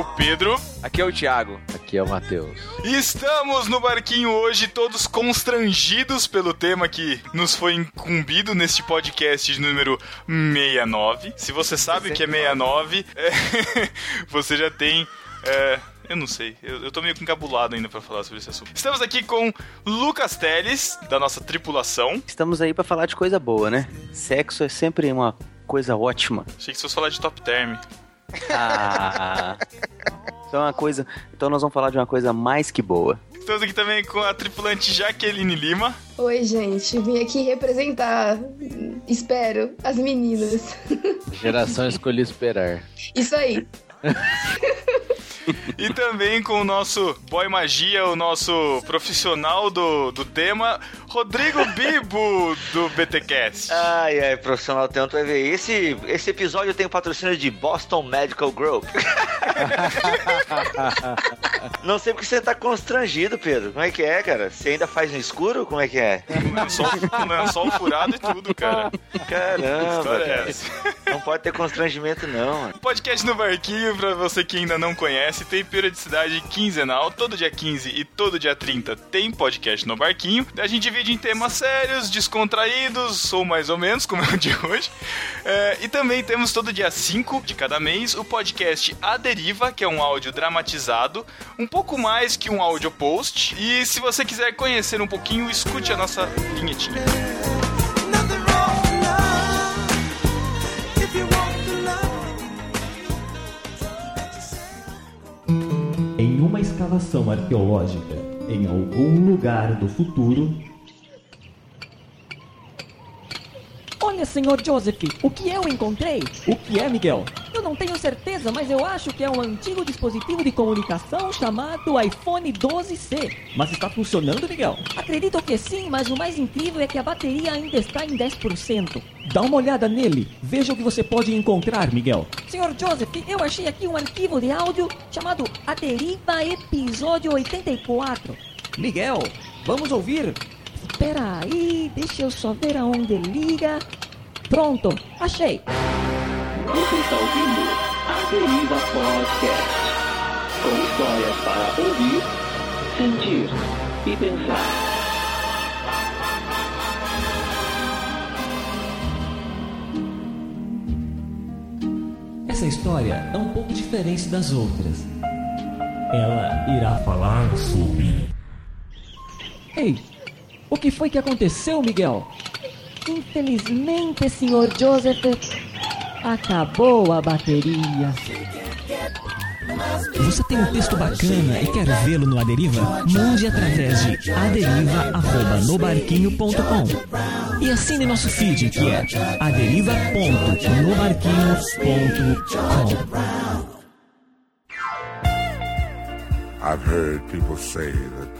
o Pedro. Aqui é o Thiago. Aqui é o Matheus. E estamos no barquinho hoje, todos constrangidos pelo tema que nos foi incumbido neste podcast de número 69. Se você sabe o que é 69, é, você já tem. É, eu não sei, eu, eu tô meio encabulado ainda pra falar sobre esse assunto. Estamos aqui com Lucas Teles, da nossa tripulação. Estamos aí pra falar de coisa boa, né? Sexo é sempre uma coisa ótima. Achei que você fosse falar de top term. Ah. Então é uma coisa. Então nós vamos falar de uma coisa mais que boa. Estamos aqui também com a tripulante Jaqueline Lima. Oi, gente. Vim aqui representar, espero, as meninas. Geração escolhi esperar. Isso aí. E também com o nosso boy magia, o nosso profissional do, do tema, Rodrigo Bibo, do BTcast. Ai, ai, profissional tanto vai ver. Esse, esse episódio tem o patrocínio de Boston Medical Group. Não sei porque você tá constrangido, Pedro. Como é que é, cara? Você ainda faz no escuro? Como é que é? Lençol, lençol furado e tudo, cara. Caramba, história é cara. essa? Não pode ter constrangimento, não. podcast no Barquinho, pra você que ainda não conhece, tem periodicidade quinzenal, todo dia 15 e todo dia 30 tem podcast no Barquinho. A gente divide em temas sérios, descontraídos, ou mais ou menos, como é o de hoje. É, e também temos todo dia 5 de cada mês o podcast A Deriva, que é um áudio dramatizado, um pouco mais que um áudio post. E se você quiser conhecer um pouquinho, escute a nossa vinhetinha. Em uma escavação arqueológica em algum lugar do futuro, Olha, senhor Joseph, o que eu encontrei? O que é, Miguel? Eu não tenho certeza, mas eu acho que é um antigo dispositivo de comunicação chamado iPhone 12C. mas está funcionando, Miguel? Acredito que sim, mas o mais incrível é que a bateria ainda está em 10%. Dá uma olhada nele, veja o que você pode encontrar, Miguel. Senhor Joseph, eu achei aqui um arquivo de áudio chamado A Deriva Episódio 84. Miguel, vamos ouvir. Espera aí, deixa eu só ver aonde liga. Pronto, achei. Você está ouvindo a Deriva Podcast. Com histórias para ouvir, sentir e pensar. Essa história é um pouco diferente das outras. Ela irá falar sobre. Ei, o que foi que aconteceu, Miguel? Infelizmente, senhor Joseph, acabou a bateria. Você tem um texto bacana e quer vê-lo no Aderiva? Mande através de aderiva@nobarquinho.com e assine nosso feed que é aderiva.nobarquinho.com. I've heard people say that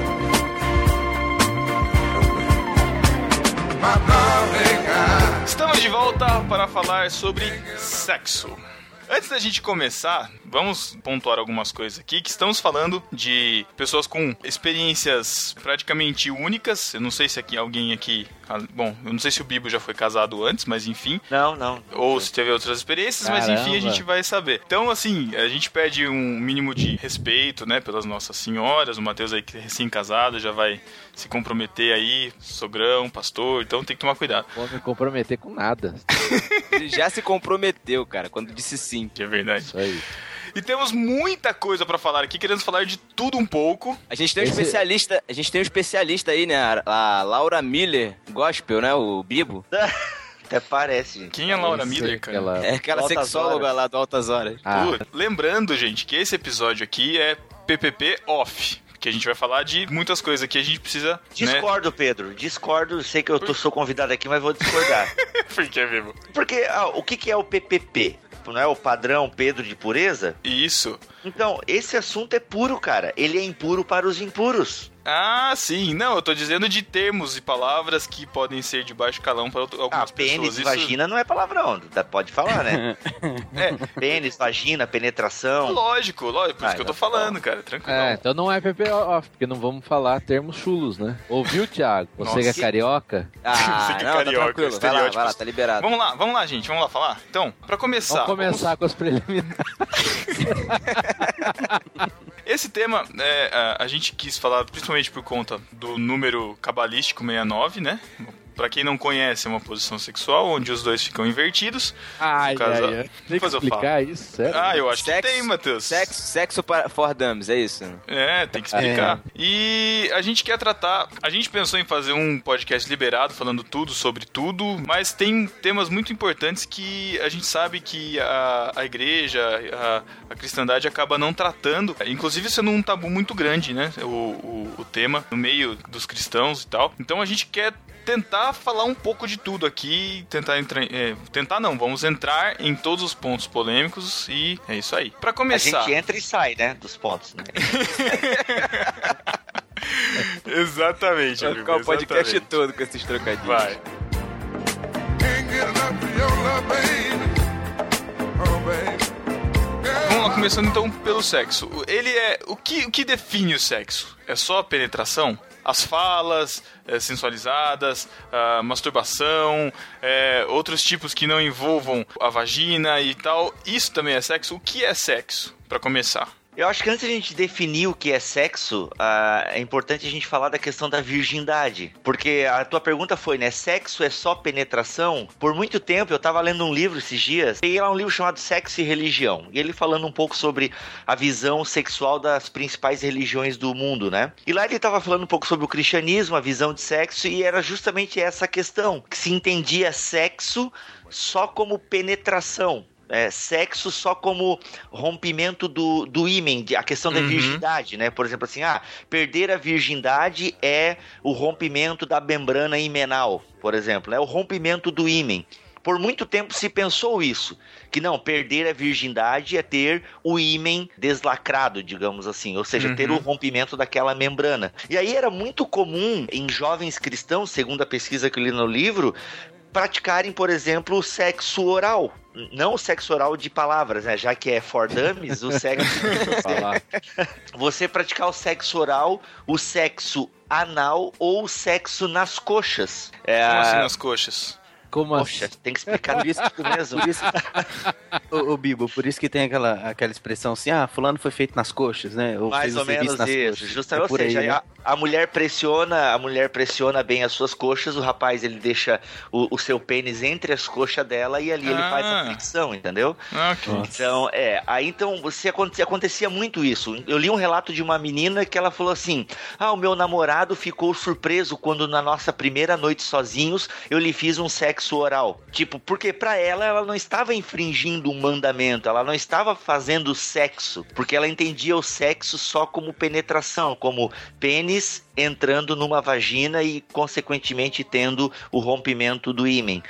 Estamos de volta para falar sobre sexo. Antes da gente começar, vamos pontuar algumas coisas aqui, que estamos falando de pessoas com experiências praticamente únicas. Eu não sei se aqui alguém aqui, bom, eu não sei se o Bibo já foi casado antes, mas enfim, Não, não. ou se teve outras experiências, mas enfim, a Caramba. gente vai saber. Então, assim, a gente pede um mínimo de respeito, né, pelas nossas senhoras. O Matheus aí, que é recém-casado, já vai se comprometer aí, sogrão, pastor, então tem que tomar cuidado. Não vou me comprometer com nada. Ele já se comprometeu, cara, quando disse sim. Que é verdade. Isso aí. E temos muita coisa pra falar aqui, queremos falar de tudo um pouco. A gente tem um Esse- especialista, a gente tem um especialista aí, né? A, Laura Miller, gospel, né? O Bibo. Até parece, gente. Quem é Laura Miller, cara? ela- É aquela Altas sexóloga Horas. lá do Altas Horas. Ah, Lembrando, gente, que esse episódio aqui é PPP off. Que a gente vai falar de muitas coisas que a gente precisa. Né? Discordo, Pedro. Discordo. Sei que eu tô, sou convidado aqui, mas vou discordar. Porque é vivo. Porque ah, o que, que é o PPP? não é o padrão Pedro de pureza? Isso. Então, esse assunto é puro, cara. Ele é impuro para os impuros. Ah, sim. Não, eu tô dizendo de termos e palavras que podem ser de baixo calão para outro- Ah, algumas pênis pessoas. e Isso- vagina não é palavrão. Pode falar, né? É, Pênis, vagina, penetração. lógico, lógico, por Ah, isso que eu tô não, falando, cara. Tranquilo. É, então não é PPO, porque não vamos falar termos chulos, né? Ouviu, Thiago? Você que é Nossa. carioca? Ah, Você que é não, tá carioca, tranquilo. Vai lá, vai lá, tá liberado. Vamos lá, vamos lá, gente. Vamos lá falar? Então, pra começar. Vamos começar com as preliminares. Esse tema, é, a, a gente quis falar principalmente por conta do número cabalístico 69, né? Pra quem não conhece, é uma posição sexual onde os dois ficam invertidos. Ai, caso- ai, ai. Tem que explicar isso, sério? Ah, eu acho Sexo- que tem, Matheus. Sexo, sexo para for dummies, é isso? É, tem que explicar. E a gente quer tratar. A gente pensou em fazer um podcast liberado, falando tudo sobre tudo, mas tem temas muito importantes que a gente sabe que a, a igreja, a, a cristandade acaba não tratando, inclusive sendo um tabu muito grande, né? O, o, o tema no meio dos cristãos e tal. Então a gente quer tentar falar um pouco de tudo aqui, tentar entrar, é, tentar não, vamos entrar em todos os pontos polêmicos e é isso aí. Pra A começar, gente entra e sai, né? Dos pontos. Né? exatamente, Vai ficar o podcast todo com esses trocadilhos. Vai. Vamos lá, começando então pelo sexo. Ele é. O que, o que define o sexo? É só a penetração? As falas é, sensualizadas, a masturbação, é, outros tipos que não envolvam a vagina e tal. Isso também é sexo? O que é sexo? Pra começar. Eu acho que antes de a gente definir o que é sexo, ah, é importante a gente falar da questão da virgindade. Porque a tua pergunta foi, né? Sexo é só penetração? Por muito tempo, eu tava lendo um livro esses dias, peguei lá um livro chamado Sexo e Religião. E ele falando um pouco sobre a visão sexual das principais religiões do mundo, né? E lá ele tava falando um pouco sobre o cristianismo, a visão de sexo, e era justamente essa questão: que se entendia sexo só como penetração. É, sexo só como rompimento do, do ímen, a questão da Uhum. virgindade, né? Por exemplo, assim, ah, perder a virgindade é o rompimento da membrana imenal, por exemplo, é o rompimento do ímen. Por muito tempo se pensou isso, que não, perder a virgindade é ter o ímen deslacrado, digamos assim, ou seja, ter Uhum. o rompimento daquela membrana. E aí era muito comum em jovens cristãos, segundo a pesquisa que eu li no livro, praticarem, por exemplo, o sexo oral. Não o sexo oral de palavras, né? Já que é for dummies, o sexo. Falar. Você praticar o sexo oral, o sexo anal ou o sexo nas coxas. É, Como assim nas coxas? Como Poxa, assim? tem que explicar Por isso, mesmo. por isso, ô, ô, Bibo, por isso que tem aquela, aquela expressão assim, ah, fulano foi feito nas coxas, né? Ou Mais fez o ou menos nas isso. Justamente, É ou seja, aí, né? a, a mulher pressiona, a mulher pressiona bem as suas coxas, o rapaz ele deixa o, o seu pênis entre as coxas dela e ali ele faz a Ah. fricção, entendeu? Ah, ok. Então, é, aí então você acontecia, acontecia muito isso. Eu li um relato de uma menina que ela falou assim: "Ah, o meu namorado ficou surpreso quando na nossa primeira noite sozinhos eu lhe fiz um sexo oral". Tipo, porque pra ela ela não estava infringindo um mandamento, ela não estava fazendo sexo, porque ela entendia o sexo só como penetração, como pênis entrando numa vagina e consequentemente tendo o rompimento do ímen.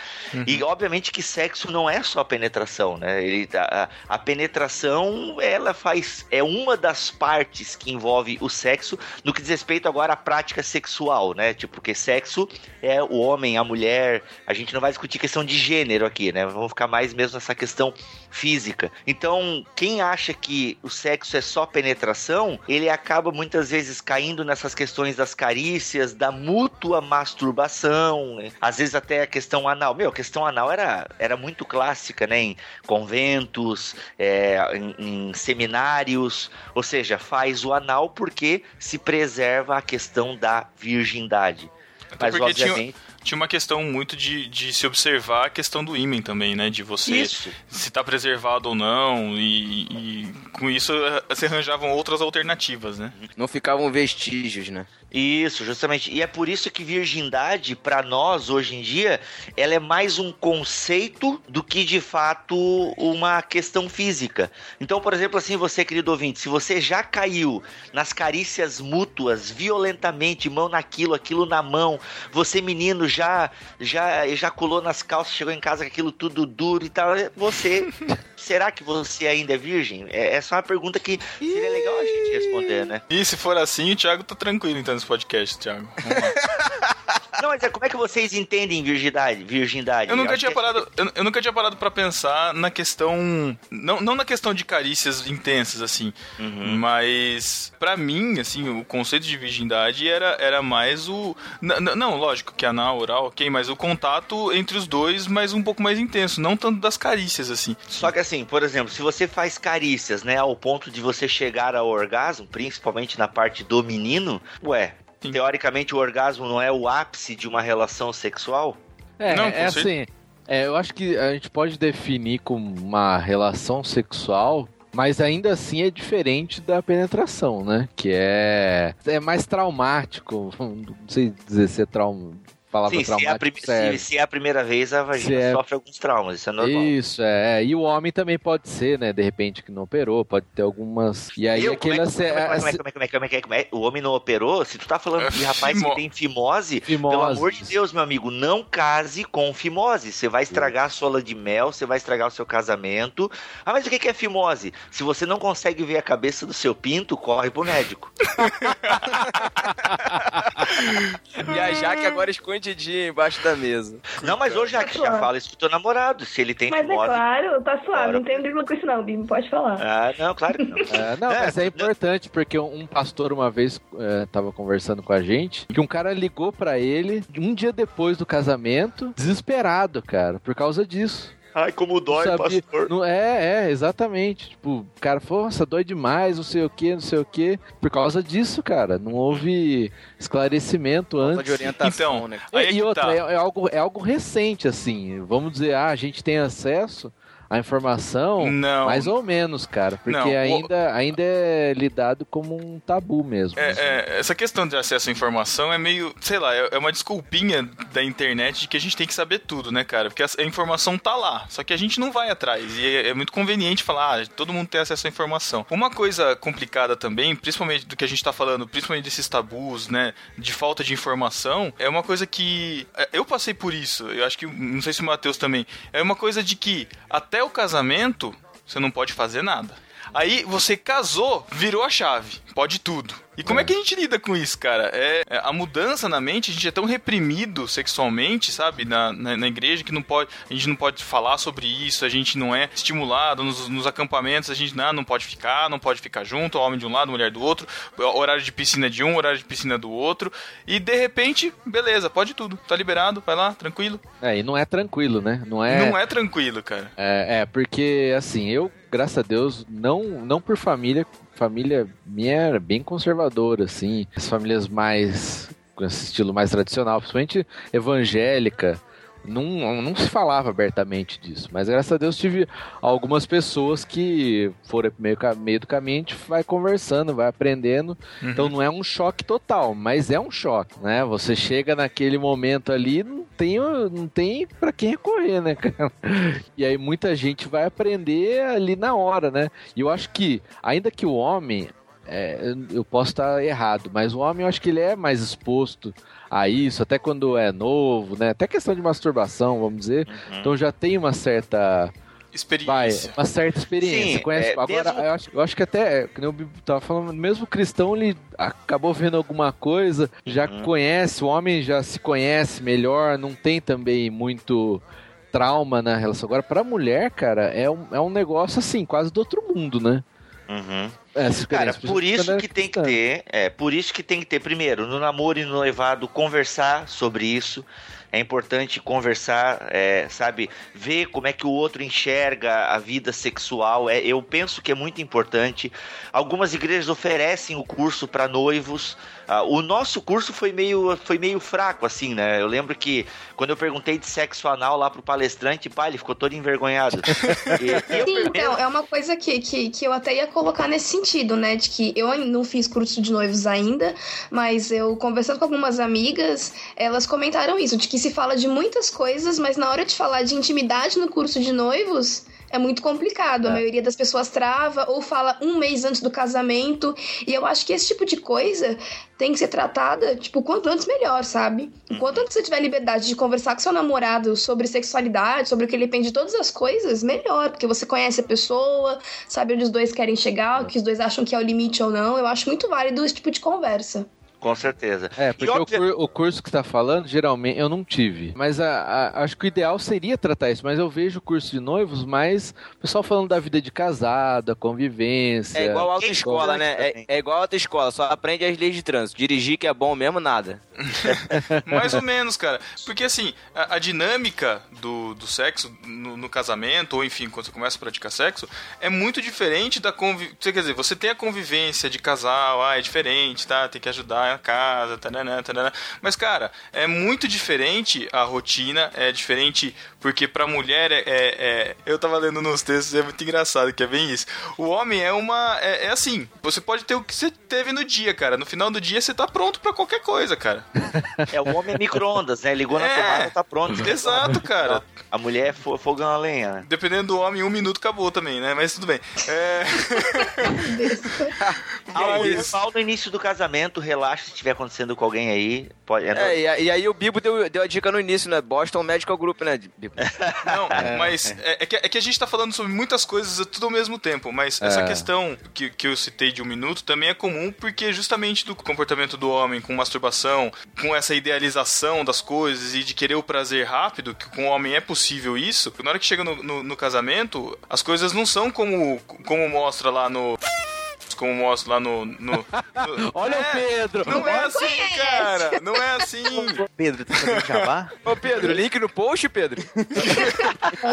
E obviamente que sexo não é só penetração, né? Ele, a, a penetração, ela faz é uma das partes que envolve o sexo no que diz respeito agora à prática sexual, né? Tipo, porque sexo é o homem, a mulher, a gente não vai discutir questão de gênero aqui, né? Vamos ficar mais mesmo nessa questão física. Então, quem acha que o sexo é só penetração, ele acaba muitas vezes caindo nessas questões das carícias, da mútua masturbação, né? às vezes até a questão anal. Meu, a questão anal era, era muito clássica, né? Em conventos, é, em, em seminários, ou seja, faz o anal porque se preserva a questão da virgindade. Até Mas, porque tinha, obviamente, tinha uma questão muito de, de se observar a questão do ímen também, né? De você isso. se tá preservado ou não, e, e com isso eh, se arranjavam outras alternativas, né? Não ficavam vestígios, né? Isso, justamente. E é por isso que virgindade, para nós, hoje em dia, ela é mais um conceito do que, de fato, uma questão física. Então, por exemplo, assim, você, querido ouvinte, se você já caiu nas carícias mútuas, violentamente, mão naquilo, aquilo na mão, você, menino, já já ejaculou nas calças, chegou em casa com aquilo tudo duro e tal. Você, será que você ainda é virgem? É, essa é uma pergunta que seria legal a gente responder, né? E se for assim, o Thiago tá tranquilo então nesse podcast, Thiago. Não, mas é, como é que vocês entendem virgindade? virgindade? Eu nunca acho tinha é- parado, eu, eu nunca tinha parado para pensar na questão, não, não na questão de carícias intensas assim, Uhum. mas pra mim, assim, o conceito de virgindade era, era mais o n- n- não, lógico que anal, oral, OK, mas o contato entre os dois, mas um pouco mais intenso, não tanto das carícias assim. Só que assim, por exemplo, se você faz carícias, né, ao ponto de você chegar ao orgasmo, principalmente na parte do menino, ué, Sim. teoricamente o orgasmo não é o ápice de uma relação sexual? É, Não, é assim. é, eu acho que a gente pode definir como uma relação sexual, mas ainda assim é diferente da penetração, né? Que é, é mais traumático. Não sei dizer se é trauma. Palavra Sim, se é, a se, se é a primeira vez, a vagina Se é- sofre alguns traumas, isso é normal. Isso, é. E o homem também pode ser, né? De repente que não operou, pode ter algumas. E aí Eu, como, é aquele. que, como, é, como, é, como, é, como, é, como, é, como, é, como, é, como é? O homem não operou? Se tu tá falando de rapaz Fimo- que tem fimose, Fimose. pelo amor de Deus, meu amigo, não case com fimose. Você vai estragar a sua lua de mel, você vai estragar o seu casamento. Ah, mas o que que é fimose? Se você não consegue ver a cabeça do seu pinto, corre pro médico. E a Jaque agora escondidinha embaixo da mesa. Não, mas hoje já que já fala isso pro teu namorado, se ele tem Mas é claro, tá suave, Claro. não tem dribla com isso não, Bim, pode falar. Ah, não, claro que não. É, não, É, mas é importante porque um pastor uma vez é, tava conversando com a gente que um cara ligou pra ele um dia depois do casamento, desesperado, cara, por causa disso. Ai, como Não dói, sabia- pastor. não- é, é, exatamente. Tipo, o cara falou, nossa, dói demais, não sei o que, não sei o que. Por causa disso, cara. Não houve esclarecimento Falta antes. de orientação, Então, né? Aí é e que outra, tá. é, é algo, é algo recente, assim. Vamos dizer, ah, a gente tem acesso à informação, Não. mais ou menos, cara. Porque Não, o- ainda, ainda é lidado como um tabu mesmo. É, assim. é, essa questão de acesso à informação é meio, sei lá, é é uma desculpinha da internet de que a gente tem que saber tudo, né, cara? Porque a, a informação tá lá, só que a gente não vai atrás. E é, é muito conveniente falar, ah, todo mundo tem acesso à informação. Uma coisa complicada também, principalmente do que a gente tá falando, principalmente desses tabus, né, de falta de informação, é uma coisa que. é, Eu passei por isso, eu acho que, não sei se o Matheus também. É uma coisa de que até o casamento você não pode fazer nada. Aí você casou, virou a chave, pode tudo. E como é, que a gente lida com isso, cara? É, é, a mudança na mente, a gente é tão reprimido sexualmente, sabe? Na, na, na igreja que não pode, a gente não pode falar sobre isso, a gente não é estimulado nos, nos acampamentos, a gente não, não pode ficar, não pode ficar junto, homem de um lado, mulher do outro, horário de piscina de um, horário de piscina do outro. E de repente, beleza, pode tudo, tá liberado, vai lá, tranquilo. É, e não é tranquilo, né? Não é. Não é tranquilo, cara. É, é, porque assim, eu, graças a Deus, não, não por família, família minha era bem conservadora, assim, as famílias mais com esse estilo mais tradicional, principalmente evangélica, não, não se falava abertamente disso, mas graças a Deus tive algumas pessoas que foram meio, meio do caminho, a gente vai conversando, vai aprendendo, então não é um choque total, mas é um choque, né? Você chega naquele momento ali, não tem, não tem para quem recorrer, né, cara? E aí muita gente vai aprender ali na hora, né? E eu acho que, ainda que o homem, é, eu posso estar errado, mas o homem eu acho que ele é mais exposto a isso, até quando é novo, né? Até questão de masturbação, vamos dizer. Então já tem uma certa. Vai, Experiência. uma certa experiência. Sim, conhece, é, agora, mesmo- eu, acho, eu acho que até, que nem o Bibo tava falando, mesmo o cristão, ele acabou vendo alguma coisa, já Uhum. conhece, o homem já se conhece melhor, não tem também muito trauma na relação. Agora, pra mulher, cara, é um, é um negócio assim, quase do outro mundo, né? Uhum. Essa Cara, por isso que tem que ter, é, por isso que tem que ter primeiro, no namoro e no noivado, conversar sobre isso. É importante conversar, é, sabe, ver como é que o outro enxerga a vida sexual. É, eu penso que é muito importante. Algumas igrejas oferecem o curso para noivos. Ah, o nosso curso foi meio, foi meio fraco, assim, né? Eu lembro que quando eu perguntei de sexo anal lá pro palestrante, pá, ele ficou todo envergonhado. E- e Sim, então, é uma coisa que, que, que eu até ia colocar nesse sentido, né? De que eu ainda não fiz curso de noivos ainda, mas eu conversando com algumas amigas, elas comentaram isso, de que se fala de muitas coisas, mas na hora de falar de intimidade no curso de noivos, é muito complicado. A maioria das pessoas trava ou fala um mês antes do casamento. E eu acho que esse tipo de coisa tem que ser tratada, tipo, quanto antes melhor, sabe? Enquanto antes você tiver liberdade de conversar com seu namorado sobre sexualidade, sobre o que ele pensa de todas as coisas, melhor, porque você conhece a pessoa, sabe onde os dois querem chegar, o que os dois acham que é o limite ou não. Eu acho muito válido esse tipo de conversa. Com certeza. É, porque o, cur- o curso que você tá falando, geralmente, eu não tive. Mas a- a- acho que o ideal seria tratar isso. Mas eu vejo o curso de noivos mais o pessoal falando da vida de casado, a convivência. É igual a autoescola, né? É, é igual a autoescola, só aprende as leis de trânsito. Dirigir que é bom mesmo, nada. Mais ou menos, cara. Porque assim, a, a dinâmica do, do sexo no, no casamento, ou enfim, quando você começa a praticar sexo, é muito diferente da convivência. Quer dizer, você tem a convivência de casal, ah, é diferente, tá? Tem que ajudar a casa, tananã, tananã. Mas, cara, é muito diferente a rotina, é diferente porque pra mulher é, é- é- Eu tava lendo nos textos, é muito engraçado, que é bem isso. O homem é uma. É, é assim, você pode ter o que você teve no dia, cara. No final do dia você tá pronto pra qualquer coisa, cara. É, o homem é micro-ondas, né? Ligou na É. tomada, tá pronto. Exato, cara. A mulher é fo- fogão a lenha, né? Dependendo do homem, um minuto acabou também, né? Mas tudo bem. É... Pessoal no início do casamento, relaxa se estiver acontecendo com alguém aí. Pode, é, É, e, a- e aí o Bibo deu, deu a dica no início, né? Boston Medical Group, né, Bibo? Não, mas é, é que, é que a gente tá falando sobre muitas coisas tudo ao mesmo tempo, mas essa É. questão que, que eu citei de um minuto também é comum porque justamente do comportamento do homem com masturbação, com essa idealização das coisas e de querer o prazer rápido, que com o homem é possível isso, na hora que chega no, no- no casamento, as coisas não são como, como mostra lá no... Como mostra lá no... no- no- Olha o Pedro! Não é assim, cara! Não é assim! Pedro, tá fazendo jabá? Ô, Pedro, link no post, Pedro.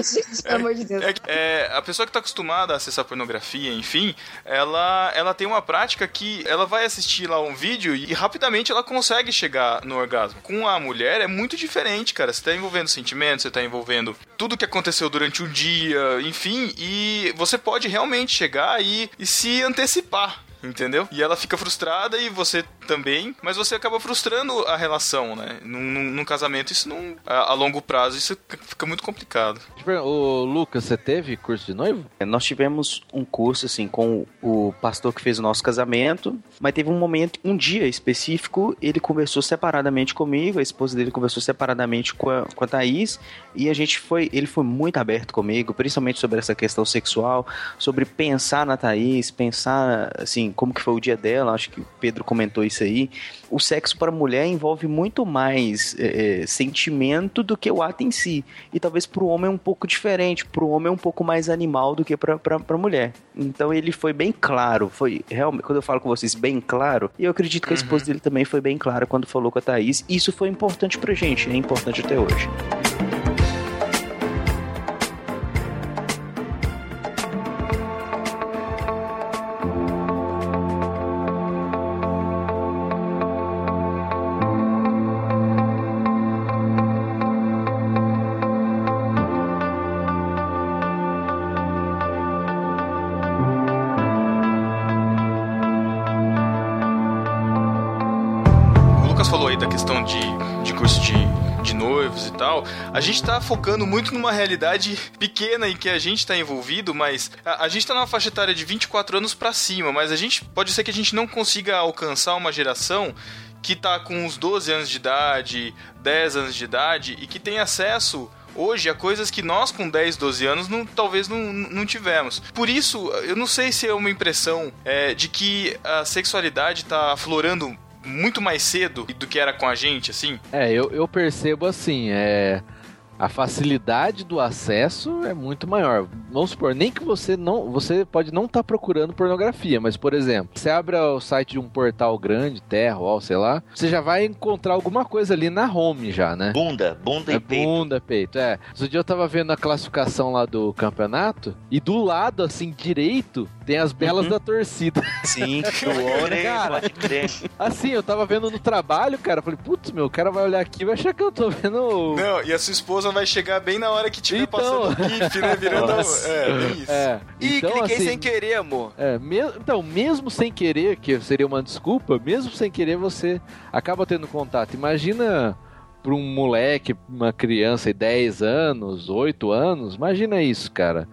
Gente, pelo amor de Deus. É, é, a pessoa que tá acostumada a acessar pornografia, enfim, ela, ela tem uma prática que ela vai assistir lá um vídeo e rapidamente ela consegue chegar no orgasmo. Com a mulher é muito diferente, cara. Você tá envolvendo sentimentos, você tá envolvendo tudo que aconteceu durante o dia, enfim, e você pode realmente chegar e, e se antecipar. Entendeu? E ela fica frustrada e você também, mas você acaba frustrando a relação, né? Num, num- num casamento, isso não. A, a longo prazo, isso fica muito complicado. Ô, Lucas, você teve curso de noivo? Nós tivemos um curso, assim, com o pastor que fez o nosso casamento, mas teve um momento, um dia específico, ele conversou separadamente comigo, a esposa dele conversou separadamente com a, com a Thaís, e a gente foi, ele foi muito aberto comigo, principalmente sobre essa questão sexual, sobre pensar na Thaís, pensar, assim, como que foi o dia dela, acho que o Pedro comentou isso aí. O sexo para mulher envolve muito mais é, é, sentimento do que o ato em si. E talvez para o homem é um pouco diferente. Para o homem é um pouco mais animal do que para a mulher. Então ele foi bem claro. Foi realmente, quando eu falo com vocês, bem claro. E eu acredito que a esposa dele também foi bem clara quando falou com a Thaís. Isso foi importante pra gente. É importante até hoje. Questão de, de curso de, de noivos e tal. A gente tá focando muito numa realidade pequena em que a gente tá envolvido, mas a, a gente tá numa faixa etária de 24 anos pra cima, mas a gente pode ser que a gente não consiga alcançar uma geração que tá com uns 12 anos de idade, 10 anos de idade e que tem acesso hoje a coisas que nós com 10, 12 anos não, talvez não, não tivemos. Por isso, eu não sei se é uma impressão é, de que a sexualidade tá aflorando muito mais cedo do que era com a gente, assim. É, eu, eu percebo assim, é. A facilidade do acesso é muito maior. Vamos supor, nem que você não. Você pode não estar procurando pornografia, mas, por exemplo, você abre o site de um portal grande, Terra, ou sei lá, você já vai encontrar alguma coisa ali na home já, né? Bunda, bunda É e peito. bunda, peito, é. Outro dia eu tava vendo a classificação lá do campeonato e do lado, assim, direito, tem as belas da torcida. Sim, crer, cara. Assim, eu tava vendo no trabalho, cara, falei, putz, meu, o cara vai olhar aqui e vai achar que eu tô vendo... Não, e a sua esposa vai chegar bem na hora que tiver Então. passando o GIF, né? Virando. Nossa. É, bem isso. É, Ih, então, cliquei assim, sem querer, amor. É, me- então, mesmo sem querer, que seria uma desculpa, mesmo sem querer você acaba tendo contato. Imagina para um moleque, uma criança de 10 anos, 8 anos, imagina isso, cara.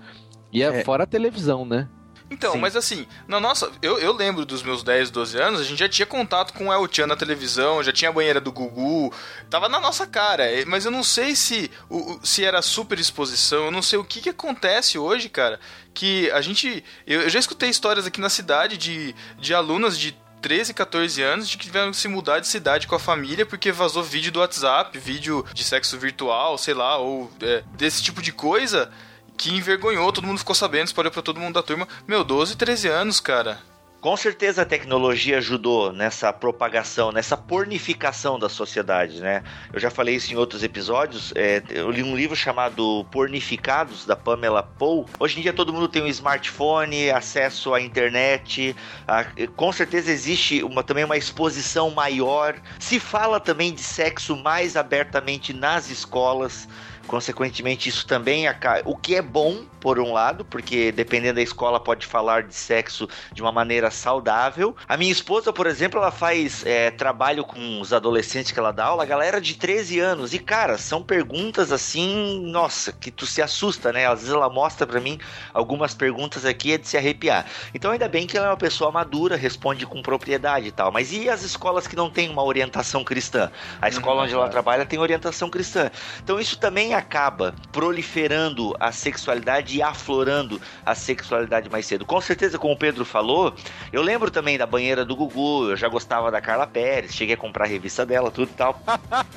E é, fora a televisão, né? Então, Sim. mas assim, na nossa. Eu, eu lembro dos meus 10, 12 anos, a gente já tinha contato com o El Chan na televisão, já tinha a banheira do Gugu, tava na nossa cara. Mas eu não sei se, o- se era super exposição, eu não sei o que, que acontece hoje, cara. Que a gente. Eu, eu já escutei histórias aqui na cidade de, de alunas de 13, 14 anos de que tiveram que se mudar de cidade com a família porque vazou vídeo do WhatsApp, vídeo de sexo virtual, sei lá, ou é, desse tipo de coisa que envergonhou, todo mundo ficou sabendo, espalhou pra todo mundo da turma. Meu, 12, 13 anos, cara. Com certeza a tecnologia ajudou nessa propagação, nessa pornificação da sociedade, né? Eu já falei isso em outros episódios. é, eu li um livro chamado Pornificados, da Pamela Paul. Hoje em dia todo mundo tem um smartphone, acesso à internet. a- com certeza existe uma, também uma exposição maior. Se fala também de sexo mais abertamente nas escolas. Consequentemente, isso também acaba. O que é bom, por um lado, porque dependendo da escola pode falar de sexo de uma maneira saudável. A minha esposa, por exemplo, ela faz é, trabalho com os adolescentes que ela dá aula, a galera de 13 anos. E, cara, são perguntas assim, nossa, que tu se assusta, né? Às vezes ela mostra pra mim algumas perguntas aqui, é de se arrepiar. Então, ainda bem que ela é uma pessoa madura, responde com propriedade e tal. Mas e as escolas que não têm uma orientação cristã? A escola onde ela trabalha tem orientação cristã. Então, isso também acaba proliferando a sexualidade e aflorando a sexualidade mais cedo. Com certeza, como o Pedro falou, eu lembro também da banheira do Gugu, eu já gostava da Carla Pérez, cheguei a comprar a revista dela, tudo e tal.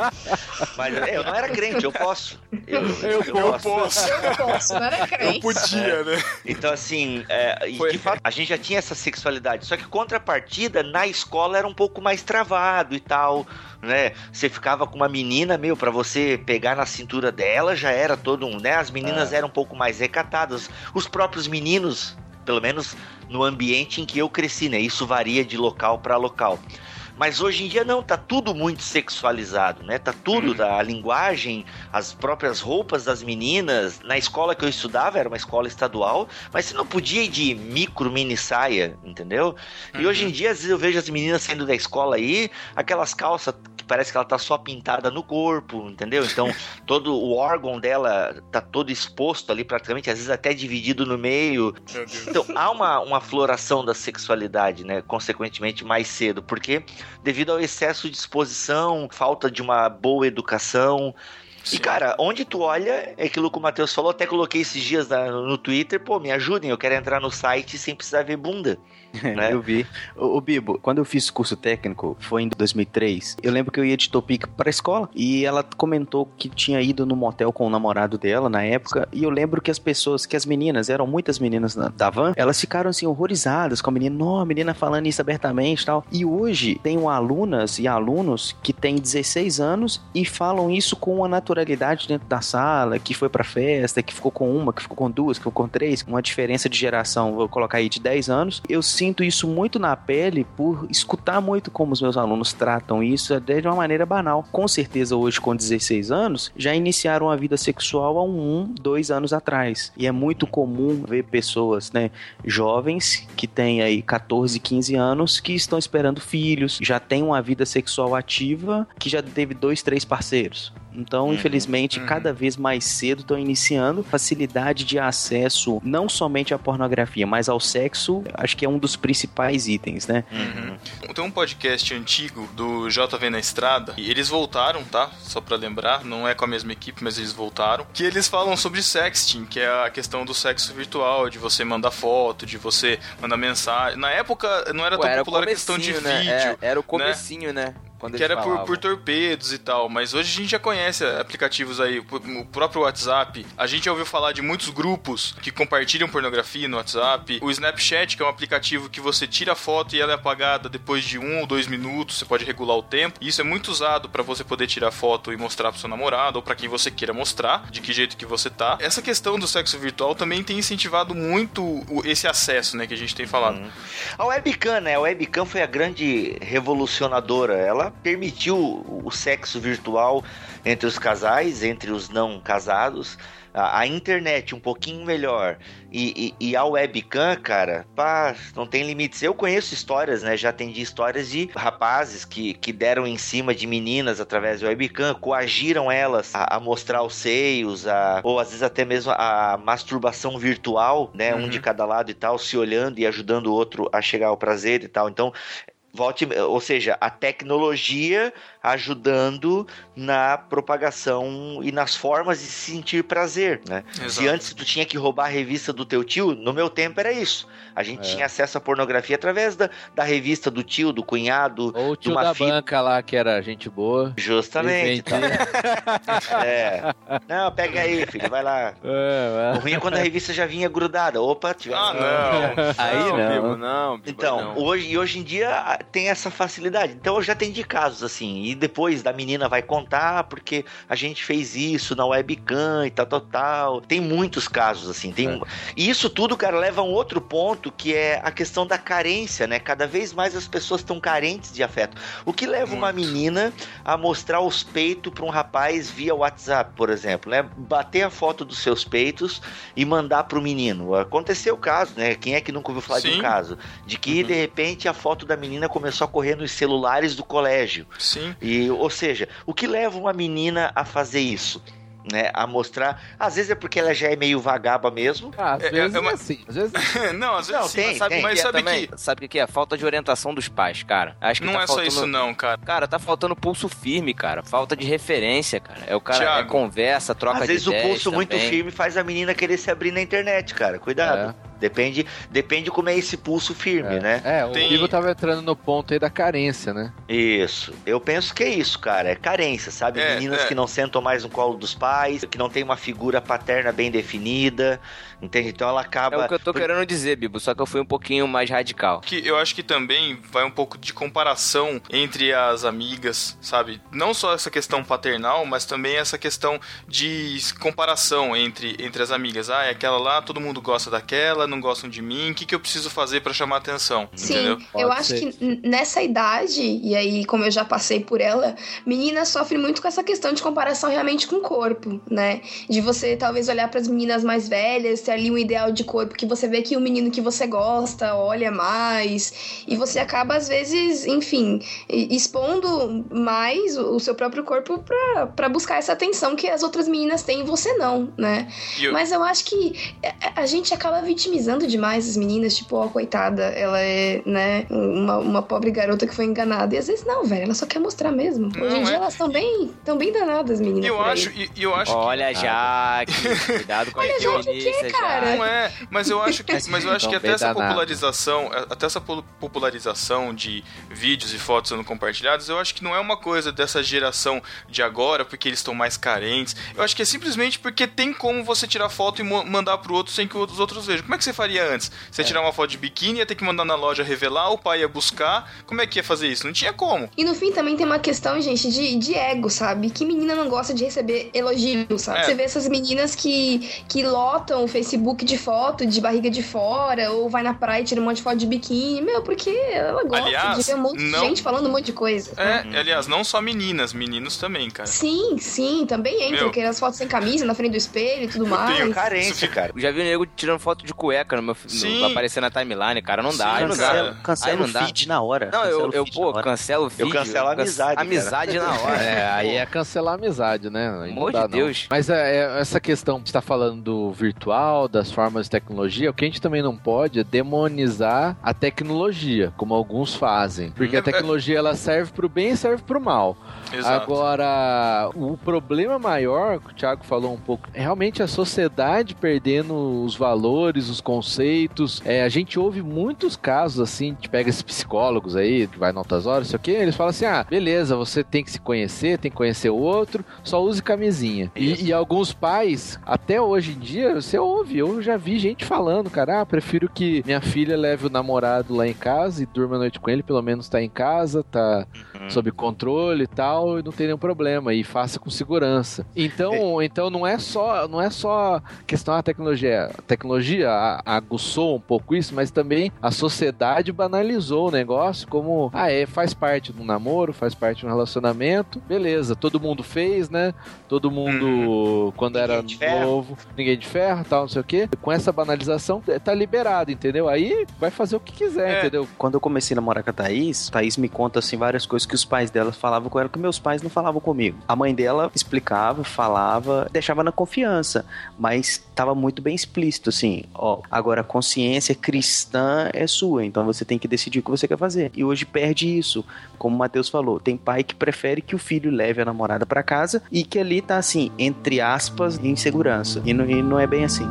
Mas é, eu não era crente, eu posso. Eu, eu, posso. Eu não posso, não era crente. Podia, né? Então, assim, é, e de fato, a gente já tinha essa sexualidade. Só que contrapartida, na escola era um pouco mais travado e tal, né? Você ficava com uma menina, meu, pra você pegar na cintura dela, já era todo um, né? As meninas eram um pouco mais recatadas. Os próprios meninos, pelo menos no ambiente em que eu cresci, né? Isso varia de local pra local. Mas hoje em dia não, tá tudo muito sexualizado, né? Tá tudo, a linguagem, as próprias roupas das meninas. Na escola que eu estudava, era uma escola estadual, mas você não podia ir de micro mini saia, entendeu? E hoje em dia, às vezes eu vejo as meninas saindo da escola aí, aquelas calças parece que ela tá só pintada no corpo, entendeu? Então, todo o órgão dela tá todo exposto ali praticamente, às vezes até dividido no meio. Então, há uma, uma floração da sexualidade, né? Consequentemente, mais cedo, porque devido ao excesso de exposição, falta de uma boa educação. E, cara, onde tu olha, é aquilo que o Matheus falou, até coloquei esses dias na- no Twitter, pô, me ajudem, eu quero entrar no site sem precisar ver bunda. né? Eu vi. Ô, ô, Bibo, quando eu fiz curso técnico, foi em 2003, eu lembro que eu ia de Topic pra escola e ela comentou que tinha ido no motel com o namorado dela na época e eu lembro que as pessoas, que as meninas, eram muitas meninas na- da van, elas ficaram assim horrorizadas com a menina, não, a menina falando isso abertamente e tal. E hoje tenho alunas e alunos que têm 16 anos e falam isso com uma naturalidade dentro da sala, que foi pra festa, que ficou com uma, que ficou com duas, que ficou com três, uma diferença de geração, vou colocar aí de 10 anos. Eu sinto isso muito na pele por escutar muito como os meus alunos tratam isso até de uma maneira banal. Com certeza hoje com 16 anos já iniciaram a vida sexual há um, dois anos atrás. E é muito comum ver pessoas, né, jovens que têm aí 14, 15 anos que estão esperando filhos, já têm uma vida sexual ativa, que já teve dois, três parceiros. Então, infelizmente, cada vez mais cedo estão iniciando facilidade de acesso não somente à pornografia, mas ao sexo. Acho que é um dos principais itens, né? Tem um podcast antigo do JV na Estrada, e eles voltaram, tá? Só pra lembrar, não é com a mesma equipe, mas eles voltaram. Que eles falam sobre sexting, que é a questão do sexo virtual, de você mandar foto, de você mandar mensagem. Na época não era Pô, tão era o popular a questão de né? vídeo. É, era o né? comecinho, né? Quando que era por, por torpedos e tal, mas hoje a gente já conhece aplicativos aí, o próprio WhatsApp. A gente já ouviu falar de muitos grupos que compartilham pornografia no WhatsApp. O Snapchat, que é um aplicativo que você tira a foto e ela é apagada depois de um ou dois minutos, você pode regular o tempo. E isso é muito usado para você poder tirar foto e mostrar pro seu namorado ou para quem você queira mostrar, de que jeito que você tá. Essa questão do sexo virtual também tem incentivado muito esse acesso, né, que a gente tem falado. A webcam, né? A webcam foi a grande revolucionadora. Ela ela permitiu o sexo virtual entre os casais, entre os não casados. A, a internet um pouquinho melhor e, e, e a webcam, cara, pá, não tem limites. Eu conheço histórias, né? Já atendi histórias de rapazes que, que deram em cima de meninas através da webcam, coagiram elas a, a mostrar os seios, a, ou às vezes até mesmo a masturbação virtual, né? Um de cada lado e tal, se olhando e ajudando o outro a chegar ao prazer e tal. Então, volte, ou seja, a tecnologia ajudando na propagação e nas formas de se sentir prazer, né? Exato. Se antes tu tinha que roubar a revista do teu tio, no meu tempo era isso. A gente É. tinha acesso à pornografia através da, da revista do tio, do cunhado, Ou o de tio uma da fita. banca lá, que era gente boa. Justamente. Tá? é. Não, pega aí, filho, vai lá. É, O ruim é quando a revista já vinha grudada. Opa, tivemos. Ah, não. Aí Não, não, Bibo, não, Bibo, Então, não. hoje, e hoje em dia tem essa facilidade. Então eu já atendi casos assim. E depois da menina vai contar porque a gente fez isso na webcam e tal, tal, tal. Tem muitos casos assim. Tem... É. E isso tudo, cara, leva a um outro ponto que é a questão da carência, né? Cada vez mais as pessoas estão carentes de afeto. O que leva uma menina a mostrar os peitos para um rapaz via WhatsApp, por exemplo, né? Bater a foto dos seus peitos e mandar pro menino. Aconteceu o caso, né? Quem é que nunca ouviu falar de Sim. um caso? De que, de repente, a foto da menina começou a correr nos celulares do colégio. Sim. E, ou seja, o que leva uma menina a fazer isso? Né, a mostrar. Às vezes é porque ela já é meio vagaba mesmo. Ah, às É- vezes é uma- é assim. Às vezes não, às vezes Não, sim, tem, mas sabe, tem. mas Que é sabe também- que Sabe o que é? Falta de orientação dos pais, cara. Acho que não tá é só faltando... isso não, cara. Cara, tá faltando pulso firme, cara. Falta de referência, cara. É o cara Thiago, é conversa, troca Às de vezes o pulso muito também. firme faz a menina querer se abrir na internet, cara. Cuidado. Depende, depende como é esse pulso firme, É. né? É, o Tem- Bibo tava entrando no ponto aí da carência, né? Isso. Eu penso que é isso, cara. É carência, sabe? É, Meninas é. que não sentam mais no colo dos pais, que não tem uma figura paterna bem definida, entende? Então ela É acaba. o que eu tô Por- querendo dizer, Bibo, só que eu fui um pouquinho mais radical. que eu acho que também vai um pouco de comparação entre as amigas, sabe? Não só essa questão paternal, mas também essa questão de comparação entre, entre as amigas. Ah, é aquela lá, todo mundo gosta daquela, não gostam de mim, o que, que eu preciso fazer pra chamar atenção? Sim, Entendeu? eu acho ser. que nessa idade, e aí, como eu já passei por ela, menina sofre muito com essa questão de comparação realmente com o corpo, né? De você talvez olhar para as meninas mais velhas, ter ali um ideal de corpo que você vê que o menino que você gosta olha mais, e você acaba, às vezes, enfim, expondo mais o seu próprio corpo pra- pra buscar essa atenção que as outras meninas têm e você não, né? Eu- Mas eu acho que a- a gente acaba vitimizando demais as meninas, tipo, ó, coitada, ela é, né, uma, uma pobre garota que foi enganada. E às vezes não, velho, ela só quer mostrar mesmo. Hoje em Não, dia é. elas estão bem, tão bem danadas, meninas. Eu por aí. acho, e, e eu acho Olha, Jaque, cuidado com Olha, as Cara? não é, mas eu acho que, mas eu acho que Então, até essa popularização, até essa po- popularização de vídeos e fotos sendo compartilhados, eu acho que não é uma coisa dessa geração de agora, porque eles estão mais carentes. Eu acho que é simplesmente porque tem como você tirar foto e mandar pro outro sem que os outros vejam. Como é que você faria antes? Você ia tirar uma foto de biquíni, ia ter que mandar na loja revelar, o pai ia buscar. Como é que ia fazer isso? Não tinha como. E no fim também tem uma questão, gente, de, de ego, sabe? Que menina não gosta de receber elogio, sabe? É. Você vê essas meninas que, que lotam o Facebook de foto, de barriga de fora, ou vai na praia e tira um monte de foto de biquíni. Meu, porque ela gosta Aliás, de ver um monte não- de gente falando um monte de coisa. É, aliás, não só meninas, meninos também, cara. Sim, sim, também entra, Meu. aquelas fotos sem camisa na frente do espelho e tudo mais. tenho Carência, cara. Já vi o nego tirando foto de cueca no meu no, Sim. vai aparecer na timeline, cara. Não dá, Sim, não dá. cara. Cancela, o feed na hora. Não, eu, eu feed pô, cancelo o vídeo. cancelo a amizade. Amizade na hora. É, aí é cancelar a amizade, né? Aí não Amor dá, de não. Deus. Mas é, é, essa questão que está falando do virtual, das formas de tecnologia, o que a gente também não pode é demonizar a tecnologia, como alguns fazem. Porque a tecnologia ela serve pro bem e serve pro mal. Exato. Agora, o problema maior, que o Thiago falou um pouco, é realmente a sociedade perdendo os valores, os conceitos. É, a gente ouve muitos casos assim, a gente pega esses psicólogos aí, que vai em altas horas, sei o quê, eles falam assim: ah, beleza, você tem que se conhecer, tem que conhecer o outro, só use camisinha. E, e alguns pais, até hoje em dia, você ouve, eu já vi gente falando, cara, ah, prefiro que minha filha leve o namorado lá em casa e durma a noite com ele, pelo menos tá em casa, tá sob controle e tal, e não tem nenhum problema e faça com segurança. Então, então não é só, não é só questão da tecnologia, a tecnologia, aguçou um pouco isso, mas também a sociedade banalizou o negócio como, ah, é, faz parte do namoro, faz parte de um relacionamento, beleza, todo mundo fez, né? Todo mundo, quando era de ferro. novo, ninguém de ferro, tal, não sei o quê. Com essa banalização, tá liberado, entendeu? Aí vai fazer o que quiser, É. entendeu? Quando eu comecei a namorar com a Thaís, Thaís me conta assim várias coisas que os pais dela falavam com ela que meus pais não falavam comigo. A mãe dela explicava, falava, deixava na confiança, mas tava muito bem explícito assim, ó, agora a consciência cristã é sua, então você tem que decidir o que você quer fazer. E hoje perde isso, como o Matheus falou, tem pai que prefere que o filho leve a namorada pra casa e que ali tá assim, entre aspas, em segurança. E não, e não é bem assim.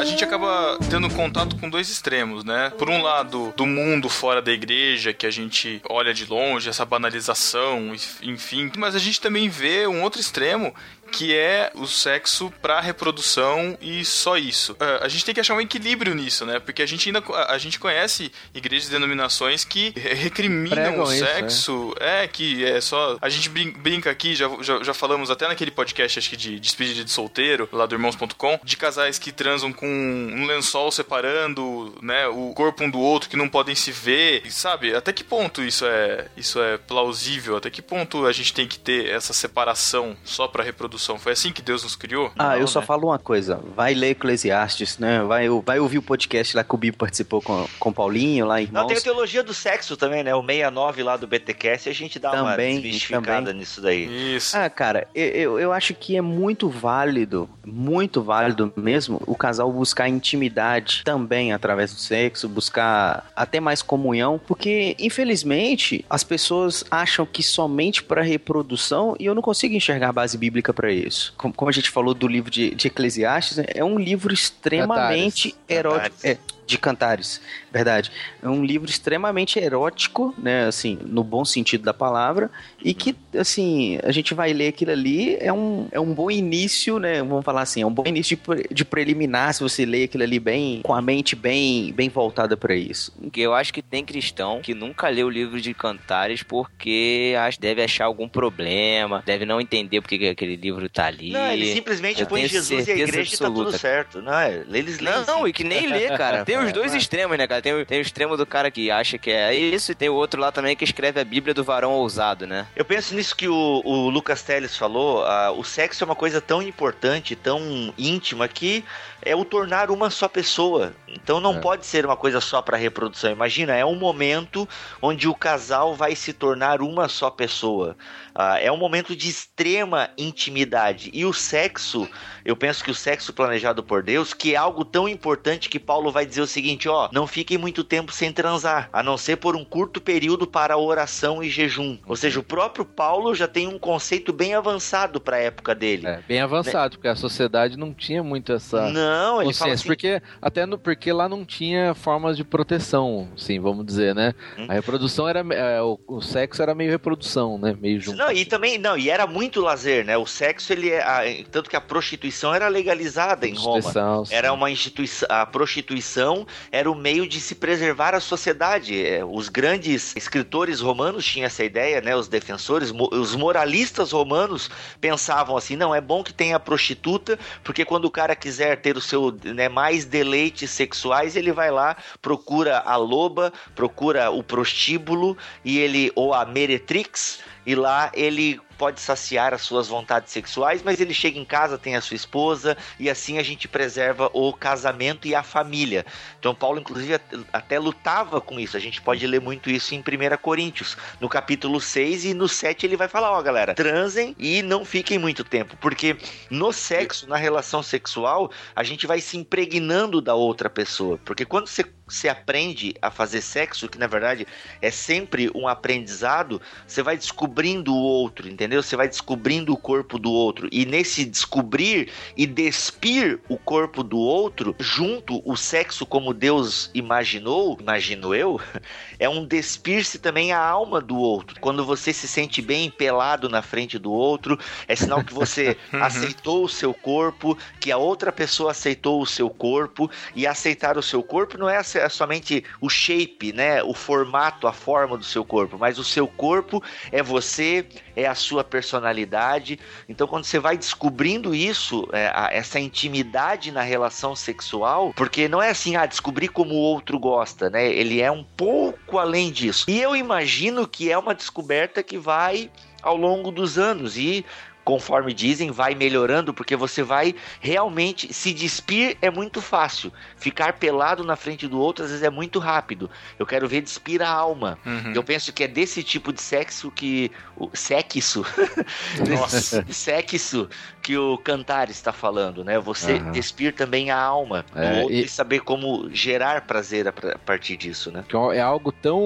A, gente acaba tendo contato com dois extremos, né? Por um lado, do mundo fora da igreja, que a gente olha de longe, essa banalização, enfim. Mas a gente também vê um outro extremo que é o sexo para reprodução e só isso. Ah, a gente tem que achar um equilíbrio nisso, né? Porque a gente ainda a gente conhece igrejas e denominações que re- recriminam Pregam o isso, sexo. é. que é só. A gente brin- brinca aqui, já, já, já falamos até naquele podcast, acho que de despedida de solteiro, lá do irmãos.com, de casais que transam com um lençol separando, né, o corpo um do outro, que não podem se ver. E sabe, até que ponto isso é, isso é plausível? Até que ponto a gente tem que ter essa separação só pra reprodução? Foi assim que Deus nos criou? Ah, eu Não, só né? falo uma coisa. Vai ler Eclesiastes, né? Vai, vai ouvir o podcast lá que o Bibo participou com, com o Paulinho, lá, Não, irmãos. tem a teologia do sexo também, né? O 69 lá do BTcast, a gente dá uma Também, desmistificada também. nisso daí. Isso. Ah, cara, eu, eu, eu acho que é muito válido, muito válido mesmo, o casal buscar intimidade também através do sexo, buscar até mais comunhão, porque infelizmente as pessoas acham que somente para reprodução, e eu não consigo enxergar a base bíblica para isso. Como, como a gente falou do livro de, de Eclesiastes, né, é um livro extremamente erótico. Cantares. É, de Cantares, verdade. É um livro extremamente erótico, né, assim, no bom sentido da palavra, e que, assim, a gente vai ler aquilo ali, é um, é um bom início, né, vamos falar assim, é um bom início de, de preliminar, se você lê aquilo ali bem, com a mente bem, bem voltada para isso. Porque eu acho que tem cristão que nunca leu o livro de Cantares porque acha- deve achar algum problema, deve não entender porque que aquele livro tá ali. Não, ele simplesmente Eu põe Jesus e a igreja e tá tudo absoluta. certo. Não, é, eles leem. Não, e que nem lê, cara. Tem os dois extremos, né, cara? Tem, o- tem o extremo do cara que acha que é isso, e tem o outro lá também que escreve a Bíblia do varão ousado, né? Eu penso nisso que o, o Lucas Teles falou, ah, o sexo é uma coisa tão importante, tão íntima, que é o tornar uma só pessoa. Então não É. pode ser uma coisa só para reprodução. Imagina, é um momento onde o casal vai se tornar uma só pessoa. Ah, é um momento de extrema intimidade. E o sexo, eu penso que o sexo planejado por Deus, que é algo tão importante que Paulo vai dizer o seguinte, ó, não fiquem muito tempo sem transar, a não ser por um curto período para oração e jejum. Ou seja, o próprio Paulo já tem um conceito bem avançado para a época dele. É, bem avançado, porque a sociedade não tinha muito essa Não, ele fala assim, porque até no, porque lá não tinha formas de proteção, sim, vamos dizer, né? Hum. A reprodução era é, o, o sexo era meio reprodução, né? Meio junto. Não, e também, não, e era muito lazer, né? O sexo, ele é. a- tanto que a prostituição era legalizada em Roma. Sim. Era uma instituição. A prostituição era o meio de se preservar a sociedade. É, Os grandes escritores romanos tinham essa ideia, né? Os defensores, os moralistas romanos pensavam assim: não, é bom que tenha prostituta, porque quando o cara quiser ter o seu né, mais deleites sexuais, ele vai lá, procura a loba, procura o prostíbulo e ele ou a meretrix e lá ele pode saciar as suas vontades sexuais, mas ele chega em casa, tem a sua esposa, e assim a gente preserva o casamento e a família. Então Paulo, inclusive, at- até lutava com isso. A gente pode ler muito isso em 1 Coríntios, no capítulo 6 e no 7 ele vai falar, ó, galera, transem e não fiquem muito tempo, porque no sexo, na relação sexual, a gente vai se impregnando da outra pessoa, porque quando você você aprende a fazer sexo, que na verdade é sempre um aprendizado, você vai descobrindo o outro, entendeu? Você vai descobrindo o corpo do outro. E nesse descobrir e despir o corpo do outro, junto o sexo como Deus imaginou, imagino eu, é um despir-se também a alma do outro. Quando você se sente bem pelado na frente do outro, é sinal que você aceitou o seu corpo, que a outra pessoa aceitou o seu corpo, e aceitar o seu corpo não é somente o shape, né, o formato, a forma do seu corpo, mas o seu corpo é você, é a sua personalidade. Então, quando você vai descobrindo isso, é, essa intimidade na relação sexual, porque não é assim, ah, descobrir como o outro gosta, né? Ele é um pouco além disso. E eu imagino que é uma descoberta que vai ao longo dos anos e conforme dizem, vai melhorando, porque você vai realmente se despir é muito fácil. Ficar pelado na frente do outro às vezes é muito rápido. Eu quero ver despir a alma. Uhum. Eu penso que é desse tipo de sexo que o sexo, Nossa. sexo que o cantar está falando, né? Você Aham. despir também a alma do É, outro e- e... saber como gerar prazer a partir disso, né? Que é algo tão.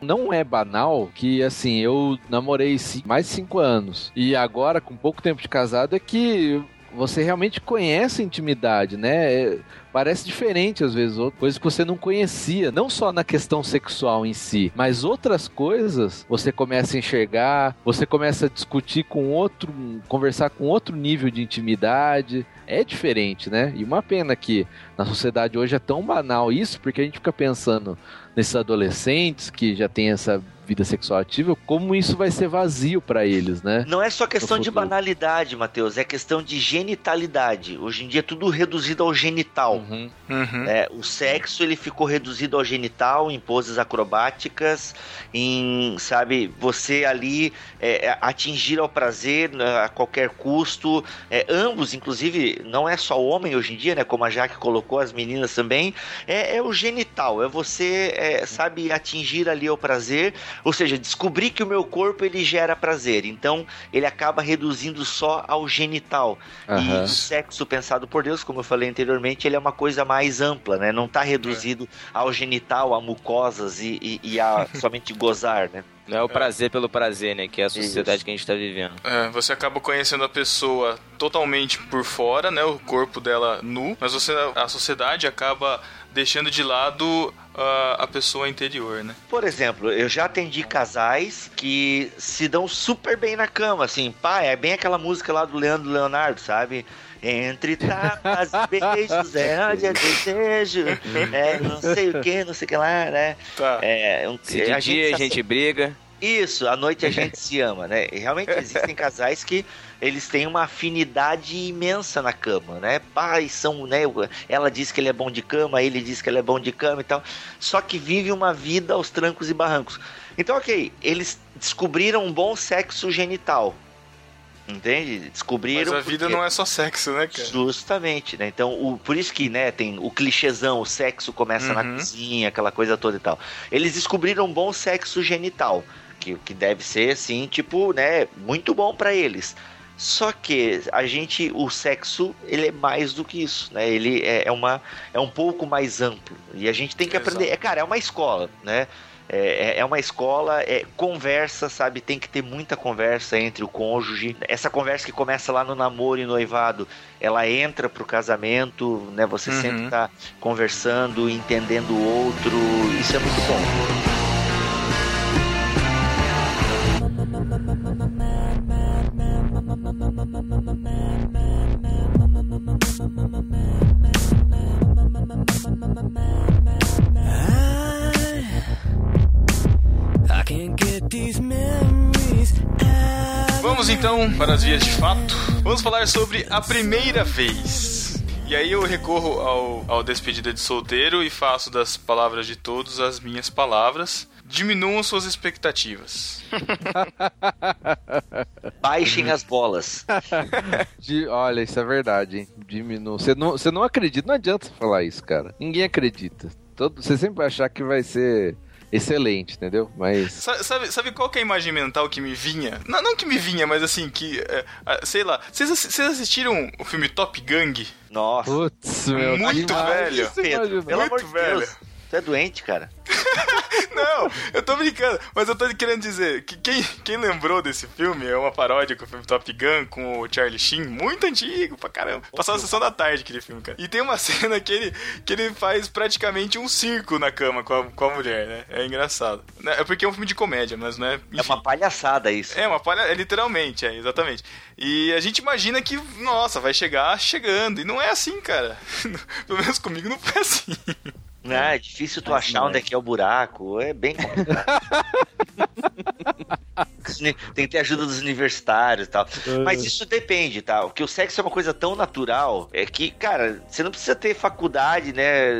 Não é banal que, assim, eu namorei mais de cinco anos. E agora, com pouco tempo de casado, é que você realmente conhece a intimidade, né? É- parece diferente às vezes, coisas que você não conhecia, não só na questão sexual em si, mas outras coisas você começa a enxergar, você começa a discutir com outro, conversar com outro nível de intimidade. É diferente, né? E uma pena que na sociedade hoje é tão banal isso, porque a gente fica pensando nesses adolescentes que já têm essa vida sexual ativa, como isso vai ser vazio pra eles, né? Não é só questão de banalidade, Matheus, é questão de genitalidade. Hoje em dia é tudo reduzido ao genital. Uhum. Uhum. É, o sexo ele ficou reduzido ao genital, em poses acrobáticas, em, sabe, você ali é, é, atingir ao prazer né, a qualquer custo. É, ambos, inclusive, não é só o homem hoje em dia, né? Como a Jaque colocou, as meninas também. É, é o genital, é você, é, sabe, atingir ali o prazer. Ou seja, descobrir que o meu corpo ele gera prazer. Então, ele acaba reduzindo só ao genital. Aham. E o sexo pensado por Deus, como eu falei anteriormente, ele é uma coisa mais ampla, né? Não está reduzido ao genital, a mucosas e, e, e a somente gozar, né? Não é o prazer pelo prazer, né? Que é a sociedade que a gente tá vivendo. É, você acaba conhecendo a pessoa totalmente por fora, né? O corpo dela nu, mas você, a sociedade acaba deixando de lado ah, a pessoa interior, né? Por exemplo, eu já atendi casais que se dão super bem na cama, assim, pá, é bem aquela música lá do Leandro Leonardo, sabe? Entre tapas e beijos, é onde é desejo, é não sei o que, não sei o que lá, né? Tá. É, um, Se de dia a se gente briga. Isso, à noite a gente se ama, né? E realmente existem casais que eles têm uma afinidade imensa na cama, né? Pais são, né? Ela diz que ele é bom de cama, ele diz que ela é bom de cama e tal. Só que vive uma vida aos trancos e barrancos. Então, ok, eles descobriram um bom sexo genital. Entende? Mas Descobriram. a vida porque- não é só sexo, né, cara? Justamente, né? Então, o, por isso que, né, tem o clichêzão, o sexo começa na Uhum. cozinha, aquela coisa toda e tal. Eles descobriram um bom sexo genital, que, que deve ser, assim, tipo, né, muito bom pra eles. Só que a gente, o sexo, ele é mais do que isso, né? Ele é, é uma, é um pouco mais amplo. E a gente tem que Exato. aprender. É, cara, é uma escola, né? É, é- é uma escola, é conversa, sabe? Tem que ter muita conversa entre o cônjuge. Essa conversa que começa lá no namoro e noivado, ela entra pro casamento, né? Você Uhum. sempre tá conversando, entendendo o outro. Isso é muito bom. Vamos então para as vias de fato. Vamos falar sobre a primeira vez. E aí eu recorro ao, ao despedida de solteiro e faço das palavras de todos as minhas palavras. Diminuam suas expectativas. Baixem as bolas. De- olha, isso é verdade, hein? Diminua. Você não, você não acredita, não adianta falar isso, cara. Ninguém acredita. Todo, você sempre vai achar que vai ser excelente, entendeu? Mas. Sa- Sabe, sabe qual que é a imagem mental que me vinha? Não, não que me vinha, mas assim, que. é, sei lá. Vocês assi- vocês assistiram o filme Top Gang? Nossa. Putz, meu Muito que velho. Pelo amor Muito de Deus. velho. Tu é doente, cara. Não, eu tô brincando, mas eu tô querendo dizer que quem, quem lembrou desse filme é uma paródia com o filme Top Gun com o Charlie Sheen, muito antigo pra caramba. Passava a sessão da tarde aquele filme, cara. E tem uma cena que ele, que ele faz praticamente um circo na cama com a, com a mulher, né? É engraçado. Né, É porque é um filme de comédia, mas não é. É uma palhaçada isso. É, uma palha... é literalmente, é, exatamente. E a gente imagina que, nossa, vai chegar chegando. E não é assim, cara. Pelo menos comigo não foi assim. Ah, é difícil tu achar onde é que é o buraco. É bem complicado. Tem que ter ajuda dos universitários e tal. Mas isso depende, tá? Porque o sexo é uma coisa tão natural é que, cara, você não precisa ter faculdade, né?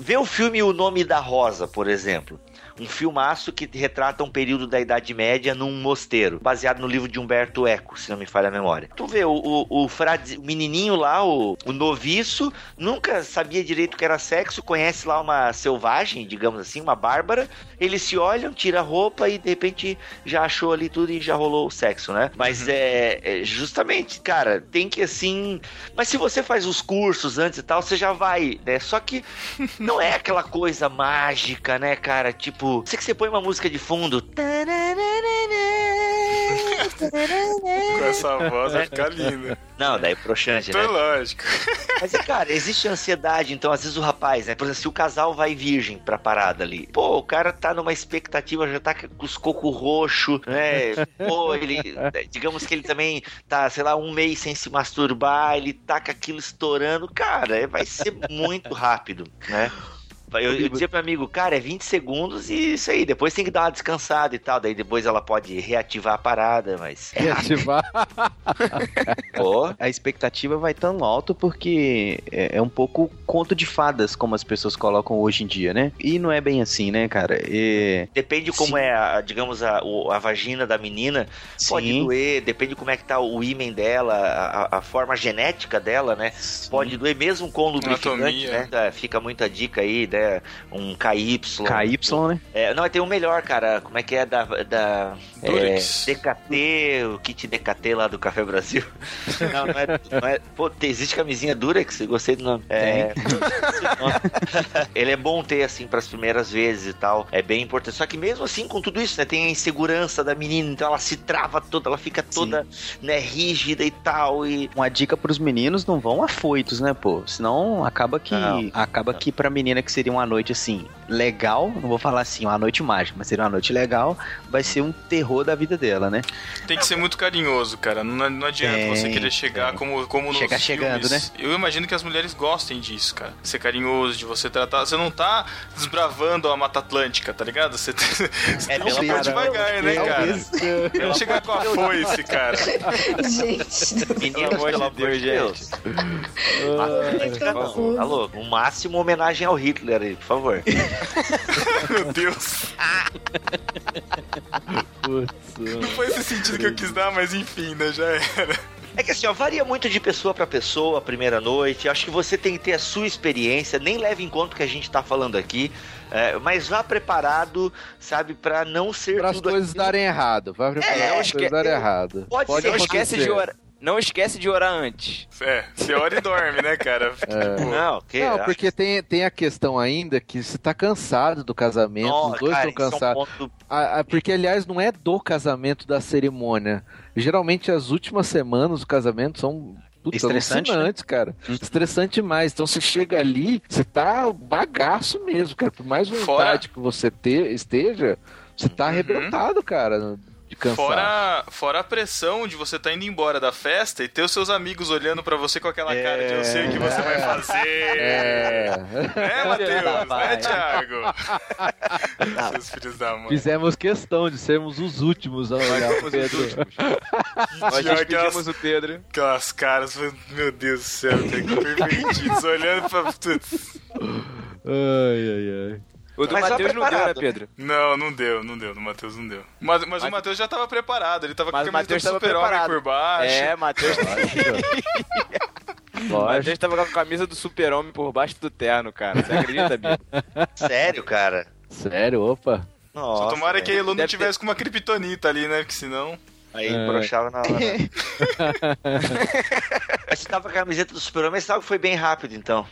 Vê o filme O Nome da Rosa, por exemplo. Um filmaço que retrata um período da Idade Média num mosteiro, baseado no livro de Humberto Eco, se não me falha a memória. Tu vê o, o, o, frade, o menininho lá, o, o noviço, nunca sabia direito o que era sexo, conhece lá uma selvagem, digamos assim, uma bárbara. Eles se olham, tira a roupa e de repente já achou ali tudo e já rolou o sexo, né? Mas é, é justamente, cara, tem que assim. Mas se você faz os cursos antes e tal, você já vai, né? Só que não é aquela coisa mágica, né, cara? Tipo, sei que você põe uma música de fundo. Com essa voz vai ficar linda. Não, daí broxante, né? É lógico. Mas, cara, existe ansiedade, então às vezes o rapaz, né? Por exemplo, se o casal vai virgem pra parada ali, pô, o cara tá numa expectativa, já tá com os cocos roxo, né? Pô, ele, digamos que ele também tá, sei lá, um mês sem se masturbar, ele tá com aquilo estourando, cara, vai ser muito rápido, né? Eu, eu dizia pro amigo, cara, é 20 segundos e isso aí, depois tem que dar uma descansada e tal, daí depois ela pode reativar a parada, mas. Reativar. Pô. A expectativa vai tão alto porque é, é um pouco conto de fadas, como as pessoas colocam hoje em dia, né? E não é bem assim, né, cara? É... Depende como Sim. é, a, digamos, a, a vagina da menina, pode Sim. doer, depende como é que tá o ímen dela, a, a forma genética dela, né? Pode doer mesmo com lubrificante, Anatomia. né? É, Fica muita dica aí, né? Um KY. KY, né? É, não, tem um melhor, cara. Como é que é da, da é. DKT, o kit DKT lá do Café Brasil? Não, não é. Não é pô, existe camisinha Durex? Gostei do nome. É, ele é bom ter, assim, pras primeiras vezes e tal. É bem importante. Só que mesmo assim, com tudo isso, né? Tem a insegurança da menina, então ela se trava toda, ela fica toda, né, rígida e tal. E. Uma dica pros meninos, não vão afoitos, né, pô? Senão acaba que. Não. acaba que pra menina que seria uma noite assim, legal, não vou falar assim, uma noite mágica, mas seria uma noite legal, vai ser um terror da vida dela, né? Tem que ser muito carinhoso, cara. Não, não adianta Tem, você querer chegar tem. como, como nos Chegar chegando, filmes. Eu imagino que as mulheres gostem disso, cara. Ser carinhoso, de você tratar. Você não tá desbravando a Mata Atlântica, tá ligado? Você, você É, tem que ir devagar, né, cara? Não chegar com a foice, cara. Gente, Meninos, amor de pelo amor Deus, de Deus. confuso. Tá louco? Um máximo homenagem ao Hitler aí, por favor. Meu Deus. Não foi esse sentido que eu quis dar, mas enfim, né? Já era. É que assim, ó, varia muito de pessoa pra pessoa a primeira noite. Acho que você tem que ter a sua experiência, nem leve em conta o que a gente tá falando aqui. é, mas vá preparado, sabe, pra não ser Para as tudo coisas aquilo. darem errado. Vai preparar É, as esque- coisas darem errado. Pode Não ser esquece de orar. Não esquece de orar antes. É, você ora e dorme, né, cara? Tipo, Não, que Não, porque tem, tem a questão ainda que você tá cansado do casamento, Nossa, os dois cara, estão isso é um cansados. ponto- Ah, ah, porque, aliás, não é do casamento, da cerimônia. Geralmente, as últimas semanas do casamento são puta, Estressante, né? alucinantes, cara. Estressante demais. Então, você chega ali, você tá bagaço mesmo, cara. Por mais vontade Fora- que você te- esteja, você tá arrebentado, cara, cansar. Fora, fora a pressão de você tá indo embora da festa e ter os seus amigos olhando pra você com aquela cara de eu sei o que você vai fazer. É. Né, Matheus? Vai. Né, Thiago? Seus filhos da mãe. Fizemos questão de sermos os últimos a olhar pro Pedro. Nós despedimos aquelas- o Pedro. Aquelas caras, meu Deus do céu, que pervertidos, olhando pra. Ai, ai, ai. O do Mas Matheus não deu, né, preparado. Pedro? Não, não deu, não deu. No Matheus não deu. Mas, mas o Mas- Matheus já tava preparado, ele tava com a Mas o camisa do super-homem por baixo. É, Matheus. O Matheus tava com a camisa do super-homem por baixo do terno, cara. Você acredita, Bia? Sério, cara. Sério, opa. Nossa, Só tomara que a. Elu não Deve tivesse com uma kryptonita ali, né? Porque senão. Aí É. broxava na hora. Mas você tava com a camiseta do Super-Homem, mas sabe que foi bem rápido, então.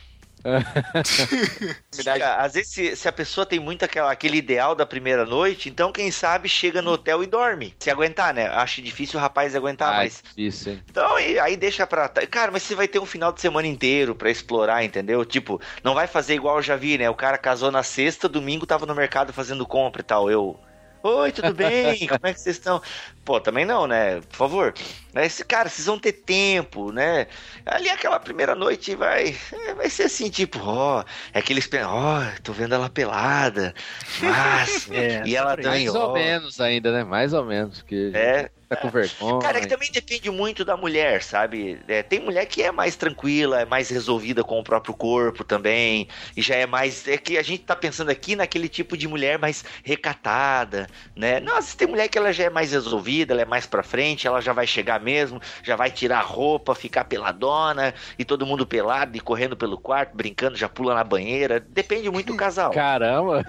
Fica- Às vezes, se, se a pessoa tem muito aquela, aquele ideal da primeira noite, então quem sabe chega no hotel e dorme. Se aguentar, né? Acho difícil o rapaz aguentar, Ah, mas. Isso, hein? Então, aí, aí deixa pra. Cara, mas você vai ter um final de semana inteiro pra explorar, entendeu? Tipo, não vai fazer igual eu já vi, né? O cara casou na sexta, domingo tava no mercado fazendo compra e tal. Eu. Oi, tudo bem? Como é que vocês estão? Pô, também não, né? Por favor. Mas, cara, vocês vão ter tempo, né? Ali aquela primeira noite vai, é, vai ser assim, tipo, ó, é aqueles, ó, tô vendo ela pelada, mas, É, e ela tá em Mais ou ó. menos ainda, né? Mais ou menos. Porque É, tá com vergonha. Cara, é que também depende muito da mulher, sabe? É, tem mulher que é mais tranquila, é mais resolvida com o próprio corpo também, e já é mais. É que a gente tá pensando aqui naquele tipo de mulher mais recatada, né? Nossa, tem mulher que ela já é mais resolvida, ela é mais pra frente, ela já vai chegar mesmo, já vai tirar a roupa, ficar peladona, e todo mundo pelado e correndo pelo quarto, brincando, já pula na banheira. Depende muito do casal. Caramba!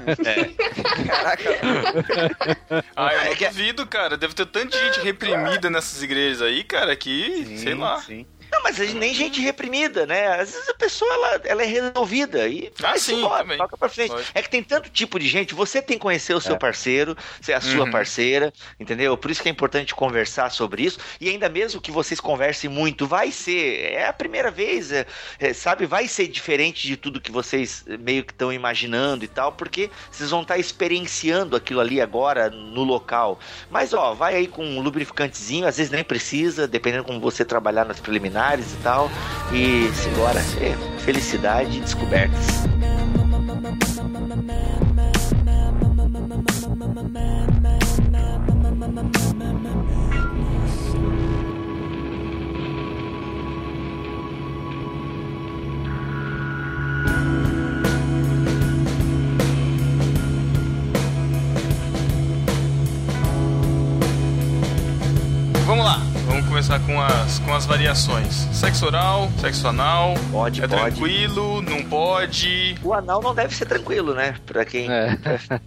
Ah, eu É não que- duvido, cara. Deve ter tanta gente reprimida nessas igrejas aí, cara, que, sei lá. Sim. Não, mas nem gente reprimida, né? Às vezes a pessoa ela, ela é resolvida e Ah, sim, embora, também. toca pra frente. Lógico. É que tem tanto tipo de gente, você tem que conhecer o seu parceiro, ser a sua Uhum. parceira, entendeu? Por isso que é importante conversar sobre isso. E ainda mesmo que vocês conversem muito, vai ser, é a primeira vez, é, é, sabe? Vai ser diferente de tudo que vocês eh, meio que estão imaginando e tal, porque vocês vão estar experienciando aquilo ali agora no local. Mas ó, vai aí com um lubrificantezinho, às vezes nem precisa, dependendo como você trabalhar nas preliminares e tal. E simbora, felicidade e descobertas. Começar com as, com as variações. Sexo oral, sexo anal. Pode, é pode. tranquilo, não pode. O anal não deve ser tranquilo, né? Pra quem, É.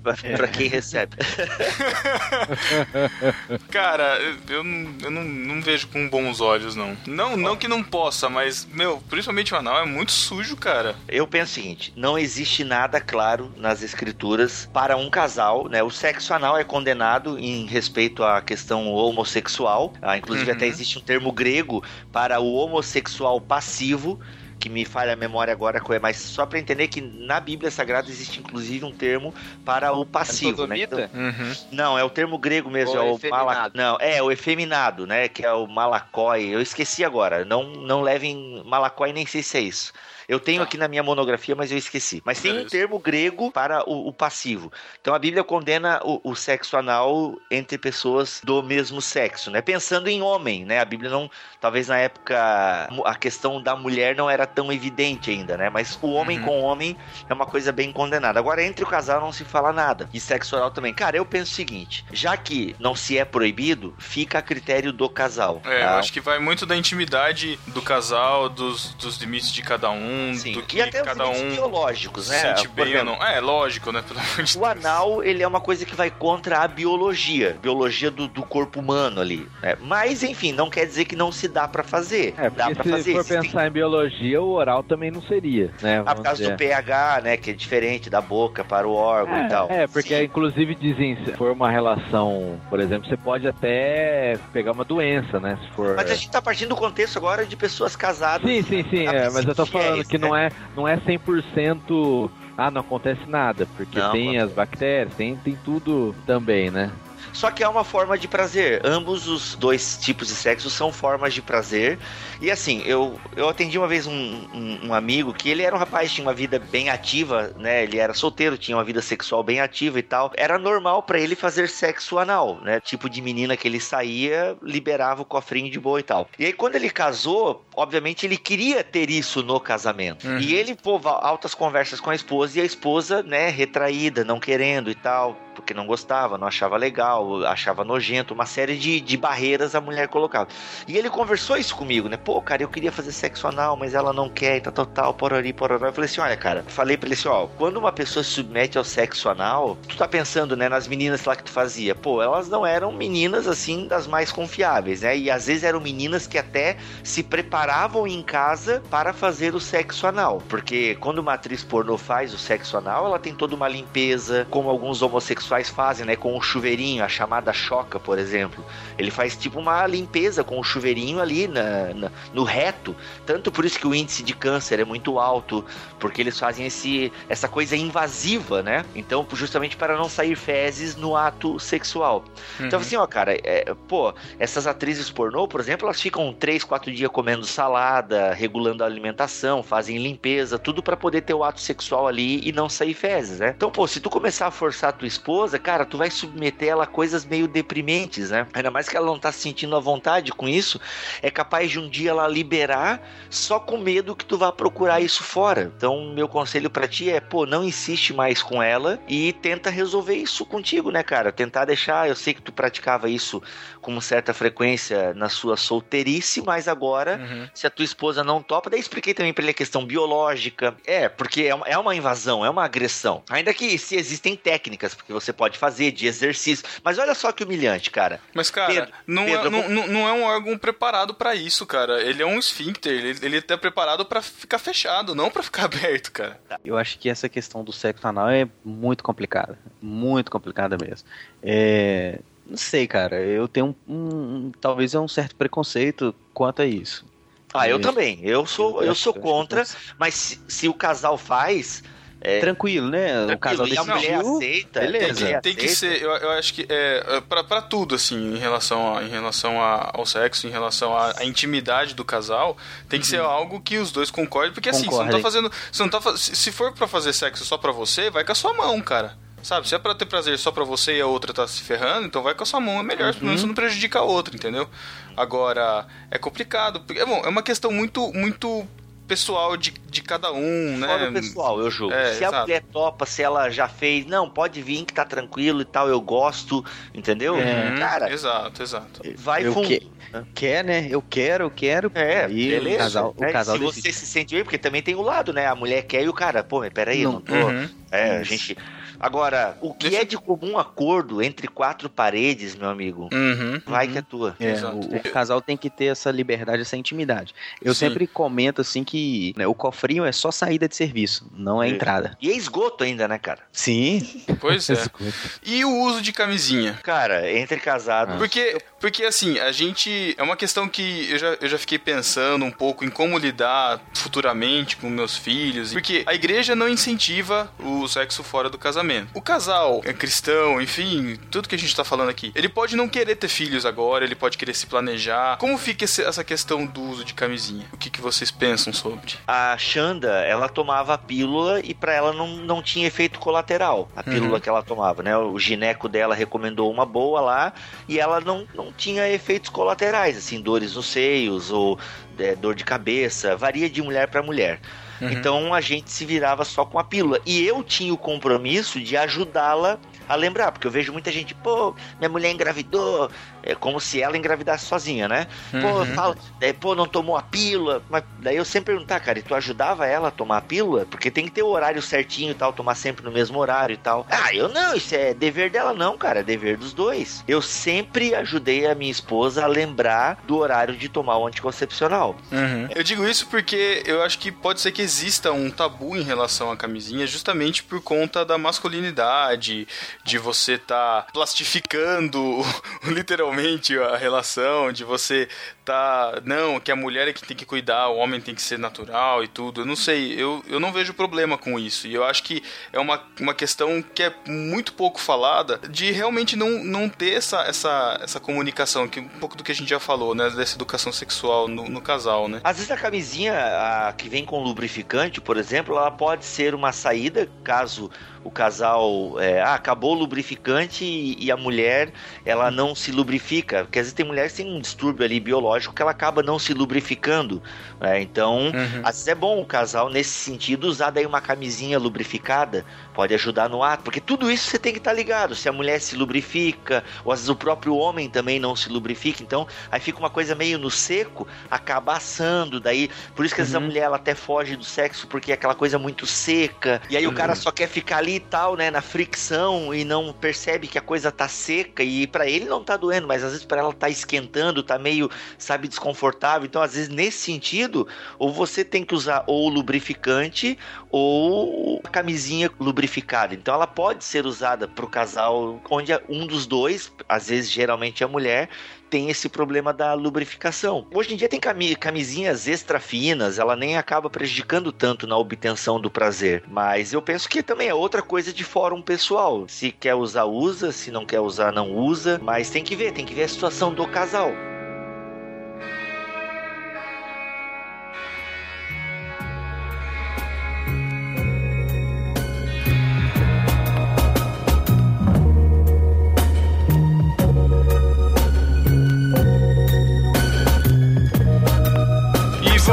pra, pra quem recebe. Cara, eu, eu não- eu não, não vejo com bons olhos, não. Não, não que não possa, mas, meu, principalmente o anal é muito sujo, cara. Eu penso o seguinte: não existe nada claro nas escrituras para um casal, né? O sexo anal é condenado em respeito à questão homossexual. Ah, inclusive, Uhum. até existe um termo grego para o homossexual passivo. Que me falha a memória agora, mas só para entender que na Bíblia Sagrada existe inclusive um termo para o passivo, né? Então, Uhum. não, é o termo grego mesmo, Ou é o efeminado. mala... Não, é o efeminado, né? Que é o malacói. Eu esqueci agora. Não, não levem malacói, nem sei se é isso. Eu tenho aqui na minha monografia, mas eu esqueci. Mas tem um termo grego para o, o passivo. Então a Bíblia condena o, o sexo anal entre pessoas do mesmo sexo, né? Pensando em homem, né? A Bíblia não. Talvez na época a questão da mulher não era tão evidente ainda, né? Mas o homem Uhum. com homem é uma coisa bem condenada. Agora, entre o casal não se fala nada. E sexo oral também. Cara, eu penso o seguinte: já que não se é proibido, fica a critério do casal. É, tá? eu acho que vai muito da intimidade do casal, dos, dos limites de cada um, Sim. do que E até os cada limites um biológicos, né? sente Por bem ou exemplo, não. É, lógico, né? Pelo de O anal, ele é uma coisa que vai contra a biologia, biologia do, do corpo humano ali. né? Mas, enfim, não quer dizer que não se dá pra fazer. É, dá porque pra se fazer. for pensar em biologia, o oral também não seria, né? Ah, por vamos causa dizer. do pH, né? Que é diferente da boca para o órgão e tal. É, é, porque Sim. inclusive dizem, se for uma relação, por exemplo, você pode até pegar uma doença, né? Se for. Mas a gente tá partindo do contexto agora de pessoas casadas. Sim, sim, sim, é, mas eu tô falando fiéis, que não é, não é 100%. Ah, não acontece nada, porque Não, tem as bactérias, tem, tem tudo também, né? Só que é uma forma de prazer. Ambos os dois tipos de sexo são formas de prazer. E assim, eu, eu atendi uma vez um, um, um amigo que ele era um rapaz, tinha uma vida bem ativa, né? Ele era solteiro, tinha uma vida sexual bem ativa e tal. Era normal pra ele fazer sexo anal, né? Tipo de menina que ele saía, liberava o cofrinho de boa e tal. E aí quando ele casou, obviamente ele queria ter isso no casamento. Uhum. E ele, pô, altas conversas com a esposa e a esposa, né, retraída, não querendo e tal. Porque não gostava, não achava legal, achava nojento, uma série de, de barreiras a mulher colocava. E ele conversou isso comigo, né? Pô, cara, eu queria fazer sexo anal, mas ela não quer, e tal, tal, porori. Eu falei assim, olha, cara, falei pra ele assim, ó, quando uma pessoa se submete ao sexo anal, tu tá pensando, né, nas meninas lá que tu fazia, pô, elas não eram meninas, assim, das mais confiáveis, né? E às vezes eram meninas que até se preparavam em casa para fazer o sexo anal, porque quando uma atriz pornô faz o sexo anal, ela tem toda uma limpeza, como alguns homossexuais fazem, né, com o chuveirinho, a chamada choca, por exemplo. Ele faz tipo uma limpeza com o chuveirinho ali na, na- no reto, tanto por isso que o índice de câncer é muito alto, porque eles fazem esse, essa coisa invasiva, né? Então, justamente para não sair fezes no ato sexual. Então, Uhum. assim, ó, cara, é, pô, essas atrizes pornô, por exemplo, elas ficam três, quatro dias comendo salada, regulando a alimentação, fazem limpeza, tudo pra poder ter o ato sexual ali e não sair fezes, né? Então, pô, se tu começar a forçar a tua esposa, cara, tu vai submeter ela a coisas meio deprimentes, né? Ainda mais que ela não tá se sentindo à vontade com isso, é capaz de um dia ela liberar só com medo que tu vá procurar isso fora. Então, meu conselho pra ti é, pô, não insiste mais com ela e tenta resolver isso contigo, né, cara? Tentar deixar, eu sei que tu praticava isso com certa frequência na sua solteirice, mas agora, Uhum. se a tua esposa não topa, daí expliquei também pra ele a questão biológica. É, porque é uma, é uma invasão, é uma agressão. Ainda que se existem técnicas, porque você pode fazer de exercício. Mas olha só que humilhante, cara. Mas, cara, Pedro, não, Pedro, é, não, vou- não- é um órgão preparado pra isso, cara. Ele é um esfíncter. Ele, ele tá preparado pra ficar fechado, não pra ficar aberto, cara. Eu acho que essa questão do sexo anal é muito complicada. Muito complicada mesmo. É, Não sei, cara. Eu tenho um, um- Talvez é um certo preconceito quanto a isso. Ah, eu É. também. Eu sou, eu sou contra, mas se, se o casal faz. É, Tranquilo, né? o casal tranquilo, e a mulher decidiu. aceita, beleza. mulher Tem que aceita. ser, eu, eu acho que é, é pra, pra tudo, assim, em relação, a, em relação a- ao sexo, em relação à intimidade do casal, tem que ser algo que os dois concordem, porque assim, você não tá fazendo. Você não tá, se for pra fazer sexo só pra você, vai com a sua mão, cara. Sabe, se é pra ter prazer só pra você e a outra tá se ferrando, então vai com a sua mão, é melhor, pelo menos você não prejudica a outra, entendeu? Agora, é complicado, porque, é, bom, é uma questão muito, muito pessoal de, de cada um, né? Fora o pessoal, eu julgo. É, se a exato. mulher topa, se ela já fez, não, pode vir que tá tranquilo e tal, eu gosto, entendeu? Uhum, Cara, exato, exato. vai Eu fundo. que- Quer, né? Eu quero, eu quero. É, Aí beleza. o casal, o né? casal se decide. você se sente bem, porque também tem o lado, né? A mulher quer e o cara, pô, mas peraí, eu não tô. Uhum. É, a gente. Agora, o que Deixa- é de comum acordo entre quatro paredes, meu amigo, Uhum. vai que é tua. É, Exato. o, o casal tem que ter essa liberdade, essa intimidade. Eu Sim. sempre comento assim que né, o cofrinho é só saída de serviço, não é Isso. entrada. E é esgoto ainda, né, cara? Sim. Pois é. E o uso de camisinha? Cara, entre casados. Porque, porque assim, a gente. É uma questão que eu já, eu já fiquei pensando um pouco em como lidar futuramente com meus filhos. Porque a igreja não incentiva o sexo fora do casamento. O casal é cristão, enfim, tudo que a gente tá falando aqui. Ele pode não querer ter filhos agora, ele pode querer se planejar. Como fica esse- essa questão do uso de camisinha? O que, que vocês pensam sobre? A Xanda, ela tomava a pílula e pra ela não, não tinha efeito colateral. A pílula Uhum. que ela tomava, né? O gineco dela recomendou uma boa lá e ela não, não tinha efeitos colaterais, assim, dores nos seios ou é, dor de cabeça. Varia de mulher pra mulher. Uhum. Então a gente se virava só com a pílula. E eu tinha o compromisso de ajudá-la a lembrar, porque eu vejo muita gente, pô, minha mulher engravidou, é como se ela engravidasse sozinha, né? Pô, Uhum. fala, é, pô, não tomou a pílula. Mas daí eu sempre perguntar, cara, e tu ajudava ela a tomar a pílula? Porque tem que ter o horário certinho e tal, tomar sempre no mesmo horário e tal. Ah, eu não, isso é dever dela, não, cara, é dever dos dois. Eu sempre ajudei a minha esposa a lembrar do horário de tomar o anticoncepcional. Eu digo isso porque eu acho que pode ser que exista um tabu em relação à camisinha, justamente por conta da masculinidade, de você tá plastificando literalmente a relação, de você tá. Não, que a mulher é que tem que cuidar, o homem tem que ser natural e tudo. Eu não sei, eu, eu não vejo problema com isso. E eu acho que é uma, uma questão que é muito pouco falada de realmente não, não ter essa, essa, essa comunicação, que um pouco do que a gente já falou, né? Dessa educação sexual no, no casal, né? Às vezes a camisinha a, que vem com lubrificante, por exemplo, ela pode ser uma saída caso o casal é, ah, acabou o lubrificante e, e a mulher, ela não se lubrifica. Porque às vezes tem mulheres que têm um distúrbio ali biológico que ela acaba não se lubrificando. né? Então, Uhum. às vezes é bom o casal, nesse sentido, usar daí uma camisinha lubrificada. Pode ajudar no ato. Porque tudo isso você tem que estar ligado. Se a mulher se lubrifica, ou às vezes o próprio homem também não se lubrifica. Então, aí fica uma coisa meio no seco, acaba assando. Daí, por isso que às vezes a mulher ela até foge do sexo, porque é aquela coisa muito seca. E aí o cara só quer ficar ali e tal, né, na fricção e não percebe que a coisa tá seca e pra ele não tá doendo, mas às vezes pra ela tá esquentando, tá meio, sabe, desconfortável. Então, às vezes nesse sentido, ou você tem que usar ou lubrificante ou a camisinha lubrificada. Então, ela pode ser usada pro casal onde um dos dois, às vezes geralmente a mulher, tem esse problema da lubrificação. Hoje em dia tem cami- camisinhas extra finas, ela nem acaba prejudicando tanto na obtenção do prazer. Mas eu penso que também é outra coisa de fórum pessoal. Se quer usar, usa. Se não quer usar, não usa. Mas tem que ver, tem que ver a situação do casal.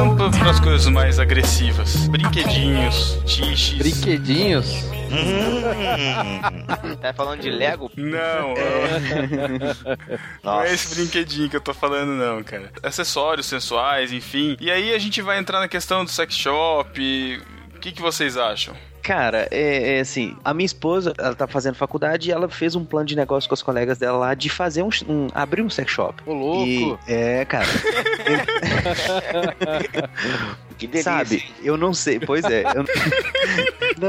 Vamos para as coisas mais agressivas. Brinquedinhos, tiches. Brinquedinhos? Hum. Tá falando de Lego? Não, não é esse brinquedinho que eu tô falando, não, cara. Acessórios sensuais, enfim. E aí a gente vai entrar na questão do sex shop. O que, que vocês acham? Cara, é, é assim, a minha esposa, ela tá fazendo faculdade e ela fez um plano de negócio com os colegas dela lá de fazer um, um- abrir um sex shop. Ô, louco! E, é, cara, Que delícia. sabe, eu não sei, pois é, eu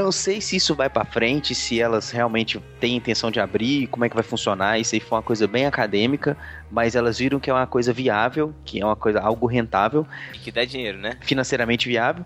não sei se isso vai pra frente, se elas realmente têm intenção de abrir, como é que vai funcionar, isso aí foi uma coisa bem acadêmica, mas elas viram que é uma coisa viável, que é uma coisa, algo rentável, Que dá dinheiro, né? financeiramente viável.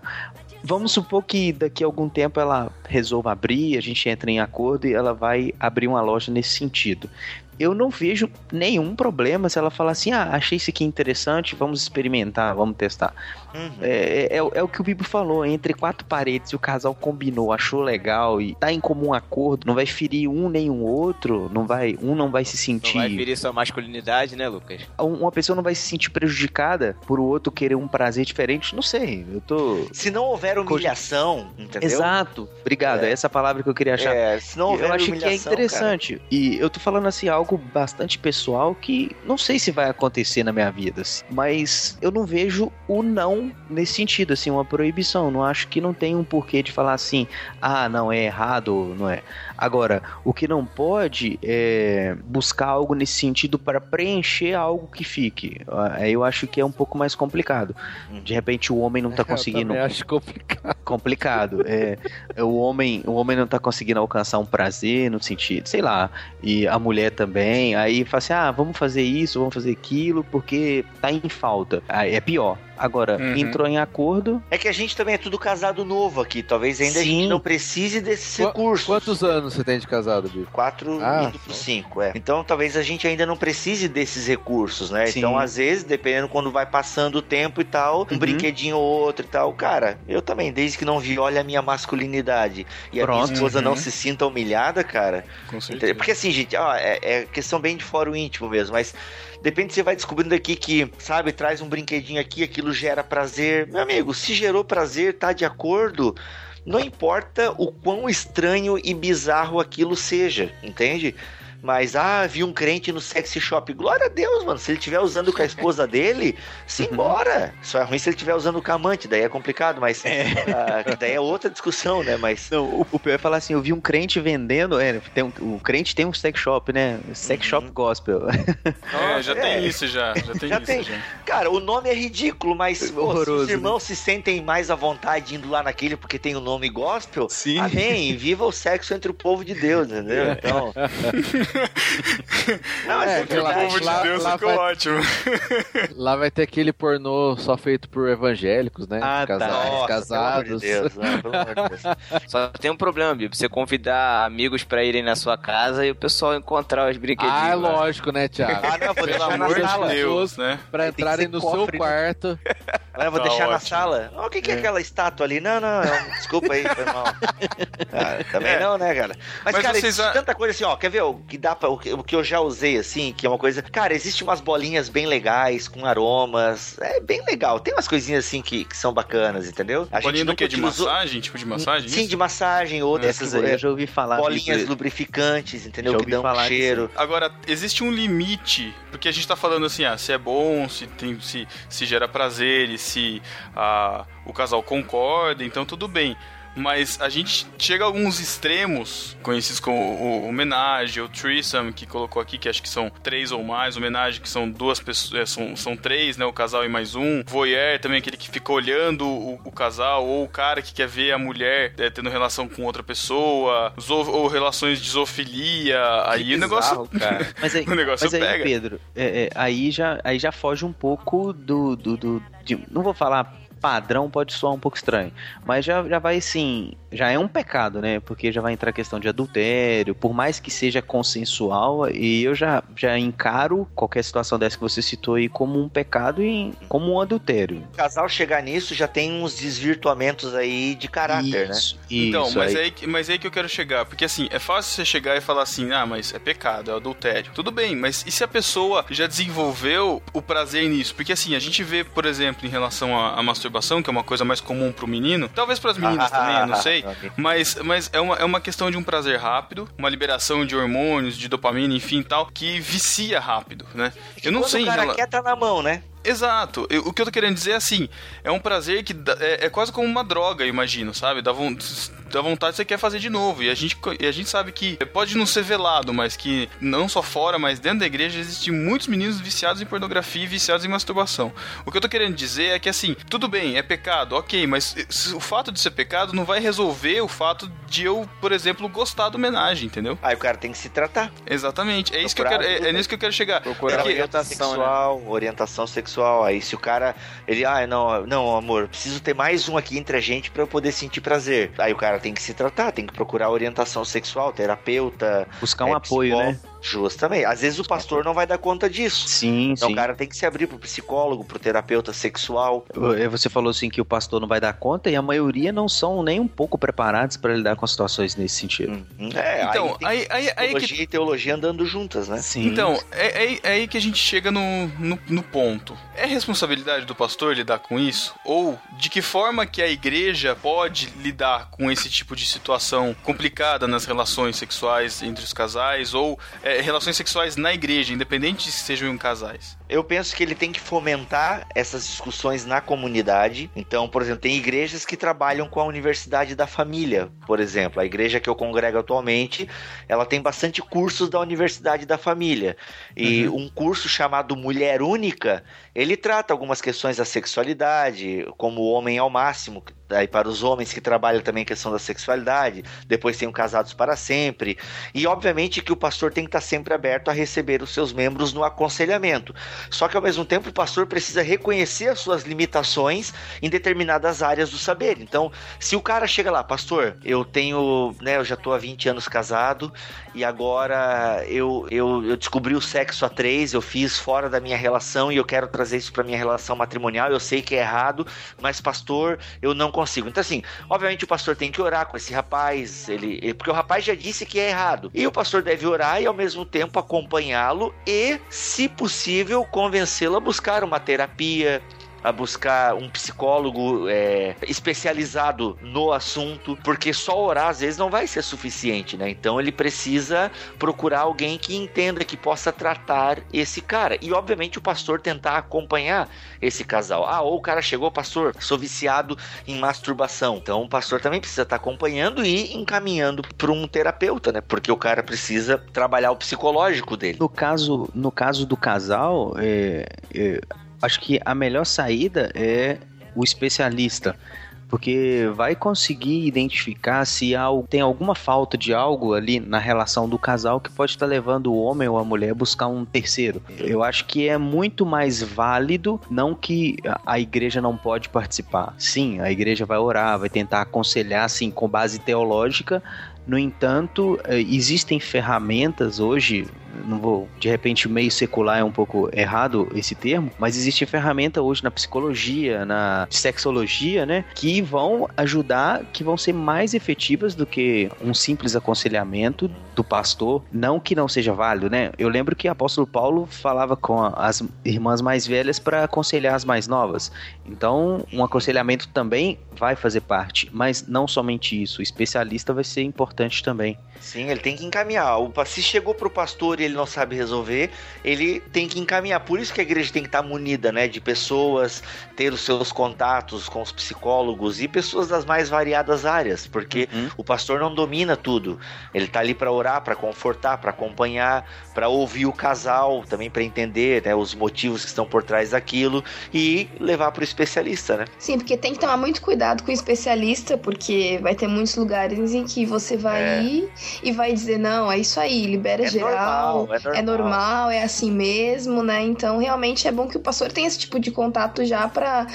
Vamos supor que daqui a algum tempo ela resolva abrir, a gente entra em acordo e ela vai abrir uma loja nesse sentido. Eu não vejo nenhum problema se ela falar assim: ah, achei isso aqui interessante, vamos experimentar, vamos testar. Uhum. É, é, é o que o Bibo falou: entre quatro paredes, o casal combinou, achou legal e tá em comum acordo, não vai ferir um nem o outro, não vai, um não vai se Não sentir vai ferir sua masculinidade, né, Lucas? um- uma pessoa não vai se sentir prejudicada por o outro querer um prazer diferente. Não sei, eu tô. Se não houver humilhação, entendeu? Exato, obrigado. É. É essa palavra que eu queria achar. É, se não houver eu acho que é interessante. E eu tô falando assim, algo bastante pessoal que não sei se vai acontecer na minha vida. assim, mas eu não vejo o não nesse sentido, assim, uma proibição. Não acho que não tem um porquê de falar assim, ah, não, é errado, não é. Agora, o que não pode é buscar algo nesse sentido para preencher algo que fique. Aí eu acho que é um pouco mais complicado. De repente o homem não tá conseguindo Eu acho complicado. complicado. É, é, o homem, o homem não tá conseguindo alcançar um prazer no sentido, sei lá, e a mulher também. Aí fala assim: "Ah, vamos fazer isso, vamos fazer aquilo, porque tá em falta". Aí é pior. Agora, Uhum. entrou em acordo, É que a gente também é tudo casado novo aqui. Talvez ainda a gente Sim. não precise desses recursos. Quantos anos você tem de casado, Bico? Quatro Ah, indo por cinco, é. Então talvez a gente ainda não precise desses recursos, né? Sim. Então, às vezes, dependendo quando vai passando o tempo e tal, um Uhum. brinquedinho ou outro e tal. Cara, eu também, desde que não viole a minha masculinidade e a Pronto. minha esposa não Uhum. se sinta humilhada, cara. Com Entendeu? Porque assim, gente, ó, é, é questão bem de fora o íntimo mesmo, mas depende você vai descobrindo aqui que, sabe, traz um brinquedinho aqui, aquilo gera prazer. Meu amigo, se gerou prazer, tá de acordo. Não importa o quão estranho e bizarro aquilo seja, entende? Mas, ah, vi um crente no sexy shop. Glória a Deus, mano. Se ele estiver usando com a esposa dele, simbora. Só é ruim se ele estiver usando com a amante, daí é complicado, mas. ah, que daí é outra discussão, né? Mas. não, o, o pior é falar assim, eu vi um crente vendendo, é, tem um- o crente tem um sex shop, né? Sex Uhum. shop gospel. É, já É. tem isso já. Já tem Já isso tem. já. Cara, o nome é ridículo, mas pô, Horroroso, os irmãos se sentem mais à vontade indo lá naquele porque tem o nome gospel, Sim. amém. Viva o sexo entre o povo de Deus, entendeu? Então. Não, mas É, é, lá- O povo de lá- Deus lá ficou vai- ótimo. Lá vai ter aquele pornô só feito por evangélicos, né? Ah, tá. Casais, Nossa, casados. Pelo amor de Deus, não, pelo amor de Deus. Só tem um problema, Bibo. Você convidar amigos pra irem na sua casa e o pessoal encontrar os brinquedinhos. Ah, é lá. lógico, né, Thiago? Ah, não, vou deixar na de sala, Deus, né? Pra entrarem no cofre, seu né? quarto Ah, eu vou Tá deixar na ótimo. sala. Ó, o que, que é. aquela estátua ali? Não, não, é um- desculpa aí, foi mal. Ah, também É. não, né, cara? Mas, Mas cara, vocês tanta coisa assim, ó. Quer ver o que dá pra, o, que, o que eu já usei, assim, que é uma coisa. Cara, existe umas bolinhas bem legais, com aromas. É bem legal. Tem umas coisinhas assim que, que são bacanas, entendeu? A Bolinha do nunca quê? De utilizou- massagem? Tipo de massagem? Sim, isso? de massagem, ou dessas eu é, já ouvi falar bolinhas disso. lubrificantes, entendeu? Já Que dão um cheiro. Agora, existe um limite, porque a gente tá falando assim, ah, se é bom, se, tem, se, se gera prazer, e se ah, o casal concorda, então tudo bem. Mas a gente chega a alguns extremos, conhecidos como o, homenagem, o threesome, que colocou aqui, que acho que são três ou mais, homenagem que são duas pessoas, é, são, são três, né, o casal e mais um. Voyeur também, aquele que fica olhando o, o casal, ou o cara que quer ver a mulher é, tendo relação com outra pessoa, zo- ou relações de zoofilia, aí o negócio... bizarro, cara. Mas aí, o negócio mas aí pega. Pedro, é, é, aí, já, aí já foge um pouco do. do, do- de- não vou falar padrão, pode soar um pouco estranho. Mas já, já vai assim. Já é um pecado, né? Porque já vai entrar a questão de adultério, por mais que seja consensual, e eu já, já encaro qualquer situação dessa que você citou aí como um pecado e como um adultério. O casal chegar nisso já tem uns desvirtuamentos aí de caráter, né? Isso, Então, isso mas aí. aí, que- mas aí que eu quero chegar. Porque assim, é fácil você chegar e falar assim, ah, mas é pecado, é adultério. Tudo bem, mas e se a pessoa já desenvolveu o prazer nisso? Porque assim, a gente vê, por exemplo, em relação à, à masturbação, que é uma coisa mais comum pro menino, talvez pras meninas também, eu não sei. Mas, mas é, uma, é uma questão de um prazer rápido, uma liberação de hormônios, de dopamina, enfim tal, que vicia rápido, né? Eu não sei o cara rela- quer tá na mão, né? Exato. Eu- o que eu tô querendo dizer é assim, é um prazer que dá- é, é quase como uma droga, eu imagino, sabe? Dá, von- dá vontade você quer fazer de novo. E a, gente, e a gente sabe que pode não ser velado, mas que não só fora, mas dentro da igreja existem muitos meninos viciados em pornografia e viciados em masturbação. O que eu tô querendo dizer é que assim, tudo bem, é pecado, ok, mas se- o fato de ser pecado não vai resolver o fato de eu, por exemplo, gostar do homenagem, entendeu? Aí o cara tem que se tratar. Exatamente. É isso que eu quero, é, é nisso que eu quero chegar. Procurar Porque- orientação, né? sexual, orientação sexual. Aí se o cara, ele, ah, não, não, amor, preciso ter mais um aqui entre a gente pra eu poder sentir prazer. Aí o cara tem que se tratar, tem que procurar orientação sexual, terapeuta, Buscar um é, apoio, né? Justamente. Às vezes o pastor não vai dar conta disso. Sim, Então sim. o cara tem que se abrir pro psicólogo, pro terapeuta sexual. Eh, Você falou assim que o pastor não vai dar conta e a maioria não são nem um pouco preparados para lidar com situações nesse sentido. Hum, É, Então, aí, aí, aí, aí tem que psicologia e teologia andando juntas, né? Sim. Então, é, é- é aí que a gente chega no, no, no ponto. É responsabilidade do pastor lidar com isso? Ou de que forma que a igreja pode lidar com esse tipo de situação complicada nas relações sexuais entre os casais? Ou é, relações sexuais na igreja, independente se sejam em casais? Eu penso que ele tem que fomentar essas discussões na comunidade. Então, por exemplo, tem igrejas que trabalham com a universidade da família, por exemplo. A igreja que eu congrego atualmente, ela tem bastante cursos da universidade da família. E um curso chamado Mulher Única, ele trata algumas questões da sexualidade, como o homem ao máximo, aí para os homens que trabalham também a questão da sexualidade. Depois tem o Casados para Sempre. E obviamente que o pastor tem que estar sempre aberto a receber os seus membros no aconselhamento. Só que ao mesmo tempo o pastor precisa reconhecer as suas limitações em determinadas áreas do saber. Então, se o cara chega lá, pastor, eu tenho, né, eu já tô há 20 anos casado e agora eu, eu, eu descobri o sexo a três, eu fiz fora da minha relação e eu quero trazer isso para minha relação matrimonial. Eu sei que é errado, mas pastor, eu não consigo. Então assim, obviamente o pastor tem que orar com esse rapaz, ele, ele- porque o rapaz já disse que é errado. E o pastor deve orar e ao mesmo tempo acompanhá-lo e, se possível, convencê-lo a buscar uma terapia, a buscar um psicólogo é, especializado no assunto, porque só orar às vezes não vai ser suficiente, né? Então ele precisa procurar alguém que entenda, que possa tratar esse cara. E obviamente o pastor tentar acompanhar esse casal. Ah, ou o cara chegou, pastor, sou viciado em masturbação. Então o pastor também precisa estar acompanhando e encaminhando para um terapeuta, né? Porque o cara precisa trabalhar o psicológico dele. No caso, no caso do casal, é, é, acho que a melhor saída é o especialista. Porque vai conseguir identificar se há, tem alguma falta de algo ali na relação do casal que pode estar levando o homem ou a mulher a buscar um terceiro. Eu acho que é muito mais válido, não que a- a igreja não pode participar. Sim, a igreja vai orar, vai tentar aconselhar, assim, com base teológica, no entanto, eh, existem ferramentas hoje não vou, de repente, meio secular é um pouco errado esse termo, mas existe ferramenta hoje na psicologia, na sexologia, né, que vão ajudar, que vão ser mais efetivas do que um simples aconselhamento do pastor, não que não seja válido, né? Eu lembro que o apóstolo Paulo falava com as irmãs mais velhas para aconselhar as mais novas. Então, um aconselhamento também vai fazer parte, mas não somente isso, o especialista vai ser importante também. Sim, ele tem que encaminhar. O, se chegou pro pastor e ele não sabe resolver, ele tem que encaminhar. Por isso que a igreja tem que estar munida, né, de pessoas, ter os seus contatos com os psicólogos e pessoas das mais variadas áreas, porque uhum. o pastor não domina tudo. Ele tá ali para orar, para confortar, para acompanhar, para ouvir o casal, também para entender, né, os motivos que estão por trás daquilo e levar pro especialista, né? Sim, porque tem que tomar muito cuidado com o especialista, porque vai ter muitos lugares em que você vai é. ir e vai dizer, não, é isso aí, libera é geral, normal, é, normal. é normal, é assim mesmo, né? Então, realmente é bom que o pastor tenha esse tipo de contato já para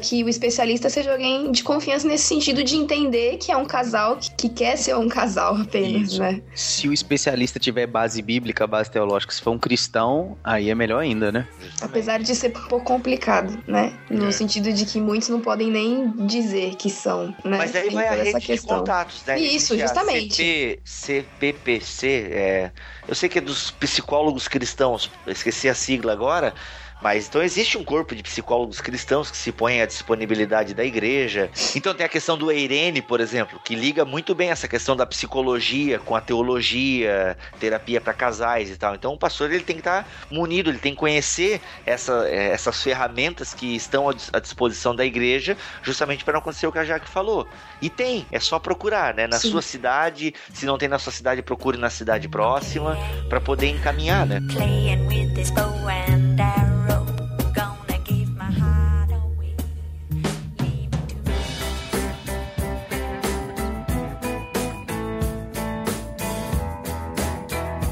que o especialista seja alguém de confiança nesse sentido de entender que é um casal que, que quer ser um casal apenas, isso. né? Se o especialista tiver base bíblica, base teológica, se for um cristão, aí é melhor ainda, né? Apesar de ser um pouco complicado, né? No é. sentido de que muitos não podem nem dizer que são, né? Mas aí vai a rede de contatos, né? Isso, justamente. CPPC, é, eu sei que é dos psicólogos cristãos, esqueci a sigla agora, mas então existe um corpo de psicólogos cristãos que se põem à disponibilidade da igreja. Então tem a questão do Eirene, por exemplo, que liga muito bem essa questão da psicologia com a teologia, terapia para casais e tal. Então o pastor ele tem que estar munido, ele tem que conhecer essa, é, essas ferramentas que estão à disposição da igreja, justamente para não acontecer o que a Jaque falou. E tem, é só procurar, né? Na Sim. sua cidade, se não tem na sua cidade, procure na cidade próxima para poder encaminhar, né? Playing with this bow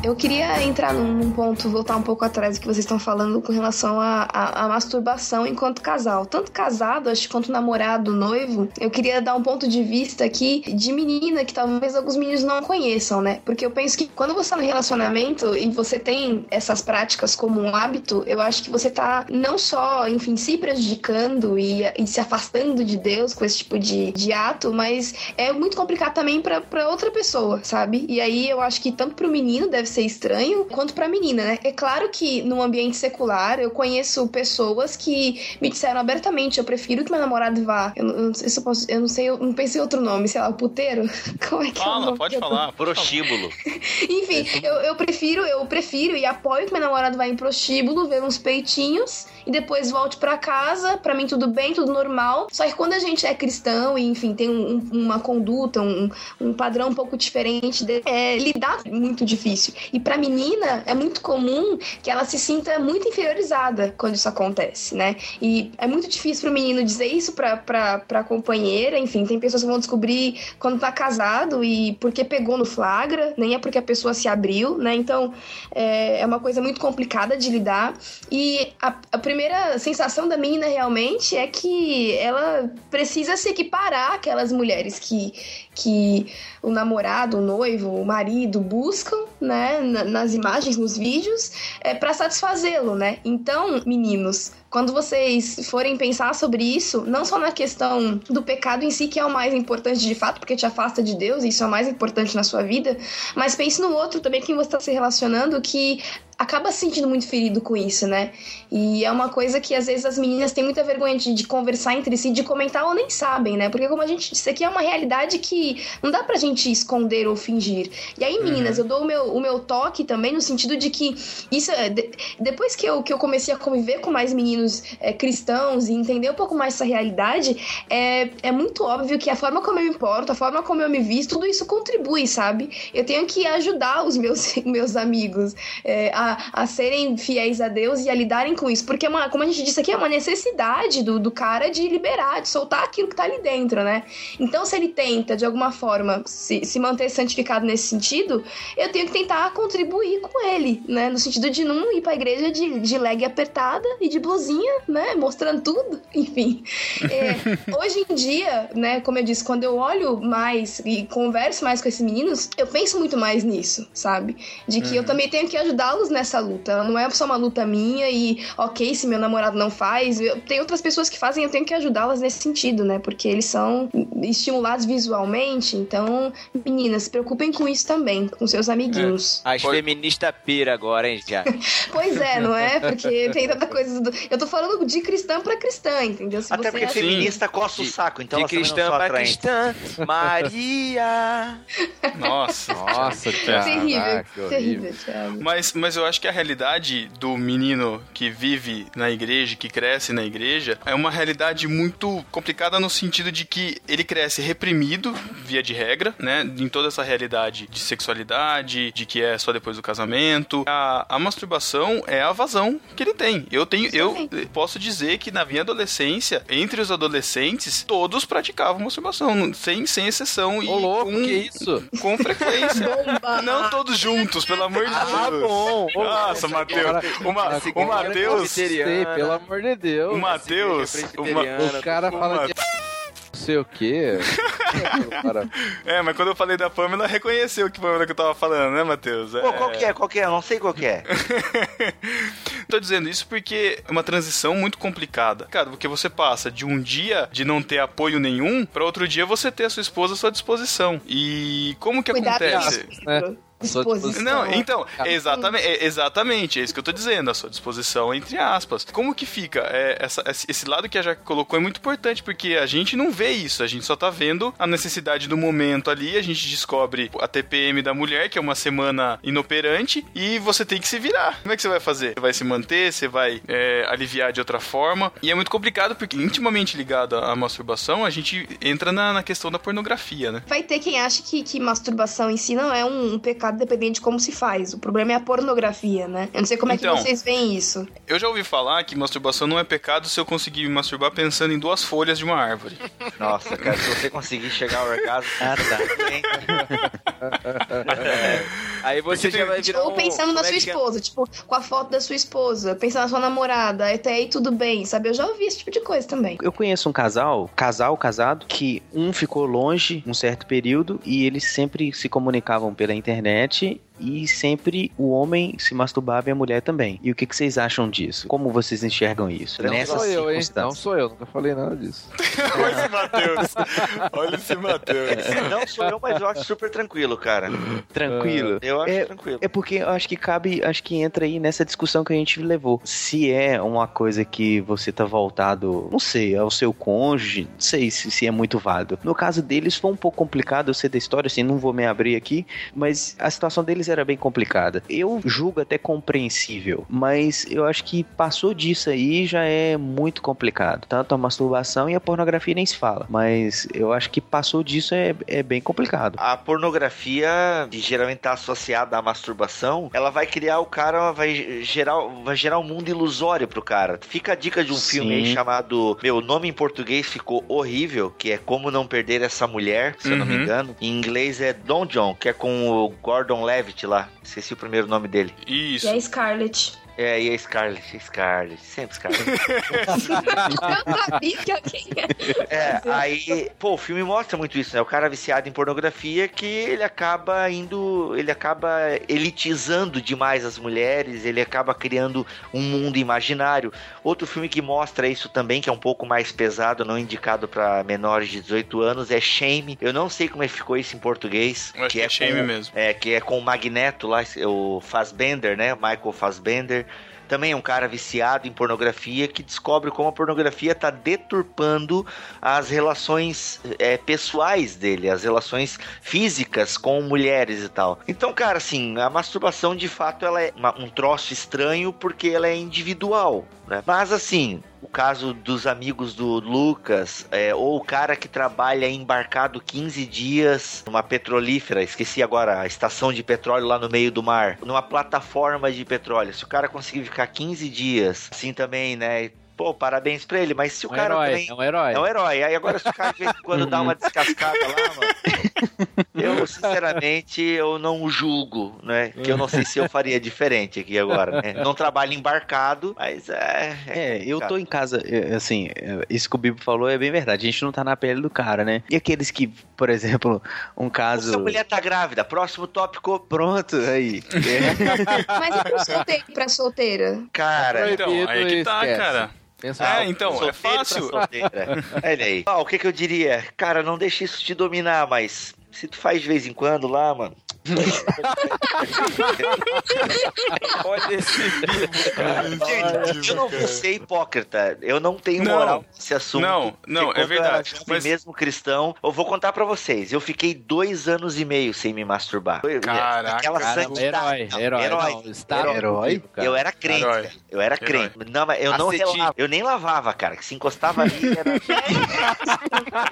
Eu queria entrar num, ponto, voltar um pouco atrás do que vocês estão falando com relação à masturbação enquanto casal. Tanto casado, acho, quanto namorado, noivo. Eu queria dar um ponto de vista aqui de menina que talvez alguns meninos não conheçam, né? Porque eu penso que quando você tá no relacionamento e você tem essas práticas como um hábito, eu acho que você tá não só, enfim, se prejudicando e, e se afastando de Deus com esse tipo de, de ato, mas é muito complicado também para outra pessoa, sabe? E aí eu acho que tanto pro menino deve ser estranho, quanto pra menina, né? É claro que num ambiente secular eu conheço pessoas que me disseram abertamente: eu prefiro que meu namorado vá. Eu, eu não sei se eu posso. Eu não sei, eu não pensei outro nome, sei lá, o puteiro? Como é que Fala, é pode falar. Prostíbulo. Enfim, eu, eu prefiro, eu prefiro e apoio que meu namorado vá em prostíbulo, ver uns peitinhos e depois volte para casa. Para mim, tudo bem, tudo normal. Só que quando a gente é cristão e, enfim, tem um, uma conduta, um, um padrão um pouco diferente, de, é, lidar muito difícil. E para menina é muito comum que ela se sinta muito inferiorizada quando isso acontece, né? E é muito difícil para o menino dizer isso para para companheira, enfim, tem pessoas que vão descobrir quando tá casado e porque pegou no flagra, nem é porque a pessoa se abriu, né? Então é, é uma coisa muito complicada de lidar. E a, a primeira sensação da menina realmente é que ela precisa se equiparar àquelas mulheres que, que o namorado, o noivo, o marido buscam, né, nas imagens, nos vídeos, é, para satisfazê-lo, né? Então, meninos, quando vocês forem pensar sobre isso, não só na questão do pecado em si, que é o mais importante de fato, porque te afasta de Deus, e isso é o mais importante na sua vida, mas pense no outro também, quem você está se relacionando, que acaba se sentindo muito ferido com isso, né? E é uma coisa que às vezes as meninas têm muita vergonha de, de, conversar entre si, de comentar ou nem sabem, né? Porque como a gente disse aqui, é uma realidade que não dá pra gente esconder ou fingir. E aí, meninas, uhum. eu dou o meu, o meu toque também no sentido de que isso é, de, depois que eu, que eu comecei a conviver com mais meninos é, cristãos e entender um pouco mais essa realidade, é, é muito óbvio que a forma como eu me importo, a forma como eu me visto, tudo isso contribui, sabe? Eu tenho que ajudar os meus, meus amigos é, a a, serem fiéis a Deus e a lidarem com isso. Porque, é uma, como a gente disse aqui, é uma necessidade do, do cara de liberar, de soltar aquilo que tá ali dentro, né? Então, se ele tenta, de alguma forma, se, se manter santificado nesse sentido, eu tenho que tentar contribuir com ele, né? No sentido de não ir pra igreja de, de leg apertada e de blusinha calcinha, né? Mostrando tudo, enfim. É, hoje em dia, né, como eu disse, quando eu olho mais e converso mais com esses meninos, eu penso muito mais nisso, sabe? De que eu também tenho que ajudá-los nessa luta. Não é só uma luta minha e, ok, se meu namorado não faz, eu, tem outras pessoas que fazem, eu tenho que ajudá-las nesse sentido, né? Porque eles são estimulados visualmente, então, meninas, se preocupem com isso também, com seus amiguinhos. As Pode- feministas pira agora, hein, já. Pois é, não é? Porque tem tanta coisa. Do... Eu tô falando de cristã pra cristã, entendeu? Se Até você porque acha- feminista coça o saco, então de cristã pra atraentes. cristã, Maria. Nossa. Nossa, Thiago. terrível, ah, que horrível. terrível, Thiago. Mas, mas eu acho que a realidade do menino que vive na igreja, que cresce na igreja, é uma realidade muito complicada no sentido de que ele cresce reprimido, via de regra, né? Em toda essa realidade de sexualidade, de que é só depois do casamento. A, a masturbação é a vazão que ele tem. Eu tenho, eu posso dizer que na minha adolescência, entre os adolescentes, todos praticavam masturbação, sem, sem exceção. E Ô, louco, com, que isso? com frequência. Não todos juntos, pelo amor de Deus. Ah, bom. Nossa, Matheus. O, o Matheus. Pelo amor de Deus. O Matheus. o cara fala de sei o quê. É, mas quando eu falei da Pamela, reconheceu que Pamela que eu tava falando, né, Matheus? Pô, qual que é? Qual que é? Eu não sei qual que é. Tô dizendo isso porque é uma transição muito complicada. Cara, porque você passa de um dia de não ter apoio nenhum pra outro dia você ter a sua esposa à sua disposição. E como que Cuidado acontece? né? Disposição. Não, então, exatamente, é, exatamente, é isso que eu tô dizendo, a sua disposição, entre aspas. Como que fica? É, essa- esse esse lado que a Jaque colocou é muito importante, porque a gente não vê isso, a gente só tá vendo a necessidade do momento ali, a gente descobre a TPM da mulher, que é uma semana inoperante, e você tem que se virar. Como é que você vai fazer? Você vai se manter, você vai é, aliviar de outra forma, e é muito complicado, porque intimamente ligado à masturbação, a gente entra na, na questão da pornografia, né? Vai ter quem acha que, que masturbação em si não é um, um pecado dependente de como se faz. O problema é a pornografia, né? Eu não sei como é Então. que vocês veem isso. Eu já ouvi falar que masturbação não é pecado se eu conseguir me masturbar pensando em duas folhas de uma árvore. Nossa, cara, se você conseguir chegar ao orgasmo. Ah, tá. Aí você Porque já vai virar Ou um- pensando na é sua é? esposa, tipo, com a foto da sua esposa, pensando na sua namorada, até aí tudo bem, sabe? Eu já ouvi esse tipo de coisa também. Eu conheço um casal, casal casado, que um ficou longe um certo período e eles sempre se comunicavam pela internet internet e sempre o homem se masturbava e a mulher também. E o que, que vocês acham disso? Como vocês enxergam isso? Não Nessas sou eu, hein? Não sou eu, nunca falei nada disso. Olha esse Matheus. Olha esse Matheus. Não sou eu, mas eu acho super tranquilo, cara. Tranquilo. Eu acho É, tranquilo. É porque eu acho que cabe, acho que entra aí nessa discussão que a gente levou. Se é uma coisa que você tá voltado, não sei, ao seu cônjuge, não sei se, se é muito válido. No caso deles foi um pouco complicado, eu sei da história, assim, não vou me abrir aqui, mas a situação deles era bem complicada. Eu julgo até compreensível, mas eu acho que passou disso aí já é muito complicado. Tanto a masturbação e a pornografia nem se fala, mas eu acho que passou disso é, é bem complicado. A pornografia, que geralmente está associada à masturbação, ela vai criar o cara, vai gerar, vai gerar um mundo ilusório pro cara. Fica a dica de um Sim. filme aí chamado. Meu, nome em português ficou horrível, que é Como Não Perder Essa Mulher, se eu não me Uhum. engano. Em inglês é Don John, que é com o Gordon Levitt lá. Esqueci o primeiro nome dele. Isso. E a Scarlett. É, e a Scarlett, Scarlett, sempre Scarlett. Eu sabia que alguém É, aí, pô, o filme mostra muito isso, né? O cara viciado em pornografia que ele acaba indo, ele acaba elitizando demais as mulheres, ele acaba criando um mundo imaginário. Outro filme que mostra isso também, que é um pouco mais pesado, não indicado pra menores de 18 anos, é Shame. Eu não sei como é que ficou isso em português. Eu acho que é Shame com- mesmo. É, que é com o Magneto lá, o Fassbender, né? Michael Fassbender. Também é um cara viciado em pornografia que descobre como a pornografia está deturpando as relações é, pessoais dele, as relações físicas com mulheres e tal. Então, cara, assim, a masturbação de fato ela é uma- um troço estranho porque ela é individual, né? Mas assim, o caso dos amigos do Lucas, é, ou o cara que trabalha embarcado 15 dias numa petrolífera, esqueci agora, a estação de petróleo lá no meio do mar, numa plataforma de petróleo. Se o cara conseguir ficar 15 dias, assim também, né? Pô, parabéns pra ele, mas se o É um cara herói, também. é um herói. É um herói. Aí agora se o cara de vez em quando dá uma descascada lá, mano. Eu, sinceramente, eu não julgo, né? Que eu não sei se eu faria diferente aqui agora, né? Não trabalho embarcado, mas é. É, eu tô em casa, é, assim, é, isso que o Bibo falou é bem verdade. A gente não tá na pele do cara, né? E aqueles que, por exemplo, um caso. Se a mulher tá grávida, próximo tópico. Pronto, aí. É. Mas e pro solteiro pra solteira? Cara, Então, aí que tá, esquece. cara. Pensa É, alto. então, é fácil. Olha aí. Ah, o que que eu diria? Cara, não deixe isso te dominar, mas se tu faz de vez em quando lá, mano. Olha esse bico, cara. Gente, eu não vou ser hipócrita. Eu não tenho Não. moral nesse assunto. Não, não, é verdade, mas- mesmo cristão, eu vou contar pra vocês. Eu fiquei dois anos e meio sem me masturbar. Caraca, Aquela Caramba, santidade. herói, Não, herói, herói. não, está Herói. Herói? cara. Eu era crente, Herói. Eu era Herói. crente. Não, mas eu não relava. Eu nem lavava, cara. Que se encostava ali era.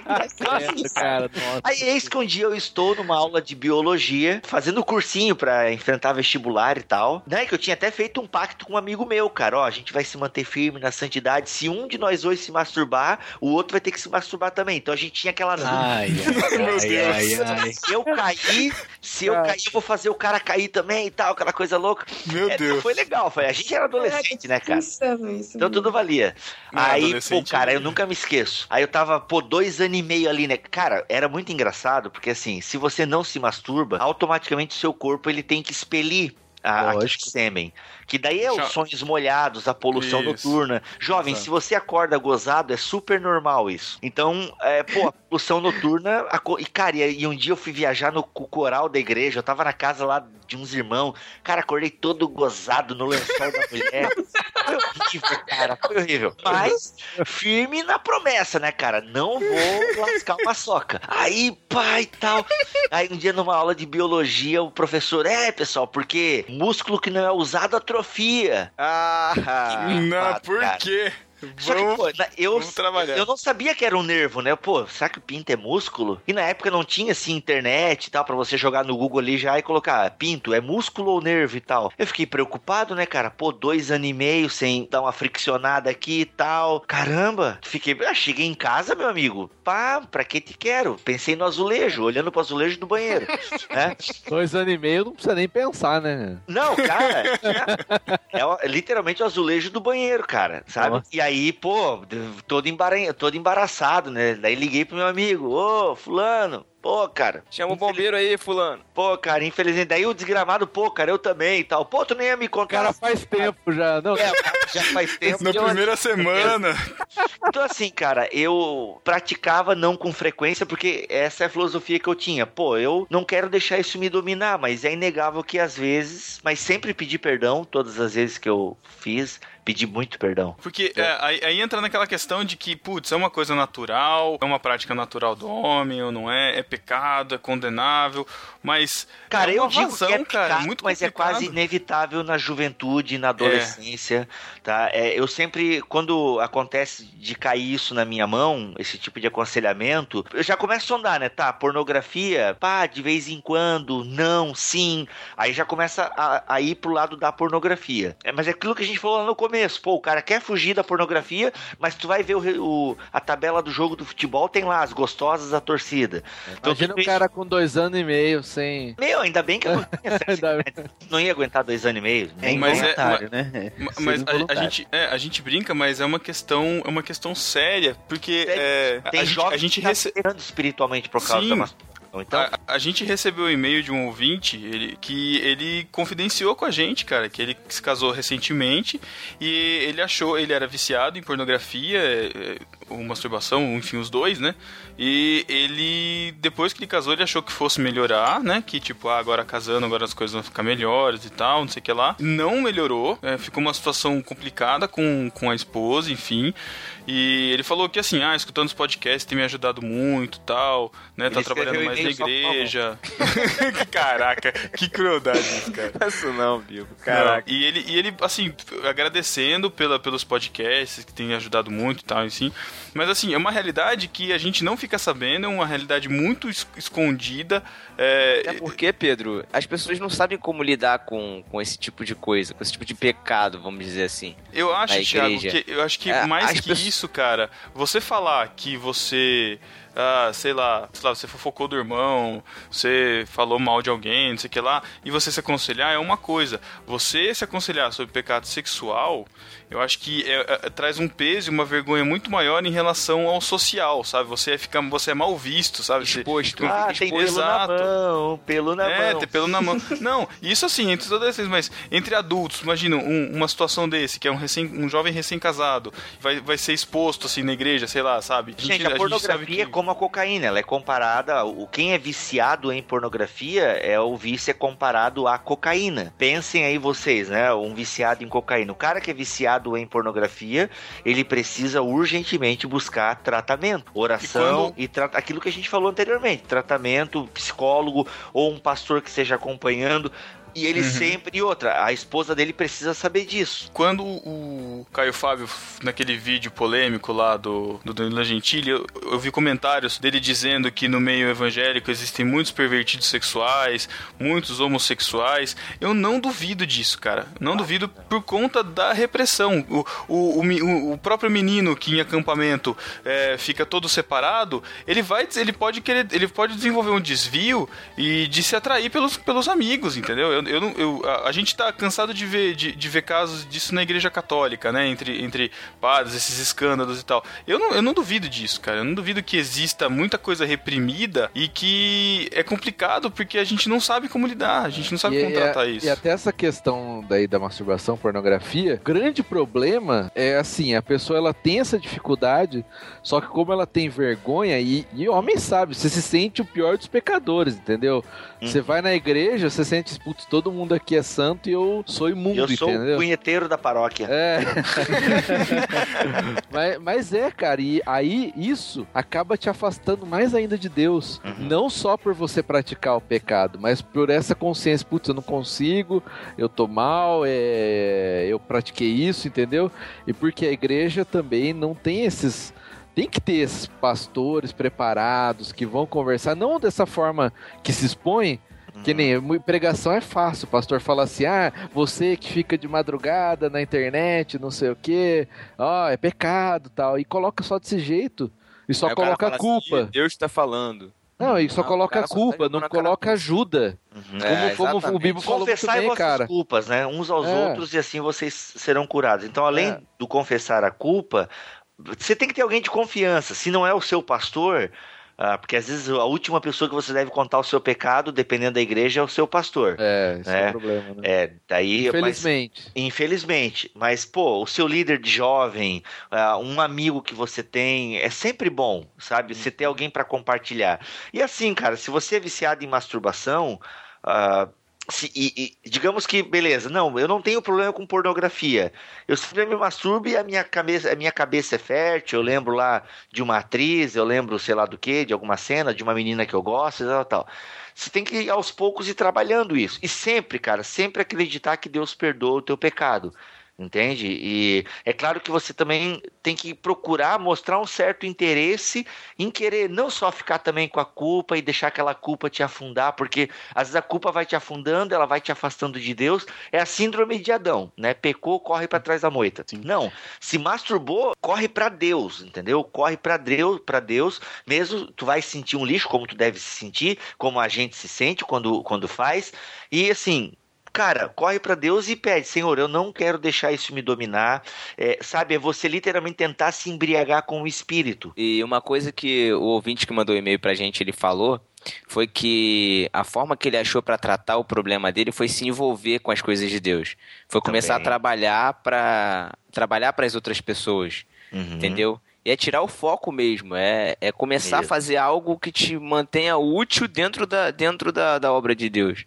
É, cara, nossa. Aí eis que um dia eu estou numa aula de biologia, fazendo cursinho pra enfrentar vestibular e tal. Né, que eu tinha até feito um pacto com um amigo meu, cara. Ó, a gente vai se manter firme na santidade. Se um de nós dois se masturbar, o outro vai ter que se masturbar também. Então a gente tinha aquela. Ai, ai, ai, ai, ai. Se eu cair, se eu cair, eu vou fazer o cara cair também e tal, aquela coisa louca. Meu É, Deus. Foi legal, foi. A gente era adolescente, né, cara? Insano isso. Então tudo valia. Não, aí, pô, cara, eu nunca me esqueço. Aí eu tava, pô, dois anos e meio ali, né? Cara, era muito engraçado, porque assim, se você não se masturba, automaticamente seu corpo ele tem que expelir a, aquele sêmen. Que daí é os sonhos molhados, a poluição Isso. noturna. Jovem, Exato. se você acorda gozado, é super normal isso. Então, é, pô, a poluição noturna. a co- E, cara, e, e um dia eu fui viajar no co- coral da igreja, eu tava na casa lá de uns irmãos. Cara, acordei todo gozado no lençol da mulher. Foi horrível, cara, foi horrível. Mas, firme na promessa, né, cara? Não vou lascar uma soca. Aí, pai, tal. Aí um dia numa aula de biologia, o professor, é, pessoal, porque músculo que não é usado atrofia. Ah, Não, por quê? Só que, pô, eu, eu não sabia que era um nervo, né? Pô, será que o pinto é músculo? E na época não tinha, assim, internet e tal, pra você jogar no Google ali já e colocar pinto, é músculo ou nervo e tal. Eu fiquei preocupado, né, cara? Pô, dois anos e meio sem dar uma friccionada aqui e tal. Caramba! Fiquei... Ah, cheguei em casa, meu amigo. Pá, pra que te quero? Pensei no azulejo, olhando pro azulejo do banheiro, né? Dois anos e meio não precisa nem pensar, né? Não, cara, é, o- é literalmente o azulejo do banheiro, cara, sabe? Nossa. E aí, pô, todo, embara... todo embaraçado, né? Daí liguei pro meu amigo, ô, fulano, pô, cara. Chama o bombeiro aí, fulano. Pô, cara, infelizmente, daí o desgramado, pô, cara, eu também e tal. Pô, tu nem ia me contar. cara faz tempo já. Não, É, já faz tempo. Na Eu- primeira semana. Então, assim, cara, eu praticava não com frequência, porque essa é a filosofia que eu tinha. Pô, eu não quero deixar isso me dominar, mas é inegável que às vezes, mas sempre pedi perdão, todas as vezes que eu fiz, pedi muito perdão. Porque é, aí, aí entra naquela questão de que, putz, é uma coisa natural, é uma prática natural do homem, ou não é, é pecado, é condenável, mas. Cara, é eu digo vazão, que é cara, pecado, muito mas é complicado. quase inevitável na juventude, na adolescência, tá? É, eu sempre, quando acontece de cair isso na minha mão, esse tipo de aconselhamento, eu já começo a sondar, né? Tá, pornografia, pá, de vez em quando, não, sim. Aí já começa a, a ir pro lado da pornografia. É, mas é aquilo que a gente falou lá no começo. Pô, o cara quer fugir da pornografia, mas tu vai ver o, o- a tabela do jogo do futebol, tem lá as gostosas da torcida. Então, imagina um cara com dois anos e meio sem. Meu, ainda bem que eu não tinha sexo. não ia aguentar dois anos e meio. É Nem Mas é- involuntário, né? Mas a, a gente, é, a gente brinca, mas é uma questão, é uma questão séria, porque é, Tem a, gente, jovens a gente que tá rece- se espiritualmente por causa Sim. da masturbação. Então, a, a gente recebeu um e-mail de um ouvinte ele, que ele confidenciou com a gente, cara, que ele se casou recentemente e ele achou, ele era viciado em pornografia, é, ou masturbação, enfim, os dois, né? E ele, depois que ele casou, ele achou que fosse melhorar, né? Que tipo, ah, agora casando, agora as coisas vão ficar melhores e tal, não sei o que lá. Não melhorou, é, ficou uma situação complicada com, com a esposa, enfim. E ele falou que assim, ah, escutando os podcasts tem me ajudado muito tal, né? Tá Ele trabalhando mais na igreja. Caraca, que crueldade isso, cara. Isso não, Bibo. Não, E ele, e ele, assim, agradecendo pela, pelos podcasts que tem ajudado muito e tal, assim. Mas, assim, é uma realidade que a gente não fica sabendo, é uma realidade muito es- escondida. É, É porque, Pedro, as pessoas não sabem como lidar com, com esse tipo de coisa, com esse tipo de pecado, vamos dizer assim. Eu acho, Thiago, que eu acho que É, mais que pessoas- isso, cara, você falar que você ah, sei lá, sei lá, você fofocou do irmão, você falou mal de alguém, não sei o que lá, e você se aconselhar é uma coisa. Você se aconselhar sobre pecado sexual, eu acho que é, é, traz um peso e uma vergonha muito maior em relação ao social, sabe? Você é, fica, você é mal visto, sabe? Você- Exposto. Ah, tem pelo Exato. na mão, pelo na É, mão. ter pelo na mão. Não, isso assim, entre os adolescentes, mas entre adultos, imagina um- uma situação desse, que é um, recém, um jovem recém-casado, vai, vai ser exposto assim na igreja, sei lá, sabe? Gente, a sabe pornografia é como a cocaína, ela é comparada, o quem é viciado em pornografia é o vício é comparado à cocaína. Pensem aí vocês, né, um viciado em cocaína. O cara que é viciado em pornografia, ele precisa urgentemente buscar tratamento, oração e, tra- aquilo que a gente falou anteriormente, tratamento, psicólogo ou um pastor que esteja acompanhando. E ele Uhum. sempre. E outra, a esposa dele precisa saber disso. Quando o Caio Fábio, naquele vídeo polêmico lá do, do Danilo Gentili, eu, eu vi comentários dele dizendo que no meio evangélico existem muitos pervertidos sexuais, muitos homossexuais. Eu não duvido disso, cara. Não duvido por conta da repressão. O, o, o- o próprio menino que em acampamento é, fica todo separado, ele vai, ele pode querer, ele pode desenvolver um desvio e de se atrair pelos, pelos amigos, entendeu? Eu, eu, não- eu- a, a gente tá cansado de ver, de, de ver casos disso na igreja católica, né? Entre, entre padres, esses escândalos e tal. Eu não, eu não duvido disso, cara. Eu não duvido que exista muita coisa reprimida e que é complicado porque a gente não sabe como lidar, a gente não sabe E- como e, tratar isso. E até essa questão daí da masturbação, pornografia, grande problema é assim, a pessoa ela tem essa dificuldade, só que como ela tem vergonha, e, e homem sabe, você se sente o pior dos pecadores, entendeu? Você vai na igreja, você sente, putz, todo mundo aqui é santo e eu sou imundo, Eu sou entendeu? o punheteiro da paróquia. É. mas, mas é, cara, e aí isso acaba te afastando mais ainda de Deus. Não só por você praticar o pecado, mas por essa consciência, putz, eu não consigo, eu tô mal, é, eu pratiquei isso, entendeu? E porque a igreja também não tem esses. Tem que ter esses pastores preparados que vão conversar, não dessa forma que se expõe, que nem mu- pregação é fácil. O pastor fala assim: ah, você que fica de madrugada na internet, não sei o que, ó, é pecado tal. E coloca só desse jeito. E só Aí coloca a fala culpa. assim, Deus tá falando. Não, e só Não, coloca só tá culpa, não na cara coloca ajuda. É, como, como o. Bibo falou Confessai bem, vossas cara. culpas, né? Uns aos É. outros e assim vocês serão curados. Então, além É. do confessar a culpa, você tem que ter alguém de confiança. Se não é o seu pastor, ah, porque às vezes a última pessoa que você deve contar o seu pecado, dependendo da igreja, é o seu pastor. É, esse é, É. o problema, né? É, daí. mas- Infelizmente. Infelizmente, mas pô, o seu líder de jovem, ah, um amigo que você tem, é sempre bom, sabe? Você ter alguém para compartilhar. E assim, cara, se você é viciado em masturbação, ah, se- e, e digamos que, beleza, não, eu não tenho problema com pornografia. Eu sempre me masturbo e a minha cabeça, a minha cabeça é fértil. Eu lembro lá de uma atriz, eu lembro, sei lá do que, de alguma cena, de uma menina que eu gosto, tal, tal. Você tem que aos poucos ir trabalhando isso. E sempre, cara, sempre acreditar que Deus perdoa o teu pecado. Entende? E é claro que você também tem que procurar mostrar um certo interesse em querer não só ficar também com a culpa e deixar aquela culpa te afundar, porque às vezes a culpa vai te afundando, ela vai te afastando de Deus. É a síndrome de Adão, né? Pecou, corre para trás da moita. Não, se masturbou, corre para Deus, entendeu? Corre para Deus, para Deus, mesmo tu vai sentir um lixo como tu deve se sentir, como a gente se sente quando quando faz. E assim, Cara, corre pra Deus e pede, Senhor, eu não quero deixar isso me dominar. É, sabe, é você literalmente tentar se embriagar com o espírito. E uma coisa que o ouvinte que mandou e-mail pra gente, ele falou, foi que a forma que ele achou pra tratar o problema dele foi se envolver com as coisas de Deus. Foi começar Também. a trabalhar pra trabalhar para as outras pessoas, Uhum. entendeu? E é tirar o foco mesmo, é, é começar a Mesmo. fazer algo que te mantenha útil dentro da, dentro da, da obra de Deus.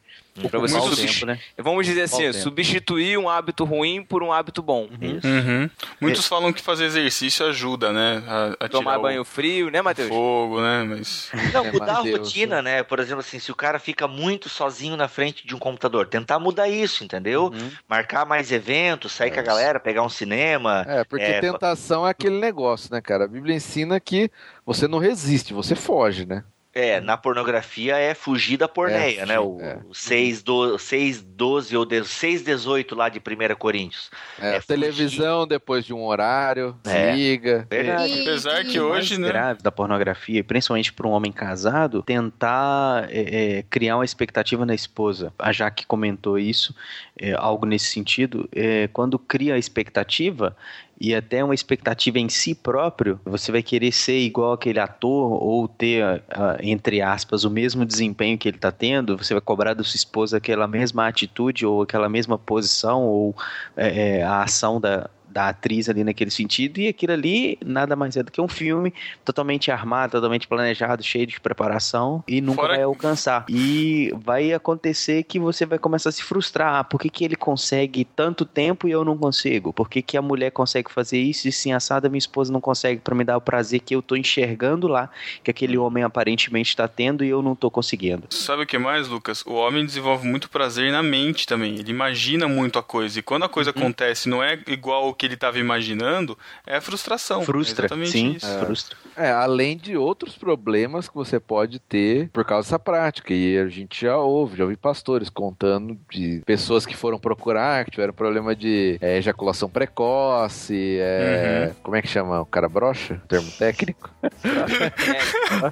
Pra você Ocupar o substitu- tempo, né? Vamos dizer assim, substituir um hábito ruim por um hábito bom. Isso. Uhum. Muitos falam que fazer exercício ajuda, né? A, a Tomar tirar o banho frio, né, Matheus? fogo, né? Mas. Não, É, mudar a rotina, né? Por exemplo, assim, se o cara fica muito sozinho na frente de um computador, tentar mudar isso, entendeu? Uhum. Marcar mais eventos, sair com a galera, pegar um cinema. É, porque É, tentação é aquele negócio, né, cara? A Bíblia ensina que você não resiste, você foge, né? É, na pornografia é fugir da porneia, É, né? O é. 6, do, 6, 12 ou 6, 18 lá de 1 Coríntios. É, É, televisão depois de um horário, É. liga. Verdade. E- Apesar e- que hoje, né? grave da pornografia, principalmente para um homem casado, tentar é, é, criar uma expectativa na esposa. A Jaque comentou isso, é, algo nesse sentido. É, quando cria a expectativa e até uma expectativa em si próprio, você vai querer ser igual aquele ator ou ter, ah, entre aspas, o mesmo desempenho que ele está tendo. Você vai cobrar da sua esposa aquela mesma atitude ou aquela mesma posição ou é, é, a ação da, da atriz ali naquele sentido, e aquilo ali nada mais é do que um filme totalmente armado, totalmente planejado, cheio de preparação, e nunca Fora vai alcançar. E vai acontecer que você vai começar a se frustrar. Ah, por que, que ele consegue tanto tempo e eu não consigo? Por que, que a mulher consegue fazer isso e sim assada minha esposa não consegue para me dar o prazer que eu tô enxergando lá, que aquele homem aparentemente está tendo e eu não tô conseguindo? Sabe o que mais, Lucas? O homem desenvolve muito prazer na mente também. Ele imagina muito a coisa. E quando a coisa acontece e não é igual o que ele estava imaginando, é frustração. Frustra, É sim, isso. frustra. É, além de outros problemas que você pode ter por causa dessa prática. E a gente já ouve, já ouvi pastores contando de pessoas que foram procurar, que tiveram problema de é, ejaculação precoce, é, como é que chama? O cara brocha? Termo técnico?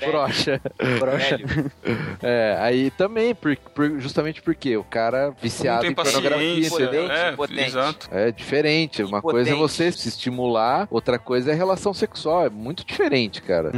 É, brocha. velho. É, aí também, por, por- justamente porque o cara viciado em pornografia, entendeu? É, exato. É diferente. Uma coisa é você se estimular, outra coisa é relação sexual. É muito diferente, cara.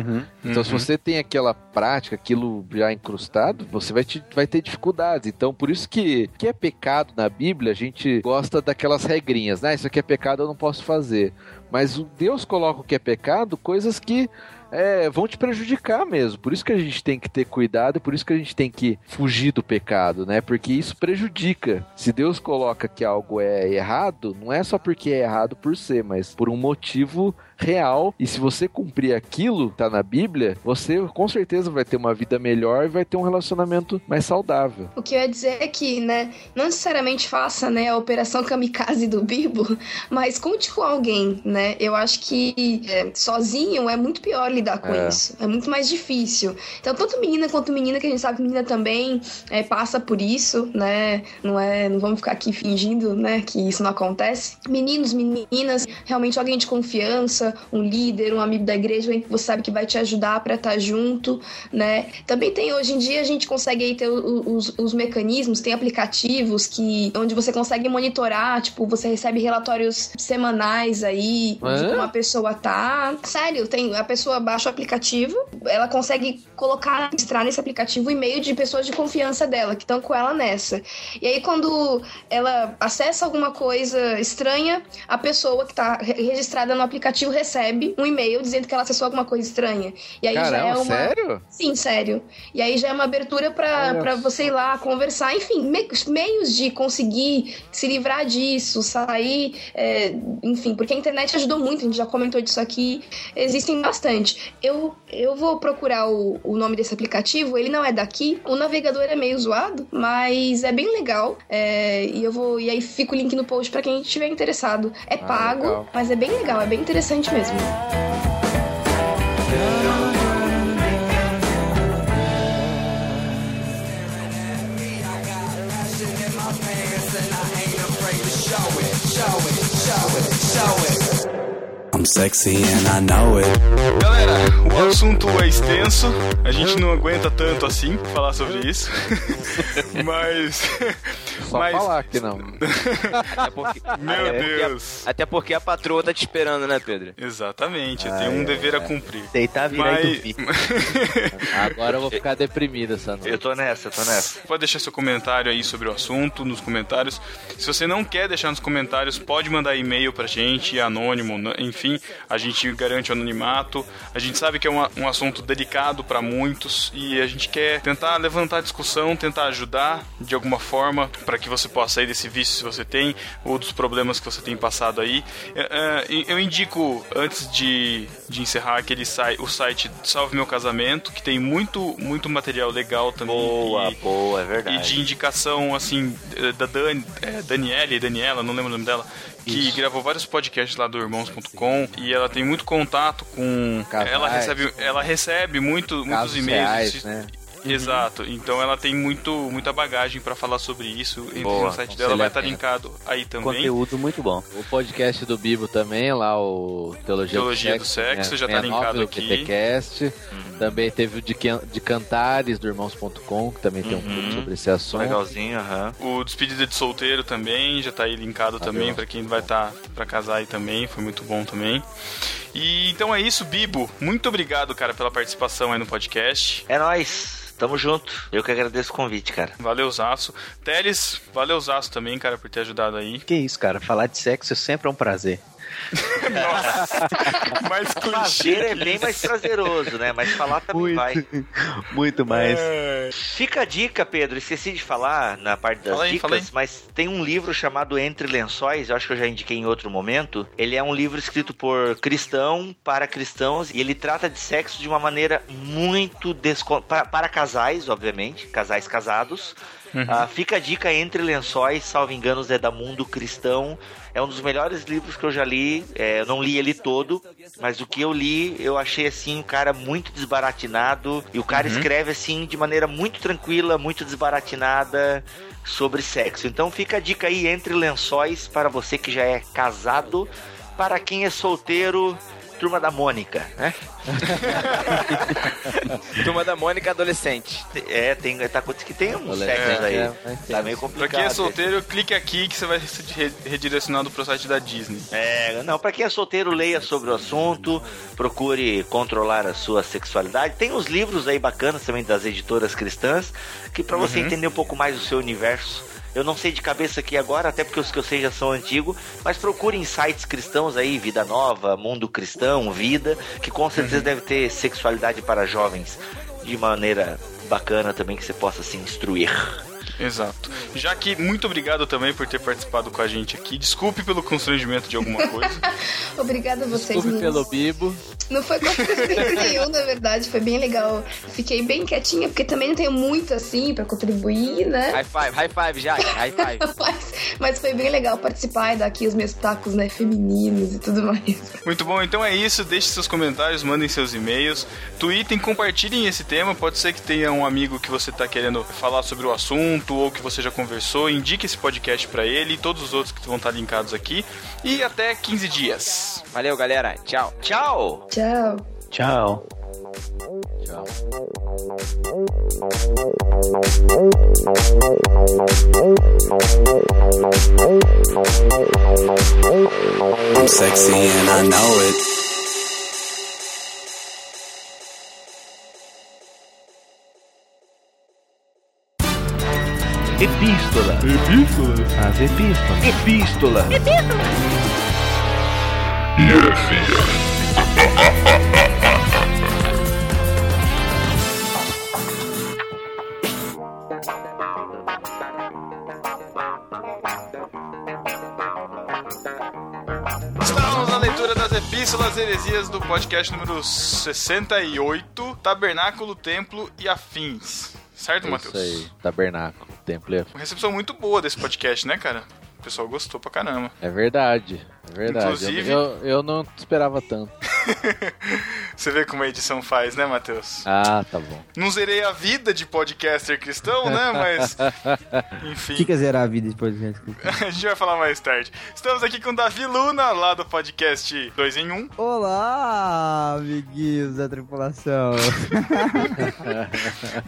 Então, se Uhum. você tem aquela prática, aquilo já incrustado, você vai, te- vai ter dificuldades. Então, por isso que que é pecado na Bíblia, a gente gosta daquelas regrinhas, né? Isso aqui é pecado, eu não posso fazer. Mas o Deus coloca o que é pecado, coisas que é, vão te prejudicar mesmo. Por isso que a gente tem que ter cuidado, por isso que a gente tem que fugir do pecado, né? Porque isso prejudica. Se Deus coloca que algo é errado, não é só porque é errado por ser, mas por um motivo real. E se você cumprir aquilo que tá na Bíblia, você com certeza vai ter uma vida melhor e vai ter um relacionamento mais saudável. O que eu ia dizer é que, né, não necessariamente faça, né, a operação kamikaze do Bibo, mas conte com alguém, né? Eu acho que é, sozinho é muito pior lidar com É. isso. É muito mais difícil. Então, tanto menina quanto menina, que a gente sabe que menina também é, passa por isso, né? Não é, não vamos ficar aqui fingindo, né, que isso não acontece. Meninos, meninas, realmente alguém de confiança, um líder, um amigo da igreja, alguém que você sabe que vai te ajudar para estar junto, né? Também tem hoje em dia a gente consegue aí ter os, os mecanismos, tem aplicativos que onde você consegue monitorar, tipo, você recebe relatórios semanais aí de como a pessoa tá. Sério, tem a pessoa baixa o aplicativo, ela consegue colocar, registrar nesse aplicativo o e-mail de pessoas de confiança dela, que estão com ela nessa. E aí quando ela acessa alguma coisa estranha, a pessoa que tá re- registrada no aplicativo recebe um e-mail dizendo que ela acessou alguma coisa estranha. E aí já Caramba, é uma sério? Sim, sério. E aí já é uma abertura pra você ir lá conversar. Enfim, me- meios de conseguir se livrar disso, sair. é, enfim, porque a internet ajudou muito, a gente já comentou disso aqui. Existem bastante. Eu, eu vou procurar o, o nome desse aplicativo, ele não é daqui. O navegador é meio zoado, mas é bem legal. É, e eu vou. E aí fica o link no post pra quem estiver interessado. É Ah, pago, legal. mas é bem legal, é bem interessante mesmo. I'm sexy and I know it. Galera, o assunto é extenso, a gente não aguenta tanto assim falar sobre isso. Mas. Só mas falar que não. Até porque, Meu até porque a- Deus. até porque a patroa tá te esperando, né, Pedro? Exatamente, eu tenho um dever a cumprir. Deitar, virar e dormir. Agora eu vou ficar deprimido essa noite. Eu tô nessa, eu tô nessa. Pode deixar seu comentário aí sobre o assunto nos comentários. Se você não quer deixar nos comentários, pode mandar e-mail pra gente, anônimo, n- a gente garante o anonimato. A gente sabe que é uma- um assunto delicado pra muitos e a gente quer tentar levantar a discussão, tentar ajudar de alguma forma para que você possa sair desse vício se você tem ou dos problemas que você tem passado aí. É, é, e Eu indico, antes de, de encerrar, aquele site, o site Salve Meu Casamento, que tem muito, muito material legal também. Boa, e- boa, é e verdade. de indicação, assim, da Dani, é, Daniele, Daniela, não lembro o nome dela, que gravou vários podcasts lá do irmãos.com e ela tem muito contato com Casais. ela recebe ela recebe muito muitos e-mails reais, né? Exato, então ela tem muito, muita bagagem pra falar sobre isso. Entre Boa, no site dela vai estar linkado aí também. Conteúdo muito bom. O podcast do Bibo também, lá o Teologia, Teologia do do Sexo, Sexo, né? já tá 69 linkado do aqui. Uhum. PTcast. Também teve o de, de Cantares do Irmãos.com, que também tem um Uhum. pouco sobre esse assunto. Legalzinho, aham. O Despedida de Solteiro também, já tá aí linkado também pra quem vai estar pra casar aí também, foi muito bom também. E então é isso, Bibo. Muito obrigado, cara, pela participação aí no podcast. É nóis. Tamo junto. Eu que agradeço o convite, cara. Valeuzaço. Teles, valeuzaço também, cara, por ter ajudado aí. Que isso, cara. Falar de sexo sempre é um prazer. Mais Fazer é bem mais prazeroso, né? Mas falar também vai. Muito mais. É. Fica a dica, Pedro. Esqueci de falar na parte das Fala aí, fala dicas, mas tem um livro chamado Entre Lençóis, eu acho que eu já indiquei em outro momento. Ele é um livro escrito por cristão para cristãos e ele trata de sexo de uma maneira muito descon... para, para casais, obviamente, casais casados. Ah, fica a dica Entre Lençóis, salvo enganos, é da Mundo Cristão. É um dos melhores livros que eu já li. É, eu não li ele todo, mas o que eu li, eu achei assim um cara muito desbaratinado. E o cara escreve assim de maneira muito tranquila, muito desbaratinada sobre sexo. Então fica a dica aí Entre Lençóis para você que já é casado, para quem é solteiro. Turma da Mônica, né? Turma da Mônica adolescente. É, tem, tá que tem um Olha, sexo é, aí. é. Tá meio Pra complicado. quem é solteiro, clique aqui que você vai ser re- redirecionado pro site da Disney. É, não, pra quem é solteiro, leia sobre o assunto, procure controlar a sua sexualidade. Tem uns livros aí bacanas também das editoras cristãs, que pra você entender um pouco mais do seu universo. Eu não sei de cabeça aqui agora, até porque os que eu sei já são antigos, mas procure em sites cristãos aí, Vida Nova, Mundo Cristão, Vida, que com certeza deve ter sexualidade para jovens de maneira bacana também que você possa se instruir. Exato. Já que muito obrigado também por ter participado com a gente aqui. Desculpe pelo constrangimento de alguma coisa. Obrigada a vocês, Desculpe meninos. pelo Bibo. Não foi constrangimento nenhum, na verdade. Foi bem legal. Fiquei bem quietinha, porque também não tenho muito assim pra contribuir, né? High five, high five, Jaque, high five. Mas, mas foi bem legal participar e dar aqui os meus tacos, né, femininos e tudo mais. Muito bom, então é isso. Deixe seus comentários, mandem seus e-mails, tweetem, compartilhem esse tema. Pode ser que tenha um amigo que você tá querendo falar sobre o assunto ou que você já conversou. Indique esse podcast pra ele e todos os outros que vão estar linkados aqui. E até 15 dias. Valeu, galera. Tchau. Tchau! Tchau. Tchau. Tchau. I'm sexy and I know it. Epístola. Epístola. As epístolas. Epístola. Estamos na leitura das epístolas heresias do podcast número 68, Tabernáculo, Templo e Afins. Certo, É Matheus? Isso aí, tabernáculo. Templo é... Uma recepção muito boa desse podcast, né, cara? O pessoal gostou pra caramba. é verdade. É verdade. Inclusive- Eu, eu, não esperava tanto. Você vê como a edição faz, né, Matheus? Ah, tá bom. Não zerei a vida de podcaster cristão, né? Mas. O Enfim. que, que é zerar a vida de podcast? A gente vai falar mais tarde. Estamos aqui com o Davi Luna, lá do podcast 2 em 1. Olá, amiguinhos da tripulação.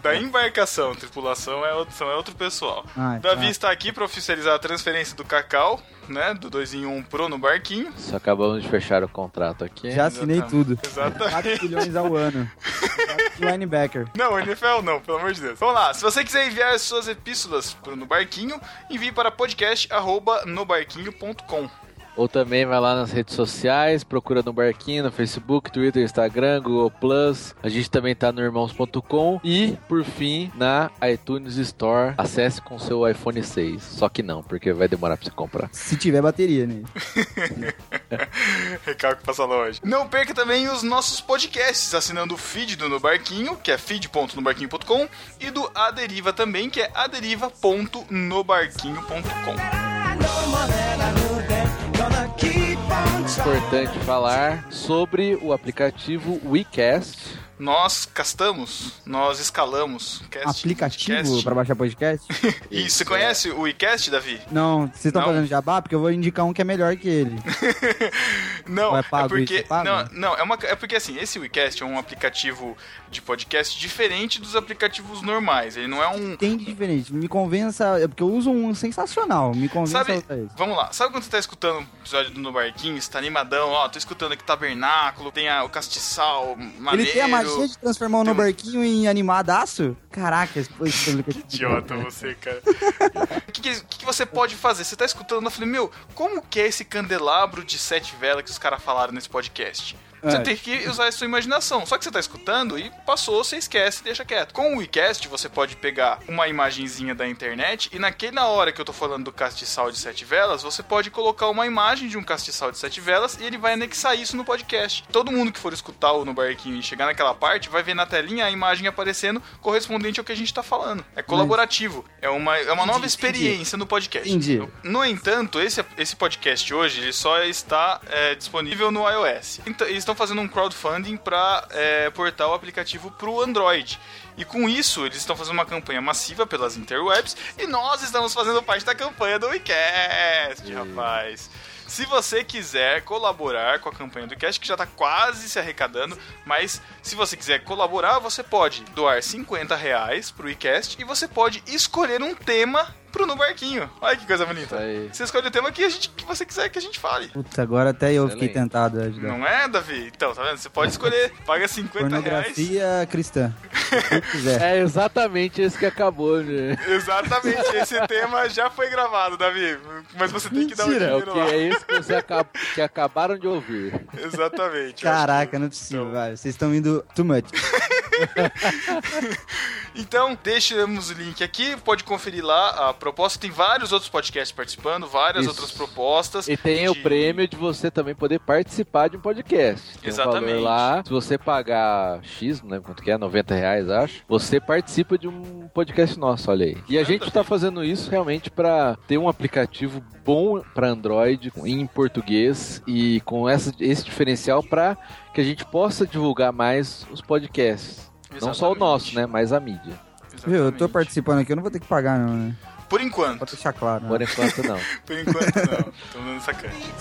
Da embarcação. Tripulação é outro, é outro pessoal. Ai, Davi tá. está aqui para oficializar a transferência do Cacau, né? Do 2 em 1 Pro no barquinho. Só acabamos de fechar o contrato aqui. Já assinei Exatamente. tudo. 4 Exatamente. bilhões ao ano. Linebacker. Não, NFL não, pelo amor de Deus. Vamos lá, se você quiser enviar suas epístolas pro No Barquinho, envie para podcast.nobarquinho.com. Ou também vai lá nas redes sociais, procura no Barquinho, no Facebook, Twitter, Instagram, Google Plus. A gente também tá no irmãos.com. E, por fim, na iTunes Store. Acesse com seu iPhone 6. Só que não, porque vai demorar pra você comprar. Se tiver bateria, né? Recalque passa longe. Não perca também os nossos podcasts, assinando o feed do No Barquinho, que é feed.nobarquinho.com, e do A Deriva também, que é aderiva.nobarquinho.com. importante falar sobre o aplicativo WeCast. Nós castamos, nós escalamos. Cast, Aplicativo pra baixar podcast? Isso, você conhece o WeCast, Davi? Não, vocês estão fazendo jabá? Porque eu vou indicar um que é melhor que ele. Não, é é, porque? É pago? não, não, é uma é porque assim, esse WeCast é um aplicativo de podcast diferente dos aplicativos normais. Ele não é um Tem de diferente. Me convença. é Porque eu uso um sensacional. Me convença Sabe, vamos lá, sabe quando você tá escutando um episódio do No Barquinho, você tá animadão, ó, tô escutando aqui Tabernáculo, tem a- o Castiçal, maneiro... Ele tem a magia de transformar o no Tem um- barquinho em animadaço? Caraca, aplicativo. Idiota você, cara. O que, que, que que você pode fazer? Você tá escutando, eu falei, meu, como que é esse candelabro de sete velas que os caras falaram nesse podcast? Você É. tem que usar a sua imaginação. Só que você tá escutando e passou, você esquece deixa quieto. Com o WeCast, você pode pegar uma imagenzinha da internet e naquela hora que eu tô falando do castiçal de sete velas, você pode colocar uma imagem de um castiçal de sete velas e ele vai anexar isso no podcast. Todo mundo que for escutar o No Barquinho e chegar naquela parte vai ver na telinha a imagem aparecendo correspondente ao que a gente tá falando. É colaborativo. É uma, é uma nova experiência no podcast. Entendi. No entanto, esse, esse podcast hoje ele só está é, disponível no iOS. Então, eles estão fazendo um crowdfunding para portar o aplicativo para o Android. E com isso, eles estão fazendo uma campanha massiva pelas interwebs e nós estamos fazendo parte da campanha do WeCast, rapaz. Se você quiser colaborar com a campanha do WeCast, que já está quase se arrecadando, mas se você quiser colaborar, você pode doar 50 reais pro WeCast e você pode escolher um tema pro No Barquinho. Olha que coisa bonita. Você escolhe o tema que, a gente, que você quiser que a gente fale. Puta, agora até eu fiquei tentado a ajudar. Não é, Davi? Então, tá vendo? Você pode escolher. Paga 50 reais. Pornografia cristã. Se quiser. É exatamente esse que acabou, né? Exatamente, esse tema já foi gravado, Davi. Mas você tem que dar o Mentira, dinheiro o que lá. é isso que, acab- que acabaram de ouvir. Exatamente. Caraca, não é possível, velho. Vocês estão indo too much. Então, deixamos o link aqui, pode conferir lá a proposta. Tem vários outros podcasts participando, várias Isso. outras propostas. E tem o de- prêmio de você também poder participar de um podcast. Tem Exatamente. Um valor lá. Se você pagar X, não lembro quanto que é, 90 reais, acho. Você participa de um podcast nosso, olha aí. E a gente tá fazendo isso realmente para ter um aplicativo bom para Android em português e com essa, esse diferencial para que a gente possa divulgar mais os podcasts. Não só o nosso, né? Mas a mídia. Viu, eu tô participando aqui, eu não vou ter que pagar, não, né? Por enquanto. Pode deixar claro. né? Por enquanto, não. Por enquanto, não. Tô dando sacanagem.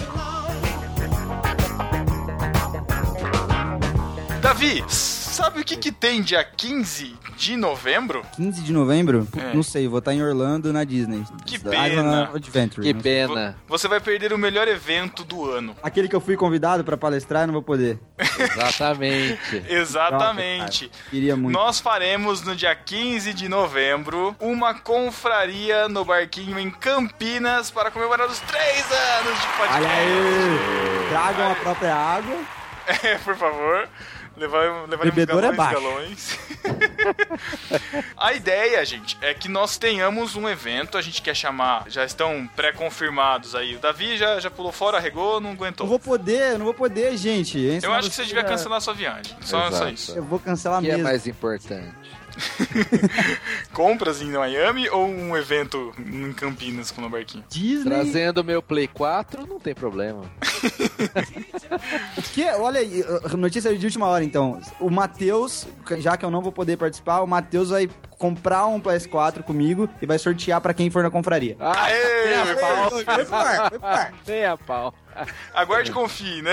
Davi, sabe o que, que tem dia 15 de novembro? 15 de novembro? É. Não sei, vou estar em Orlando na Disney. Que pena. Adventure. não sei. Você vai perder o melhor evento do ano. Aquele que eu fui convidado pra palestrar, eu não vou poder. Exatamente. Exatamente. Nossa, queria muito. Nós faremos no dia 15 de novembro uma confraria no barquinho em Campinas para comemorar os três anos de podcast. Olha aí! Tragam a própria água. É, por favor. Levar, levaremos Bebedor é galões, baixo. galões. a ideia, gente, é que nós tenhamos um evento, a gente quer chamar, já estão pré-confirmados aí. O Davi já, já pulou fora, arregou, não Não aguentou. vou poder, eu não vou poder, gente. Eu acho que você devia cancelar sua viagem. Só, só isso. Eu vou cancelar O que é mesmo. mais importante? Compras em Miami ou um evento em Campinas com o barquinho? Disney. Trazendo meu Play 4, não tem problema. O que? Olha aí, uh, notícia de última hora então. O Matheus, já que eu não vou poder participar, o Matheus vai comprar um PS4 comigo e vai sortear pra quem for na confraria. Aê, tem a pau. Foi foi. Tem a pau. Aguarde e confie, né?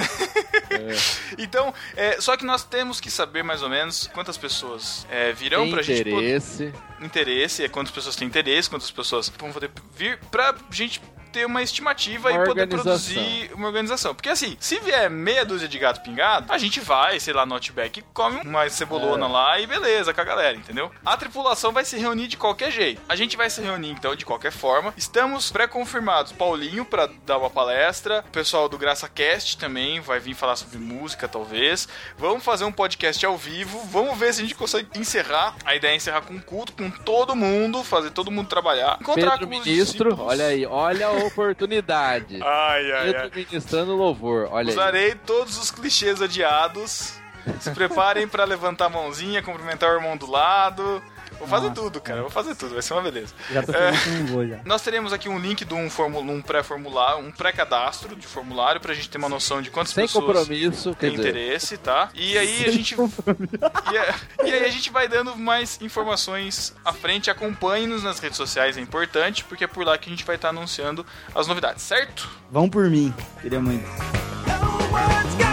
então, é, só que nós temos que saber mais ou menos quantas pessoas é, virão Tem pra gente poder- interesse. interesse, é quantas pessoas têm interesse, quantas pessoas vão poder vir pra gente ter uma estimativa Uma e poder produzir uma organização. Porque assim, se vier meia dúzia de gato pingado, a gente vai, sei lá, no Outback, come uma cebolona É. lá e beleza com a galera, entendeu? A tripulação vai se reunir de qualquer jeito. A gente vai se reunir então de qualquer forma. Estamos pré-confirmados. Paulinho pra dar uma palestra, o pessoal do Graça Cast também vai vir falar sobre música, talvez. Vamos fazer um podcast ao vivo. Vamos ver se a gente consegue encerrar. A ideia é encerrar com culto, com todo mundo, fazer todo mundo trabalhar. Encontrar Pedro com Ministro, olha aí, olha a oportunidade. Ai, ai, Pedro ai. ministrando louvor, olha aí. Usarei todos os clichês odiados. Se preparem pra levantar a mãozinha, cumprimentar o irmão do lado. Vou fazer tudo, cara. Vou fazer tudo. Vai ser uma beleza. Já tô É. vou já. Nós teremos aqui um link de um, um pré-formulário, um pré-cadastro de formulário pra gente ter uma noção de quantas Sem pessoas compromisso, têm dizer. interesse, tá? E aí a gente e, e aí a gente vai dando mais informações à frente. Acompanhe-nos nas redes sociais, é importante, porque é por lá que a gente vai estar anunciando as novidades, certo? Vão por mim. Queria muito. No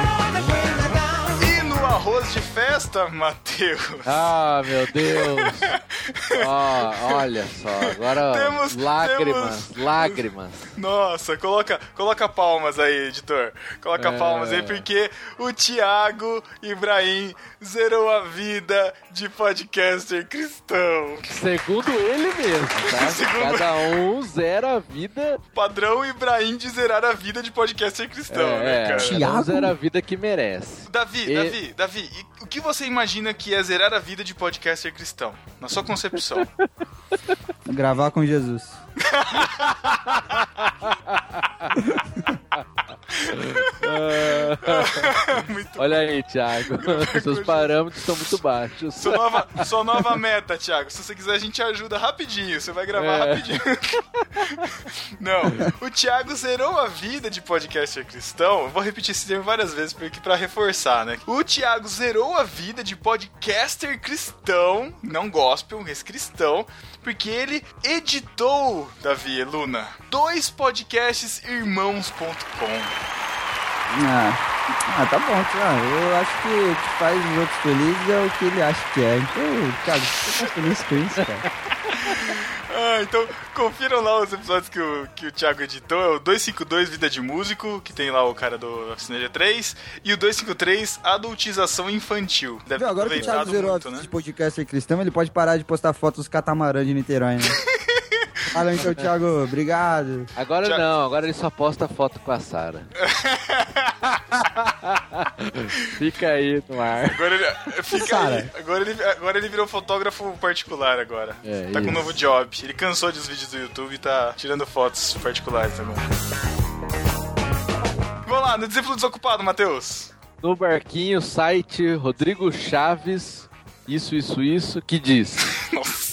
arroz de festa, Matheus. Ah, meu Deus. Ó, olha só, agora Temos- lágrimas, lágrimas. Nossa, coloca, coloca palmas aí, editor. Coloca É. palmas aí, porque o Thiago Ibrahim zerou a vida de podcaster cristão. Segundo ele mesmo, tá? Segundo- Cada um zera a vida. Padrão Ibrahim de zerar a vida de podcaster cristão, né, é, cara? cada um zera a vida que merece. Davi, E- Davi, Davi, e o que você imagina que é zerar a vida de podcaster cristão? Na sua concepção. Gravar com Jesus. Olha aí, Thiago. Seus parâmetros estão muito baixos. Sua nova, sua nova meta, Thiago. Se você quiser, a gente ajuda rapidinho. Você vai gravar É. rapidinho. Não, o Thiago zerou a vida de podcaster cristão. Eu vou repetir esse termo várias vezes porque pra reforçar, né? O Thiago zerou a vida de podcaster cristão, não gospel, mas cristão, porque ele editou, Davi Luna, dois podcasts irmãos.com. Ah, ah, tá bom, Thiago. Eu acho que o que faz os outros felizes é o que ele acha que é. Então, Thiago, você tá feliz com isso, cara? Ah, então confiram lá os episódios que o, que o Thiago editou. É o 252 Vida de Músico, que tem lá o cara do Oficina G3, e o 253 Adultização Infantil. Deve Viu, ter agora que o Thiago zerou muito, né? de podcaster cristão, ele pode parar de postar fotos dos catamarã de Niterói, né? Fala então, Thiago, obrigado. Agora Thiago- não, agora ele só posta foto com a Sara. Fica aí no ar. Agora ele, fica aí. Agora ele, agora ele virou fotógrafo particular agora. É, tá com um isso. novo job. Ele cansou dos vídeos do YouTube e tá tirando fotos particulares agora. Vamos lá, no discípulo desocupado, Matheus. No barquinho, site Rodrigo Chaves, isso, isso, isso, que diz. Nossa.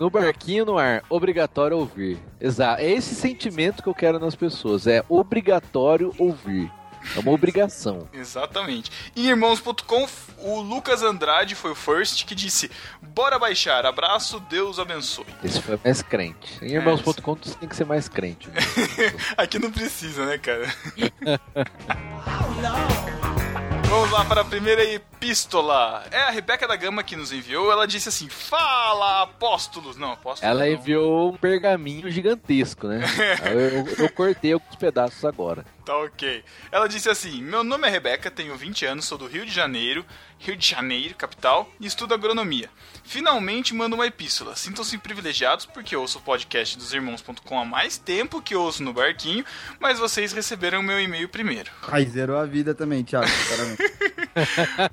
No barquinho no ar, obrigatório ouvir. Exato. É esse sentimento que eu quero nas pessoas. É obrigatório ouvir. É uma obrigação. Exatamente. Em irmãos.com, o Lucas Andrade foi o first que disse: Bora baixar, abraço, Deus abençoe. Esse foi mais crente. Em irmãos.com você tem que ser mais crente. Aqui não precisa, né, cara? Vamos lá para a primeira epístola. É a Rebeca da Gama que nos enviou. Ela disse assim: Fala, apóstolos. Não, apóstolos. Ela não. enviou um pergaminho gigantesco, né? eu, eu- eu cortei alguns pedaços agora. Tá ok. Ela disse assim: Meu nome é Rebeca, tenho 20 anos, sou do Rio de Janeiro, Rio de Janeiro, capital, e estudo agronomia. Finalmente mando uma epístola. Sintam-se privilegiados porque ouço o podcast dos irmãos.com há mais tempo que ouço no barquinho, mas vocês receberam o meu e-mail primeiro. Ai, zerou a vida também, Thiago. Parabéns.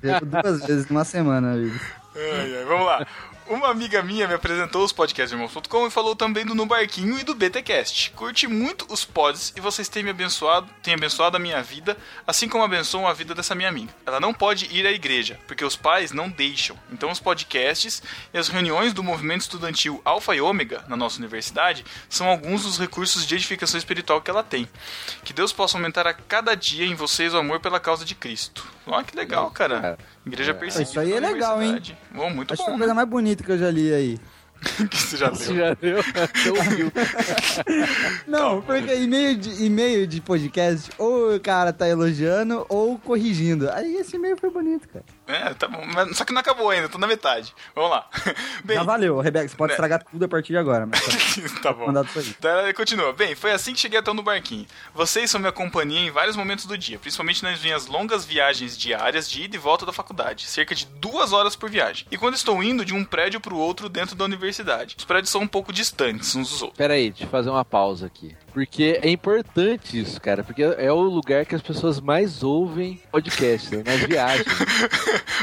zerou duas vezes numa semana, amigo. Ai, ai, vamos lá. Uma amiga minha me apresentou os podcasts irmãos.com e falou também do No Barquinho e do BTcast. Curti muito os pods e vocês têm me abençoado, têm abençoado a minha vida, assim como abençoam a vida dessa minha amiga. Ela não pode ir à igreja, porque os pais não deixam. Então os podcasts e as reuniões do movimento estudantil Alfa e Ômega na nossa universidade são alguns dos recursos de edificação espiritual que ela tem. Que Deus possa aumentar a cada dia em vocês o amor pela causa de Cristo. Olha que legal, cara. Igreja perseguida. Isso aí é legal, hein? Bom, muito Acho que foi bom. a coisa mais bonita que eu já li aí. que você já Você leu. já deu? Você ouviu. Não, porque e-mail de, e-mail de podcast, ou o cara tá elogiando ou corrigindo. Aí esse e-mail foi bonito, cara. É, tá bom. Mas, só que não acabou ainda, tô na metade. Vamos lá. Bem, Já valeu, Rebeca, você pode né? estragar tudo a partir de agora. Mas tá tá bom. mandado isso aí. Então continua. Bem, foi assim que cheguei até no barquinho. Vocês são minha companhia em vários momentos do dia, principalmente nas minhas longas viagens diárias de ida e volta da faculdade, cerca de duas horas por viagem. E quando estou indo de um prédio pro outro dentro da universidade. Os prédios são um pouco distantes uns dos outros. Pera aí, deixa eu fazer uma pausa aqui. Porque é importante isso, cara. Porque é o lugar que as pessoas mais ouvem podcast, né? Nas viagens.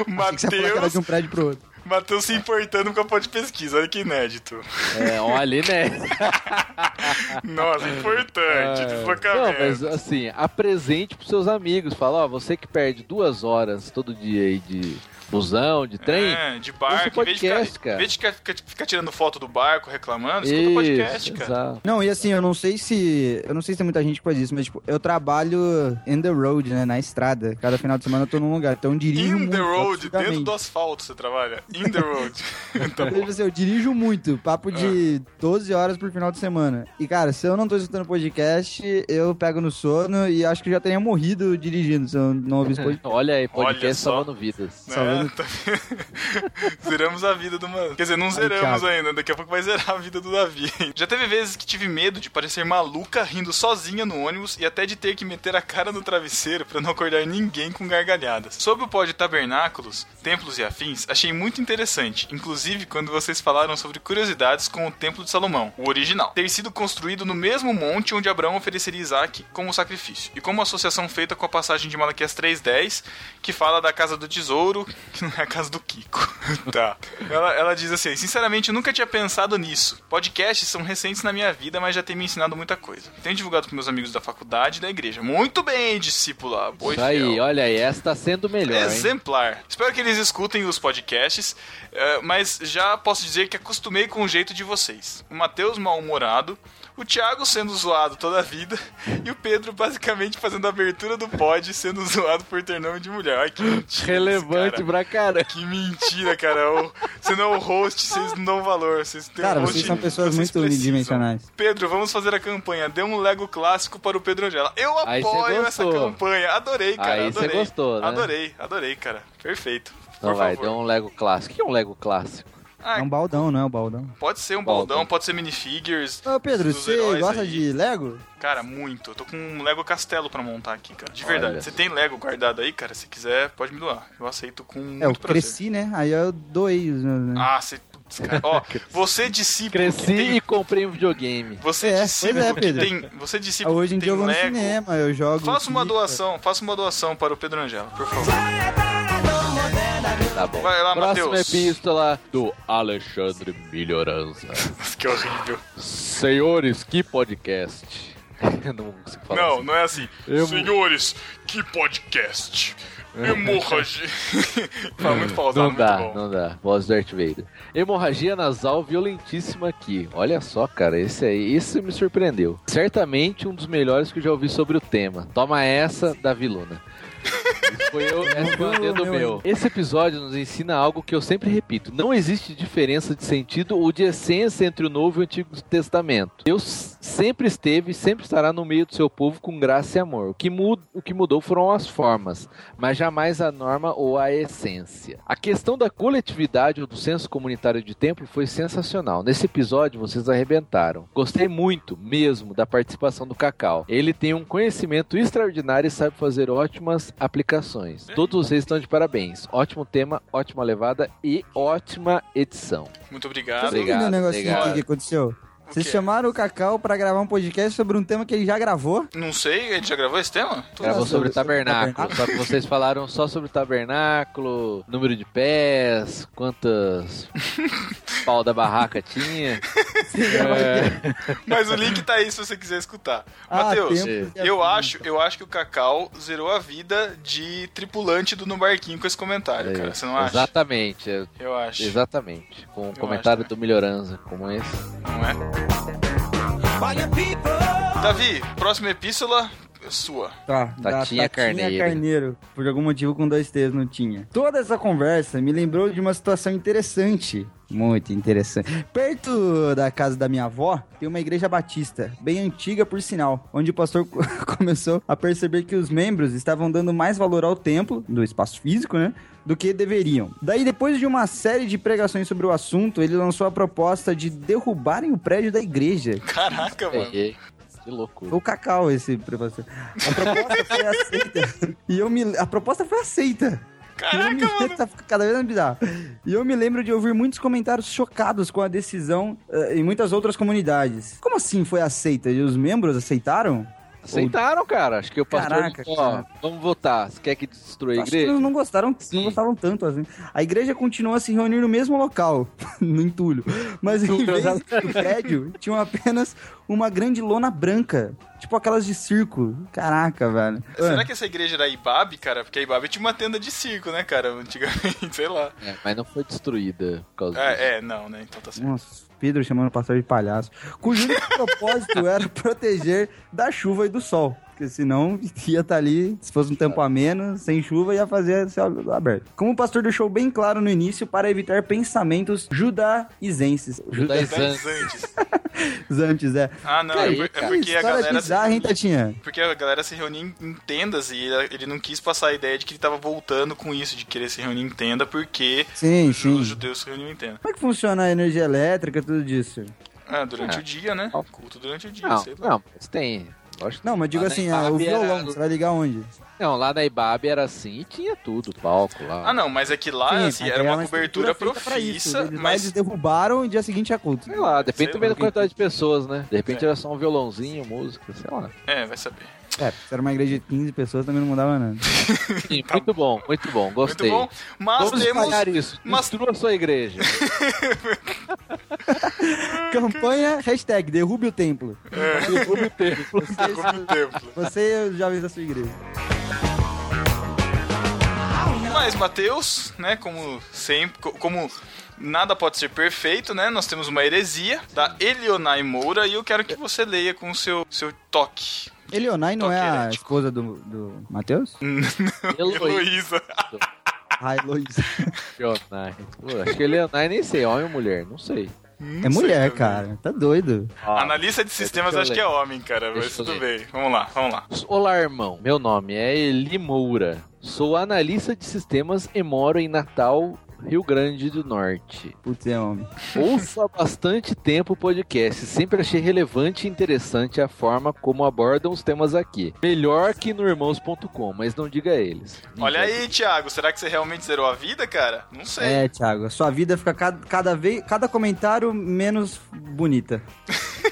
Matheus, de um prédio pro outro. Matheus se importando com a pó de pesquisa, olha que inédito. É, olha, né? Nossa, importante, É. deslocamento. Não, mas assim, apresente pros seus amigos. Fala, ó, você que perde duas horas todo dia aí de busão, de trem. É, de barco, o em vez de ficar, podcast, em cara. vez de ficar, ficar- ficar tirando foto do barco, reclamando, escuta o podcast, cara. exato. Não, e assim, eu não sei se. Eu não sei se tem muita gente que faz isso, mas tipo, eu trabalho in the road, né? Na estrada. Cada final de semana eu tô num lugar. Então eu dirijo In muito. the road, dentro do asfalto você trabalha. In the road. tá Tipo assim, eu dirijo muito, papo de 12 horas por final de semana. E, cara, se eu não tô escutando podcast, eu pego no sono e acho que já teria morrido dirigindo se eu não ouvisse podcast. Olha aí, podcast Olha só. salvando vidas. Tá? Zeramos a vida do mano. Quer dizer, não zeramos Thiago. ainda. Daqui a pouco vai zerar a vida do Davi. Já teve vezes que tive medo de parecer maluca rindo sozinha no ônibus e até de ter que meter a cara no travesseiro pra não acordar ninguém com gargalhadas. Sobre o pó de tabernáculos, templos e afins, achei muito interessante. Inclusive quando vocês falaram sobre curiosidades com o Templo de Salomão, o original. Ter sido construído no mesmo monte onde Abraão ofereceria Isaac como sacrifício. E como associação feita com a passagem de Malaquias 3.10, que fala da casa do tesouro, que não é a casa do Kiko. tá. Ela, ela diz assim: Sinceramente, eu nunca tinha pensado nisso. Podcasts são recentes na minha vida, mas já tem me ensinado muita coisa. Tenho divulgado com meus amigos da faculdade e da igreja. Muito bem, discípula. Boa Isso aí, fiel. olha aí, essa tá sendo melhor? Exemplar. Espero que eles escutem os podcasts, eh, mas já posso dizer que acostumei com o jeito de vocês. O Matheus mal-humorado, o Thiago sendo zoado toda a vida e o Pedro basicamente fazendo a abertura do pod sendo zoado por ter nome de mulher. Ai, que mentira. Relevante cara. pra cara. Que mentira, cara. O- Você não é o host, vocês não dão valor. Vocês têm Cara, um host, vocês são pessoas vocês muito precisam. unidimensionais. Pedro, vamos fazer a campanha. Dê um Lego clássico para o Pedro Angela. Eu apoio essa campanha. Adorei, cara. Aí cê adorei. gostou, né? Adorei, adorei, cara. Perfeito. Então Por vai, favor. deu um Lego clássico. O que é um Lego clássico? Ah, É um baldão, não é um baldão. Pode ser um Baldão. baldão, pode ser minifigures. Ô, Pedro, você gosta aí. de Lego? Cara, muito. Eu tô com um Lego Castelo pra montar aqui, cara. De Olha verdade. Você só. tem Lego guardado aí, cara? Se quiser, pode me doar. Eu aceito com muito É, eu prazer. cresci, né? Aí eu doei os meus, né? Ah, você. cara. Ó, você discípulo Cresci tem. e comprei um videogame. Você É, discípulo é, Pedro. tem. Você discípulo Hoje em dia eu vou no cinema, eu jogo. Faça uma doação, faça uma doação para o Pedro Angela, por favor. Tá bom. Vai lá, Próxima Matheus. epístola do Alexandre Melhorança. que horrível. Senhores, que podcast. Não consigo falar Não, assim. não é assim. Eu- Senhores, que podcast. Hemorragia. Fala muito pausado, Não muito dá, bom. não dá. Voz do Darth Vader. Hemorragia nasal violentíssima aqui. Olha só, cara, esse aí, esse me surpreendeu. Certamente um dos melhores que eu já ouvi sobre o tema. Toma essa, Davi Luna. Foi eu, esse foi o dedo Meu. Esse episódio nos ensina algo que eu sempre repito. Não existe diferença de sentido ou de essência entre o Novo e o Antigo Testamento. Deus sempre esteve e sempre estará no meio do seu povo com graça e amor. O que, o que mudou foram as formas, mas jamais a norma ou a essência. A questão da coletividade ou do senso comunitário de templo foi sensacional. Nesse episódio vocês arrebentaram. Gostei muito, mesmo, da participação do Cacau. Ele tem um conhecimento extraordinário e sabe fazer ótimas aplicações. Todos vocês estão de parabéns. Ótimo tema, ótima levada e ótima edição. Muito obrigado. Obrigado, um negocinho obrigado. aqui que aconteceu? O Vocês chamaram o Cacau pra gravar um podcast sobre um tema que ele já gravou? Não sei, a gente já gravou esse tema? Gravou Nossa, sobre sobre o tabernáculo, tabernáculo. só que vocês falaram só sobre o tabernáculo, número de pés, quantas pau da barraca tinha. É, Mas o link tá aí se você quiser escutar. Ah, Matheus, de eu acho, eu acho que o Cacau zerou a vida de tripulante do No Barquinho com esse comentário, cara. Você não acha? Exatamente, é- Eu acho. exatamente. Com um acho comentário também. do Melhorança, como esse. Não é? Davi, próxima epístola sua. Tá, Tatinha da Carneiro. Carneiro. Por algum motivo com dois T's não tinha. Toda essa conversa me lembrou de uma situação interessante. Muito interessante. Perto da casa da minha avó, tem uma igreja batista, bem antiga por sinal, onde o pastor começou a perceber que os membros estavam dando mais valor ao templo, do espaço físico, né? Do que deveriam. Daí, depois de uma série de pregações sobre o assunto, ele lançou a proposta de derrubarem o prédio da igreja. Caraca, mano. Que loucura. O Cacau, esse professor. A proposta foi aceita. E eu me... A proposta foi aceita. Caraca, E eu me... mano. Tá cada vez mais bizarro. E eu me lembro de ouvir muitos comentários chocados com a decisão eh, em muitas outras comunidades. Como assim foi aceita? E os membros aceitaram? Aceitaram, cara. Acho que o pastor Caraca, disse, ó, cara. vamos votar. Você quer que destrua a Acho que igreja? eles não gostaram, não gostavam tanto assim. A igreja continua a se reunir no mesmo local, no entulho. Mas em vez do prédio, tinham apenas uma grande lona branca. Tipo aquelas de circo. Caraca, velho. Serera Ah, que essa igreja era Ibabe, cara? Porque a Ibabe tinha uma tenda de circo, né, cara? Antigamente, sei lá. É, mas não foi destruída por causa disso. É, é, não, né? Então tá certo. Nossa, Pedro chamando o pastor de palhaço. Cujo propósito era proteger da chuva e do sol. Porque senão ia estar ali, se fosse um tempo ameno, sem chuva, ia fazer céu aberto. Como o pastor deixou bem claro no início, para evitar pensamentos judaizenses. Judaizantes. Judaizantes, é. Ah, não, Que é, aí, é porque a galera. bizarra, hein, Tatinha? Porque a galera se reunia em, tendas e ele, não quis passar a ideia de que ele tava voltando com isso, de querer se reunir em tenda, porque Sim, os, sim. judeus se reuniam em tenda. Como é que funciona a energia elétrica, tudo disso? Ah, durante É. o dia, né? Culto durante o dia, Não, sei lá. não, mas tem. Lógico. Não, mas digo Lá assim, ah, o Ibabe era- violão, você vai ligar onde? Não, lá na Ibabe era assim e tinha tudo, palco lá. Ah, não, mas é que lá, Sim, assim, era aí é uma cobertura isso. profissa, lá mas... eles derrubaram e dia seguinte é culto. Sei lá, depende Sei também lá. da quantidade de pessoas, né? De repente É. era só um violãozinho, música, sei lá. É, vai saber. É, se era uma igreja de 15 pessoas, também não mudava nada. Sim, muito bom, muito bom, gostei. Tá Muito bom, mas Vamos temos... isso. mas- Destrua a sua igreja. Campanha, hashtag, derrube o templo. Derrube o templo. Derrube o templo. Você e os jovens da sua igreja. Mas, Mateus, né, como sempre, co- como nada pode ser perfeito, né, nós temos uma heresia da Elionai Moura e eu quero que você leia com o seu, seu toque. Elionai não é a herético. esposa do, do Matheus? Heloísa. Ah, Heloísa. Leonai. Pô, acho que é Leonai nem sei, homem ou mulher, não sei. É mulher, cara. Tá doido. Analista de sistemas deixa eu acho que é homem, cara, mas Deixa eu tudo bem. Vamos lá, vamos lá. Olá, irmão. Meu nome é Eli Moura. Sou analista de sistemas e moro em Natal, Rio Grande do Norte. Putz, é homem. Ouço há bastante tempo o podcast. Sempre achei relevante e interessante a forma como abordam os temas aqui. Melhor que no irmãos.com, mas não diga a eles. Olha aí, Thiago, será que você realmente zerou a vida, cara? Não sei. É, Thiago, a sua vida fica cada, cada vez, cada comentário menos bonita.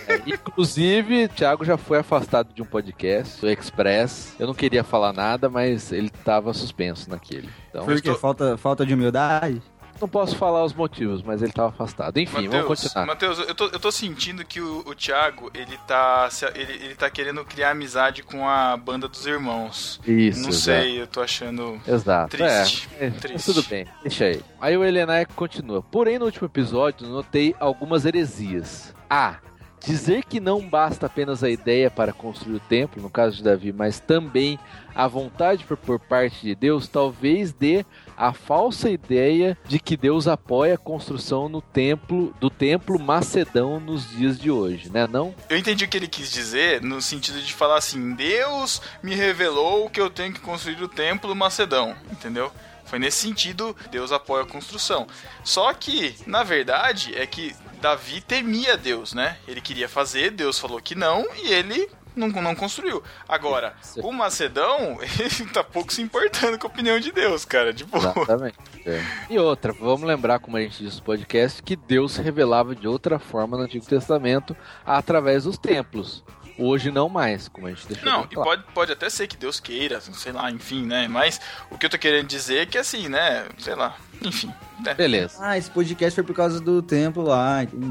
É, inclusive, Thiago já foi afastado de um podcast, do Express. Eu não queria falar nada, mas ele tava suspenso naquele. Então, Por quê? Falta, falta de humildade? Não posso falar os motivos, mas ele tava afastado. Enfim, vamos Matheus, continuar. Matheus, eu tô, eu tô sentindo que o, o Thiago, ele tá, ele, ele tá querendo criar amizade com a banda dos irmãos. Isso, Não exato. sei, eu tô achando Exato. triste. É, é, mas triste. tudo bem, deixa aí. Aí o Helenai continua. Porém, no último episódio, notei algumas heresias. A. Dizer que não basta apenas a ideia para construir o templo, no caso de Davi, mas também a vontade por, por parte de Deus, talvez dê a falsa ideia de que Deus apoia a construção no templo do templo macedão nos dias de hoje, né? Não? Eu entendi o que ele quis dizer no sentido de falar assim: Deus me revelou que eu tenho que construir o templo macedão, entendeu? Foi nesse sentido, Deus apoia a construção. Só que, na verdade, é que Davi temia Deus, né? Ele queria fazer, Deus falou que não, e ele não, não construiu. Agora, o Macedão, ele tá pouco se importando com a opinião de Deus, cara. Tipo, Exatamente. É. E outra, vamos lembrar, como a gente disse no podcast, que Deus se revelava de outra forma no Antigo Testamento através dos templos. Hoje não mais, como a gente deixou Não, e pode, pode até ser que Deus queira, sei lá, enfim, né? Mas o que eu tô querendo dizer é que assim, né? Sei lá, enfim. Né? Beleza. Ah, esse podcast foi por causa do templo lá, entendi.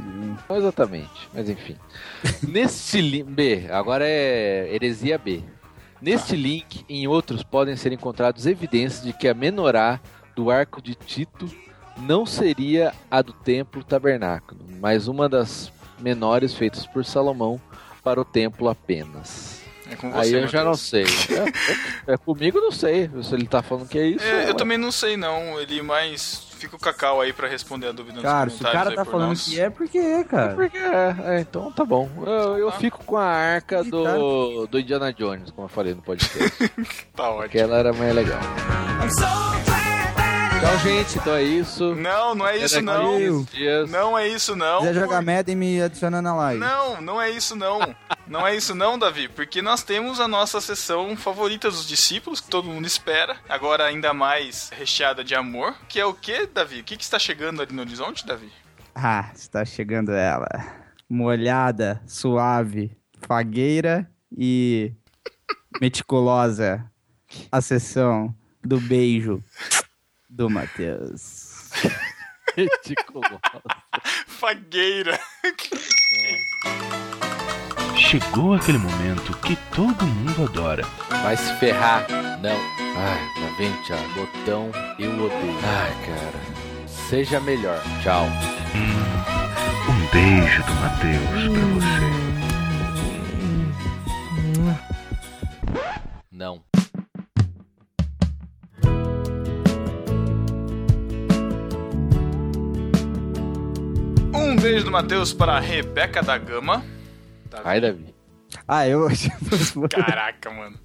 Não exatamente, mas enfim. Neste link. B, agora é heresia B. Neste link e em outros podem ser encontrados evidências de que a menorá do arco de Tito não seria a do templo tabernáculo, mas uma das menores feitas por Salomão para o templo apenas. É com Aí você, eu já não sei. É, é comigo, não sei. Se ele tá falando que é isso. É, é, eu também não sei, não. Ele mais. Fica o Cacau aí pra responder a dúvida nos Cara, se o comentários cara aí tá falando nós. que é, porque é, cara. Porque é, é, então tá bom. Eu, eu fico com a arca do, do Indiana Jones, como eu falei no podcast. Tá ótimo. Porque ela era mais legal. Então, gente, então é isso. Não, não é isso, não. a 15 dias. Não é isso, não. Se quiser jogar Madden, me adiciona na live. Não, não é isso não. Não é isso não, Davi, porque nós temos a nossa sessão favorita dos discípulos, que todo mundo espera, agora ainda mais recheada de amor, que é o que, Davi? O que, que está chegando ali no horizonte, Davi? Ah, está chegando ela. Molhada, suave, fagueira e meticulosa a sessão do beijo do Matheus. Fagueira. Chegou aquele momento que todo mundo adora. Vai se ferrar. Não. Ai, lá vem, Thiago. Botão, eu odeio. Ai, cara. Seja melhor. Tchau. Um beijo do Matheus pra você. Não. Um beijo do Matheus para a Rebeca da Gama. Ai, Davi. Ah, eu. Caraca, mano.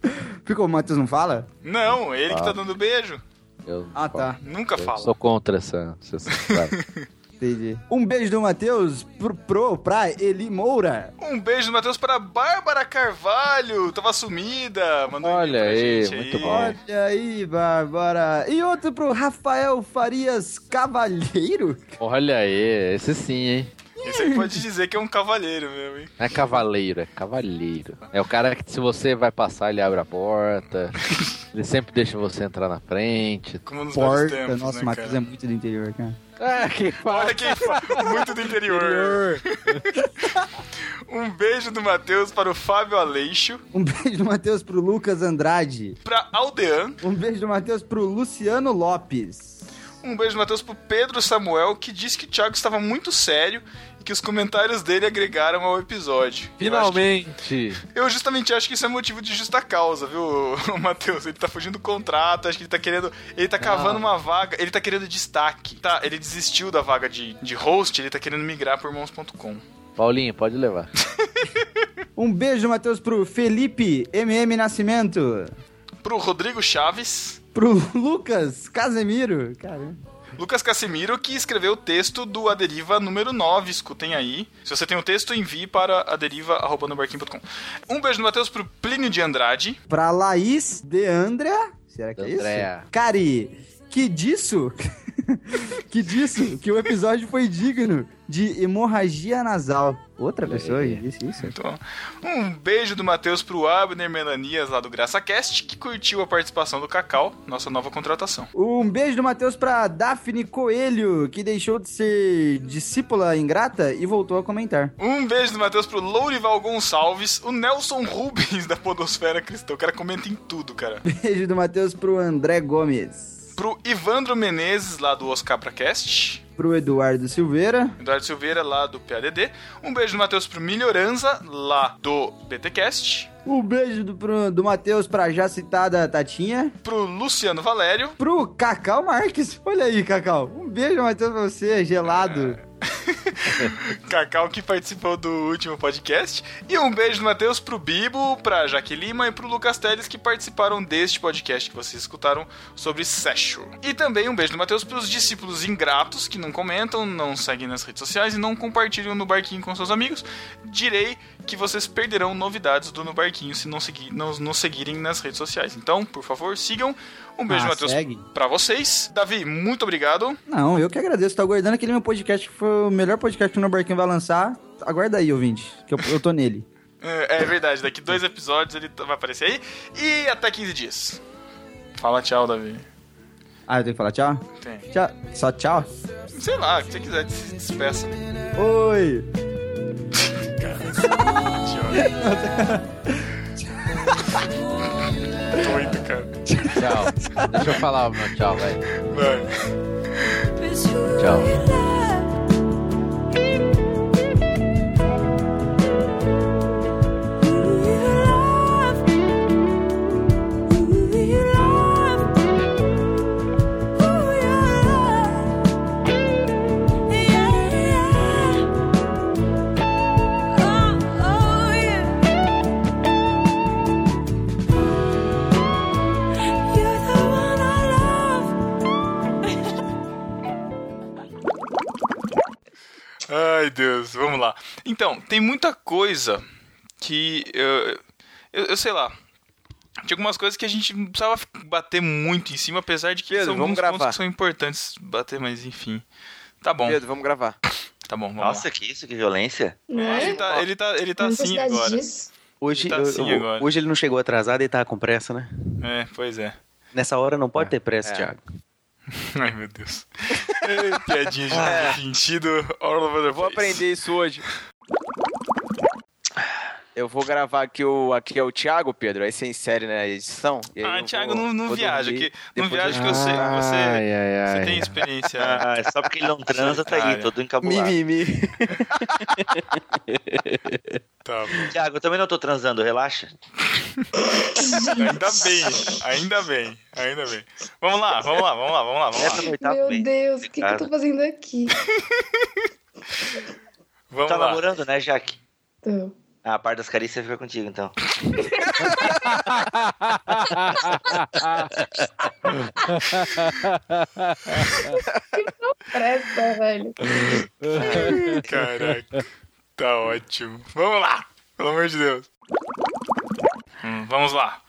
Ficou, o Matheus não fala? Não, ele que Ah. tá dando beijo. Eu Ah, tá. Nunca eu fala. sou contra essa. essa. Entendi. Um beijo do Matheus pro, pro, pra Eli Moura. Um beijo do Matheus para a Bárbara Carvalho. Tava sumida. Mandou um Olha pra aí, gente muito aí. bom. Olha aí, Bárbara. E outro pro Rafael Farias Cavalheiro. Olha aí, esse sim, hein? Esse aí pode dizer que é um cavalheiro mesmo, hein? Não é cavaleiro, é cavalheiro. É o cara que se você vai passar, ele abre a porta. ele sempre deixa você entrar na frente. Como nos Porta. tempos, Nossa, né, o Matheus é muito do interior, cara. Ah, que Olha quem fala. Muito do interior. Um beijo do Matheus para o Fábio Aleixo. Um beijo do Matheus pro Lucas Andrade. Para Aldean. Um beijo do Matheus pro Luciano Lopes. Um beijo do Matheus pro Pedro Samuel, que disse que o Thiago estava muito sério que os comentários dele agregaram ao episódio. Finalmente! Eu, eu justamente acho que isso é motivo de justa causa, viu, Matheus? Ele tá fugindo do contrato, acho que ele tá querendo. Ele tá cavando uma vaga, ele tá querendo destaque. Tá, ele desistiu da vaga de, de host, ele tá querendo migrar pro irmãos.com. Paulinho, pode levar. Um beijo Matheus pro Felipe MM Nascimento. Pro Rodrigo Chaves. Pro Lucas Casemiro. Caramba. Lucas Casimiro, que escreveu o texto do Aderiva número 9. Escutem aí. Se você tem o texto, envie para aderiva.com. Um beijo do Matheus pro Plínio de Andrade. Pra Laís de Andrea. Será que é Andrea. isso? Cari, que disso? que disso? Que o episódio foi digno de hemorragia nasal. Outra pessoa aí. disse isso? Então, um beijo do Matheus pro Abner Melanias, lá do GraçaCast, que curtiu a participação do Cacau, nossa nova contratação. Um beijo do Matheus pra Daphne Coelho, que deixou de ser discípula ingrata e voltou a comentar. Um beijo do Matheus pro Lourival Gonçalves, o Nelson Rubens da Podosfera Cristã. O cara comenta em tudo, cara. Beijo do Matheus pro André Gomes. Pro Ivandro Menezes, lá do OsCapraCast. Pro Eduardo Silveira. Eduardo Silveira, lá do PADD. Um beijo do Matheus pro Melhoranza, lá do BTcast. Um beijo do, pro- do Matheus pra já citada Tatinha. Pro Luciano Valério. Pro Cacau Marques. Olha aí, Cacau. Um beijo, Matheus, pra você, gelado. Cacau que participou do último podcast. E um beijo do Matheus pro Bibo, pra Jaque Lima e pro Lucas Teles que participaram deste podcast que vocês escutaram sobre Session. E também um beijo do Matheus pros discípulos ingratos que não comentam, não seguem nas redes sociais e não compartilham no barquinho com seus amigos. Direi que vocês perderão novidades do No Barquinho se não, seguir, não, não seguirem nas redes sociais. Então, por favor, sigam. Um beijo, Ah, Matheus, pra vocês. Davi, muito obrigado. Não, eu que agradeço. Tô aguardando aquele meu podcast que foi o melhor podcast que o No Barquinho vai lançar. Aguarda aí, ouvinte, que eu, eu tô nele. É, é verdade, daqui dois episódios ele vai aparecer aí. E até 15 dias. Fala tchau, Davi. Ah, eu tenho que falar tchau? Tem. Tchau. Só tchau? Sei lá, o que você quiser, se despeça. Oi! Doido, cara. Tchau. Deixa eu falar o meu tchau, vai. Vai. Tchau. Ai, Deus, vamos lá. Então, tem muita coisa que eu, eu, eu sei lá. Tinha algumas coisas que a gente não precisava bater muito em cima, apesar de que Pedro, são vamos alguns gravar. pontos que são importantes bater, mas enfim. Tá bom. Pedro, vamos gravar. Tá bom, vamos Nossa, que isso, que violência. lá. É, ele tá, ele tá, ele tá assim agora. disso. Hoje, Ele tá eu- assim eu- agora. hoje ele não chegou atrasado e tava com pressa, né? É, pois é. Nessa hora não pode ter pressa, É. Thiago. Ai, meu Deus. Piadinha de sentido all over the Eu vou aprender isso hoje. Eu vou gravar aqui o aqui é o Thiago, Pedro, aí você insere na edição. e aí Ah, Thiago, vou- não, não vou viaja. Que, não viaja que eu sei você, Ai, ai, você ai. tem experiência. Ah, é só porque ele não transa, tá aí, todo encabulado. Mimimi. Tá bom. Tiago, eu também não tô transando, relaxa. Ainda bem, ainda bem, ainda bem. Vamos lá, vamos lá, vamos lá, vamos lá, vamos lá. oitavo Meu. Deus, o que, que eu tô fazendo aqui? Vamos Tá lá. namorando, né, Jaque? Tô. Ah, a parte das carícias fica contigo, então. Presta, velho. Caraca, tá ótimo. Vamos lá, pelo amor de Deus. Hum, vamos lá.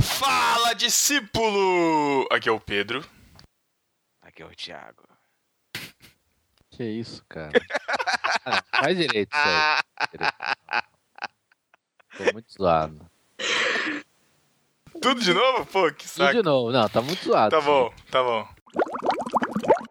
Fala, discípulo! Aqui é o Pedro. Aqui é o Thiago. Que isso, cara. Ah, faz direito isso aí. Direito. Tô muito zoado. Tudo de novo? Pô, que Tudo saco. de novo. Não, tá muito zoado. Tá bom, tá bom.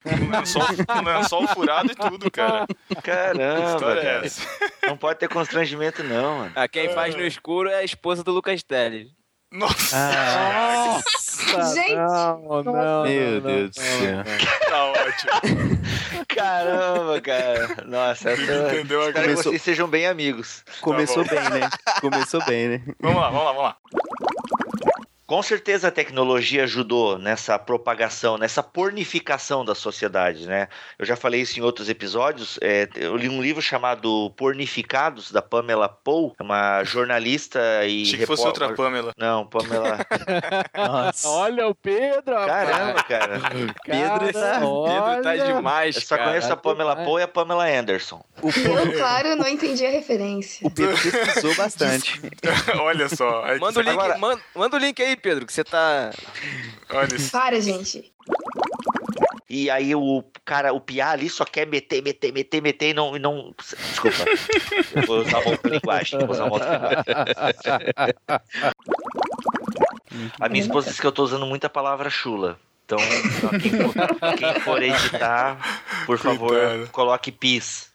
Com lençol, com lençol furado e tudo, cara. Que Caramba, história é cara. essa? Não pode ter constrangimento, não, mano. Ah, quem faz no escuro é a esposa do Lucas Teles. Nossa, Ah, Gente, Não, não, meu não, Deus do céu. tá ótimo. Caramba, cara. Nossa, essa... Entendeu espero que agora? vocês sejam bem amigos. Começou bom. bem, né? Começou bem, né? Vamos lá, vamos lá, vamos lá. Com certeza a tecnologia ajudou nessa propagação, nessa pornificação da sociedade, né? Eu já falei isso em outros episódios. é, eu li um livro chamado Pornificados, da Pamela Poe, uma jornalista e Achei que fosse outra Pamela. Não, Pamela. Nossa. Olha o Pedro. Caramba, cara. Pedro tá- Pedro tá demais, Eu só cara. conheço a Pamela Poe e a Pamela Anderson. O Pedro, eu, claro, não entendi a referência. o Pedro pesquisou bastante. Olha só. Manda o link, Agora- manda, manda o link aí, Pedro, que você tá. Olha isso. Para, gente. E aí o cara, o Piá ali só quer meter, meter, meter, meter e não. E não... Desculpa. Eu vou usar uma outra linguagem. Vou usar uma outra linguagem. A minha esposa disse que eu tô usando muita palavra chula. Então, quem for, quem for editar, por favor, Coitado. coloque pis.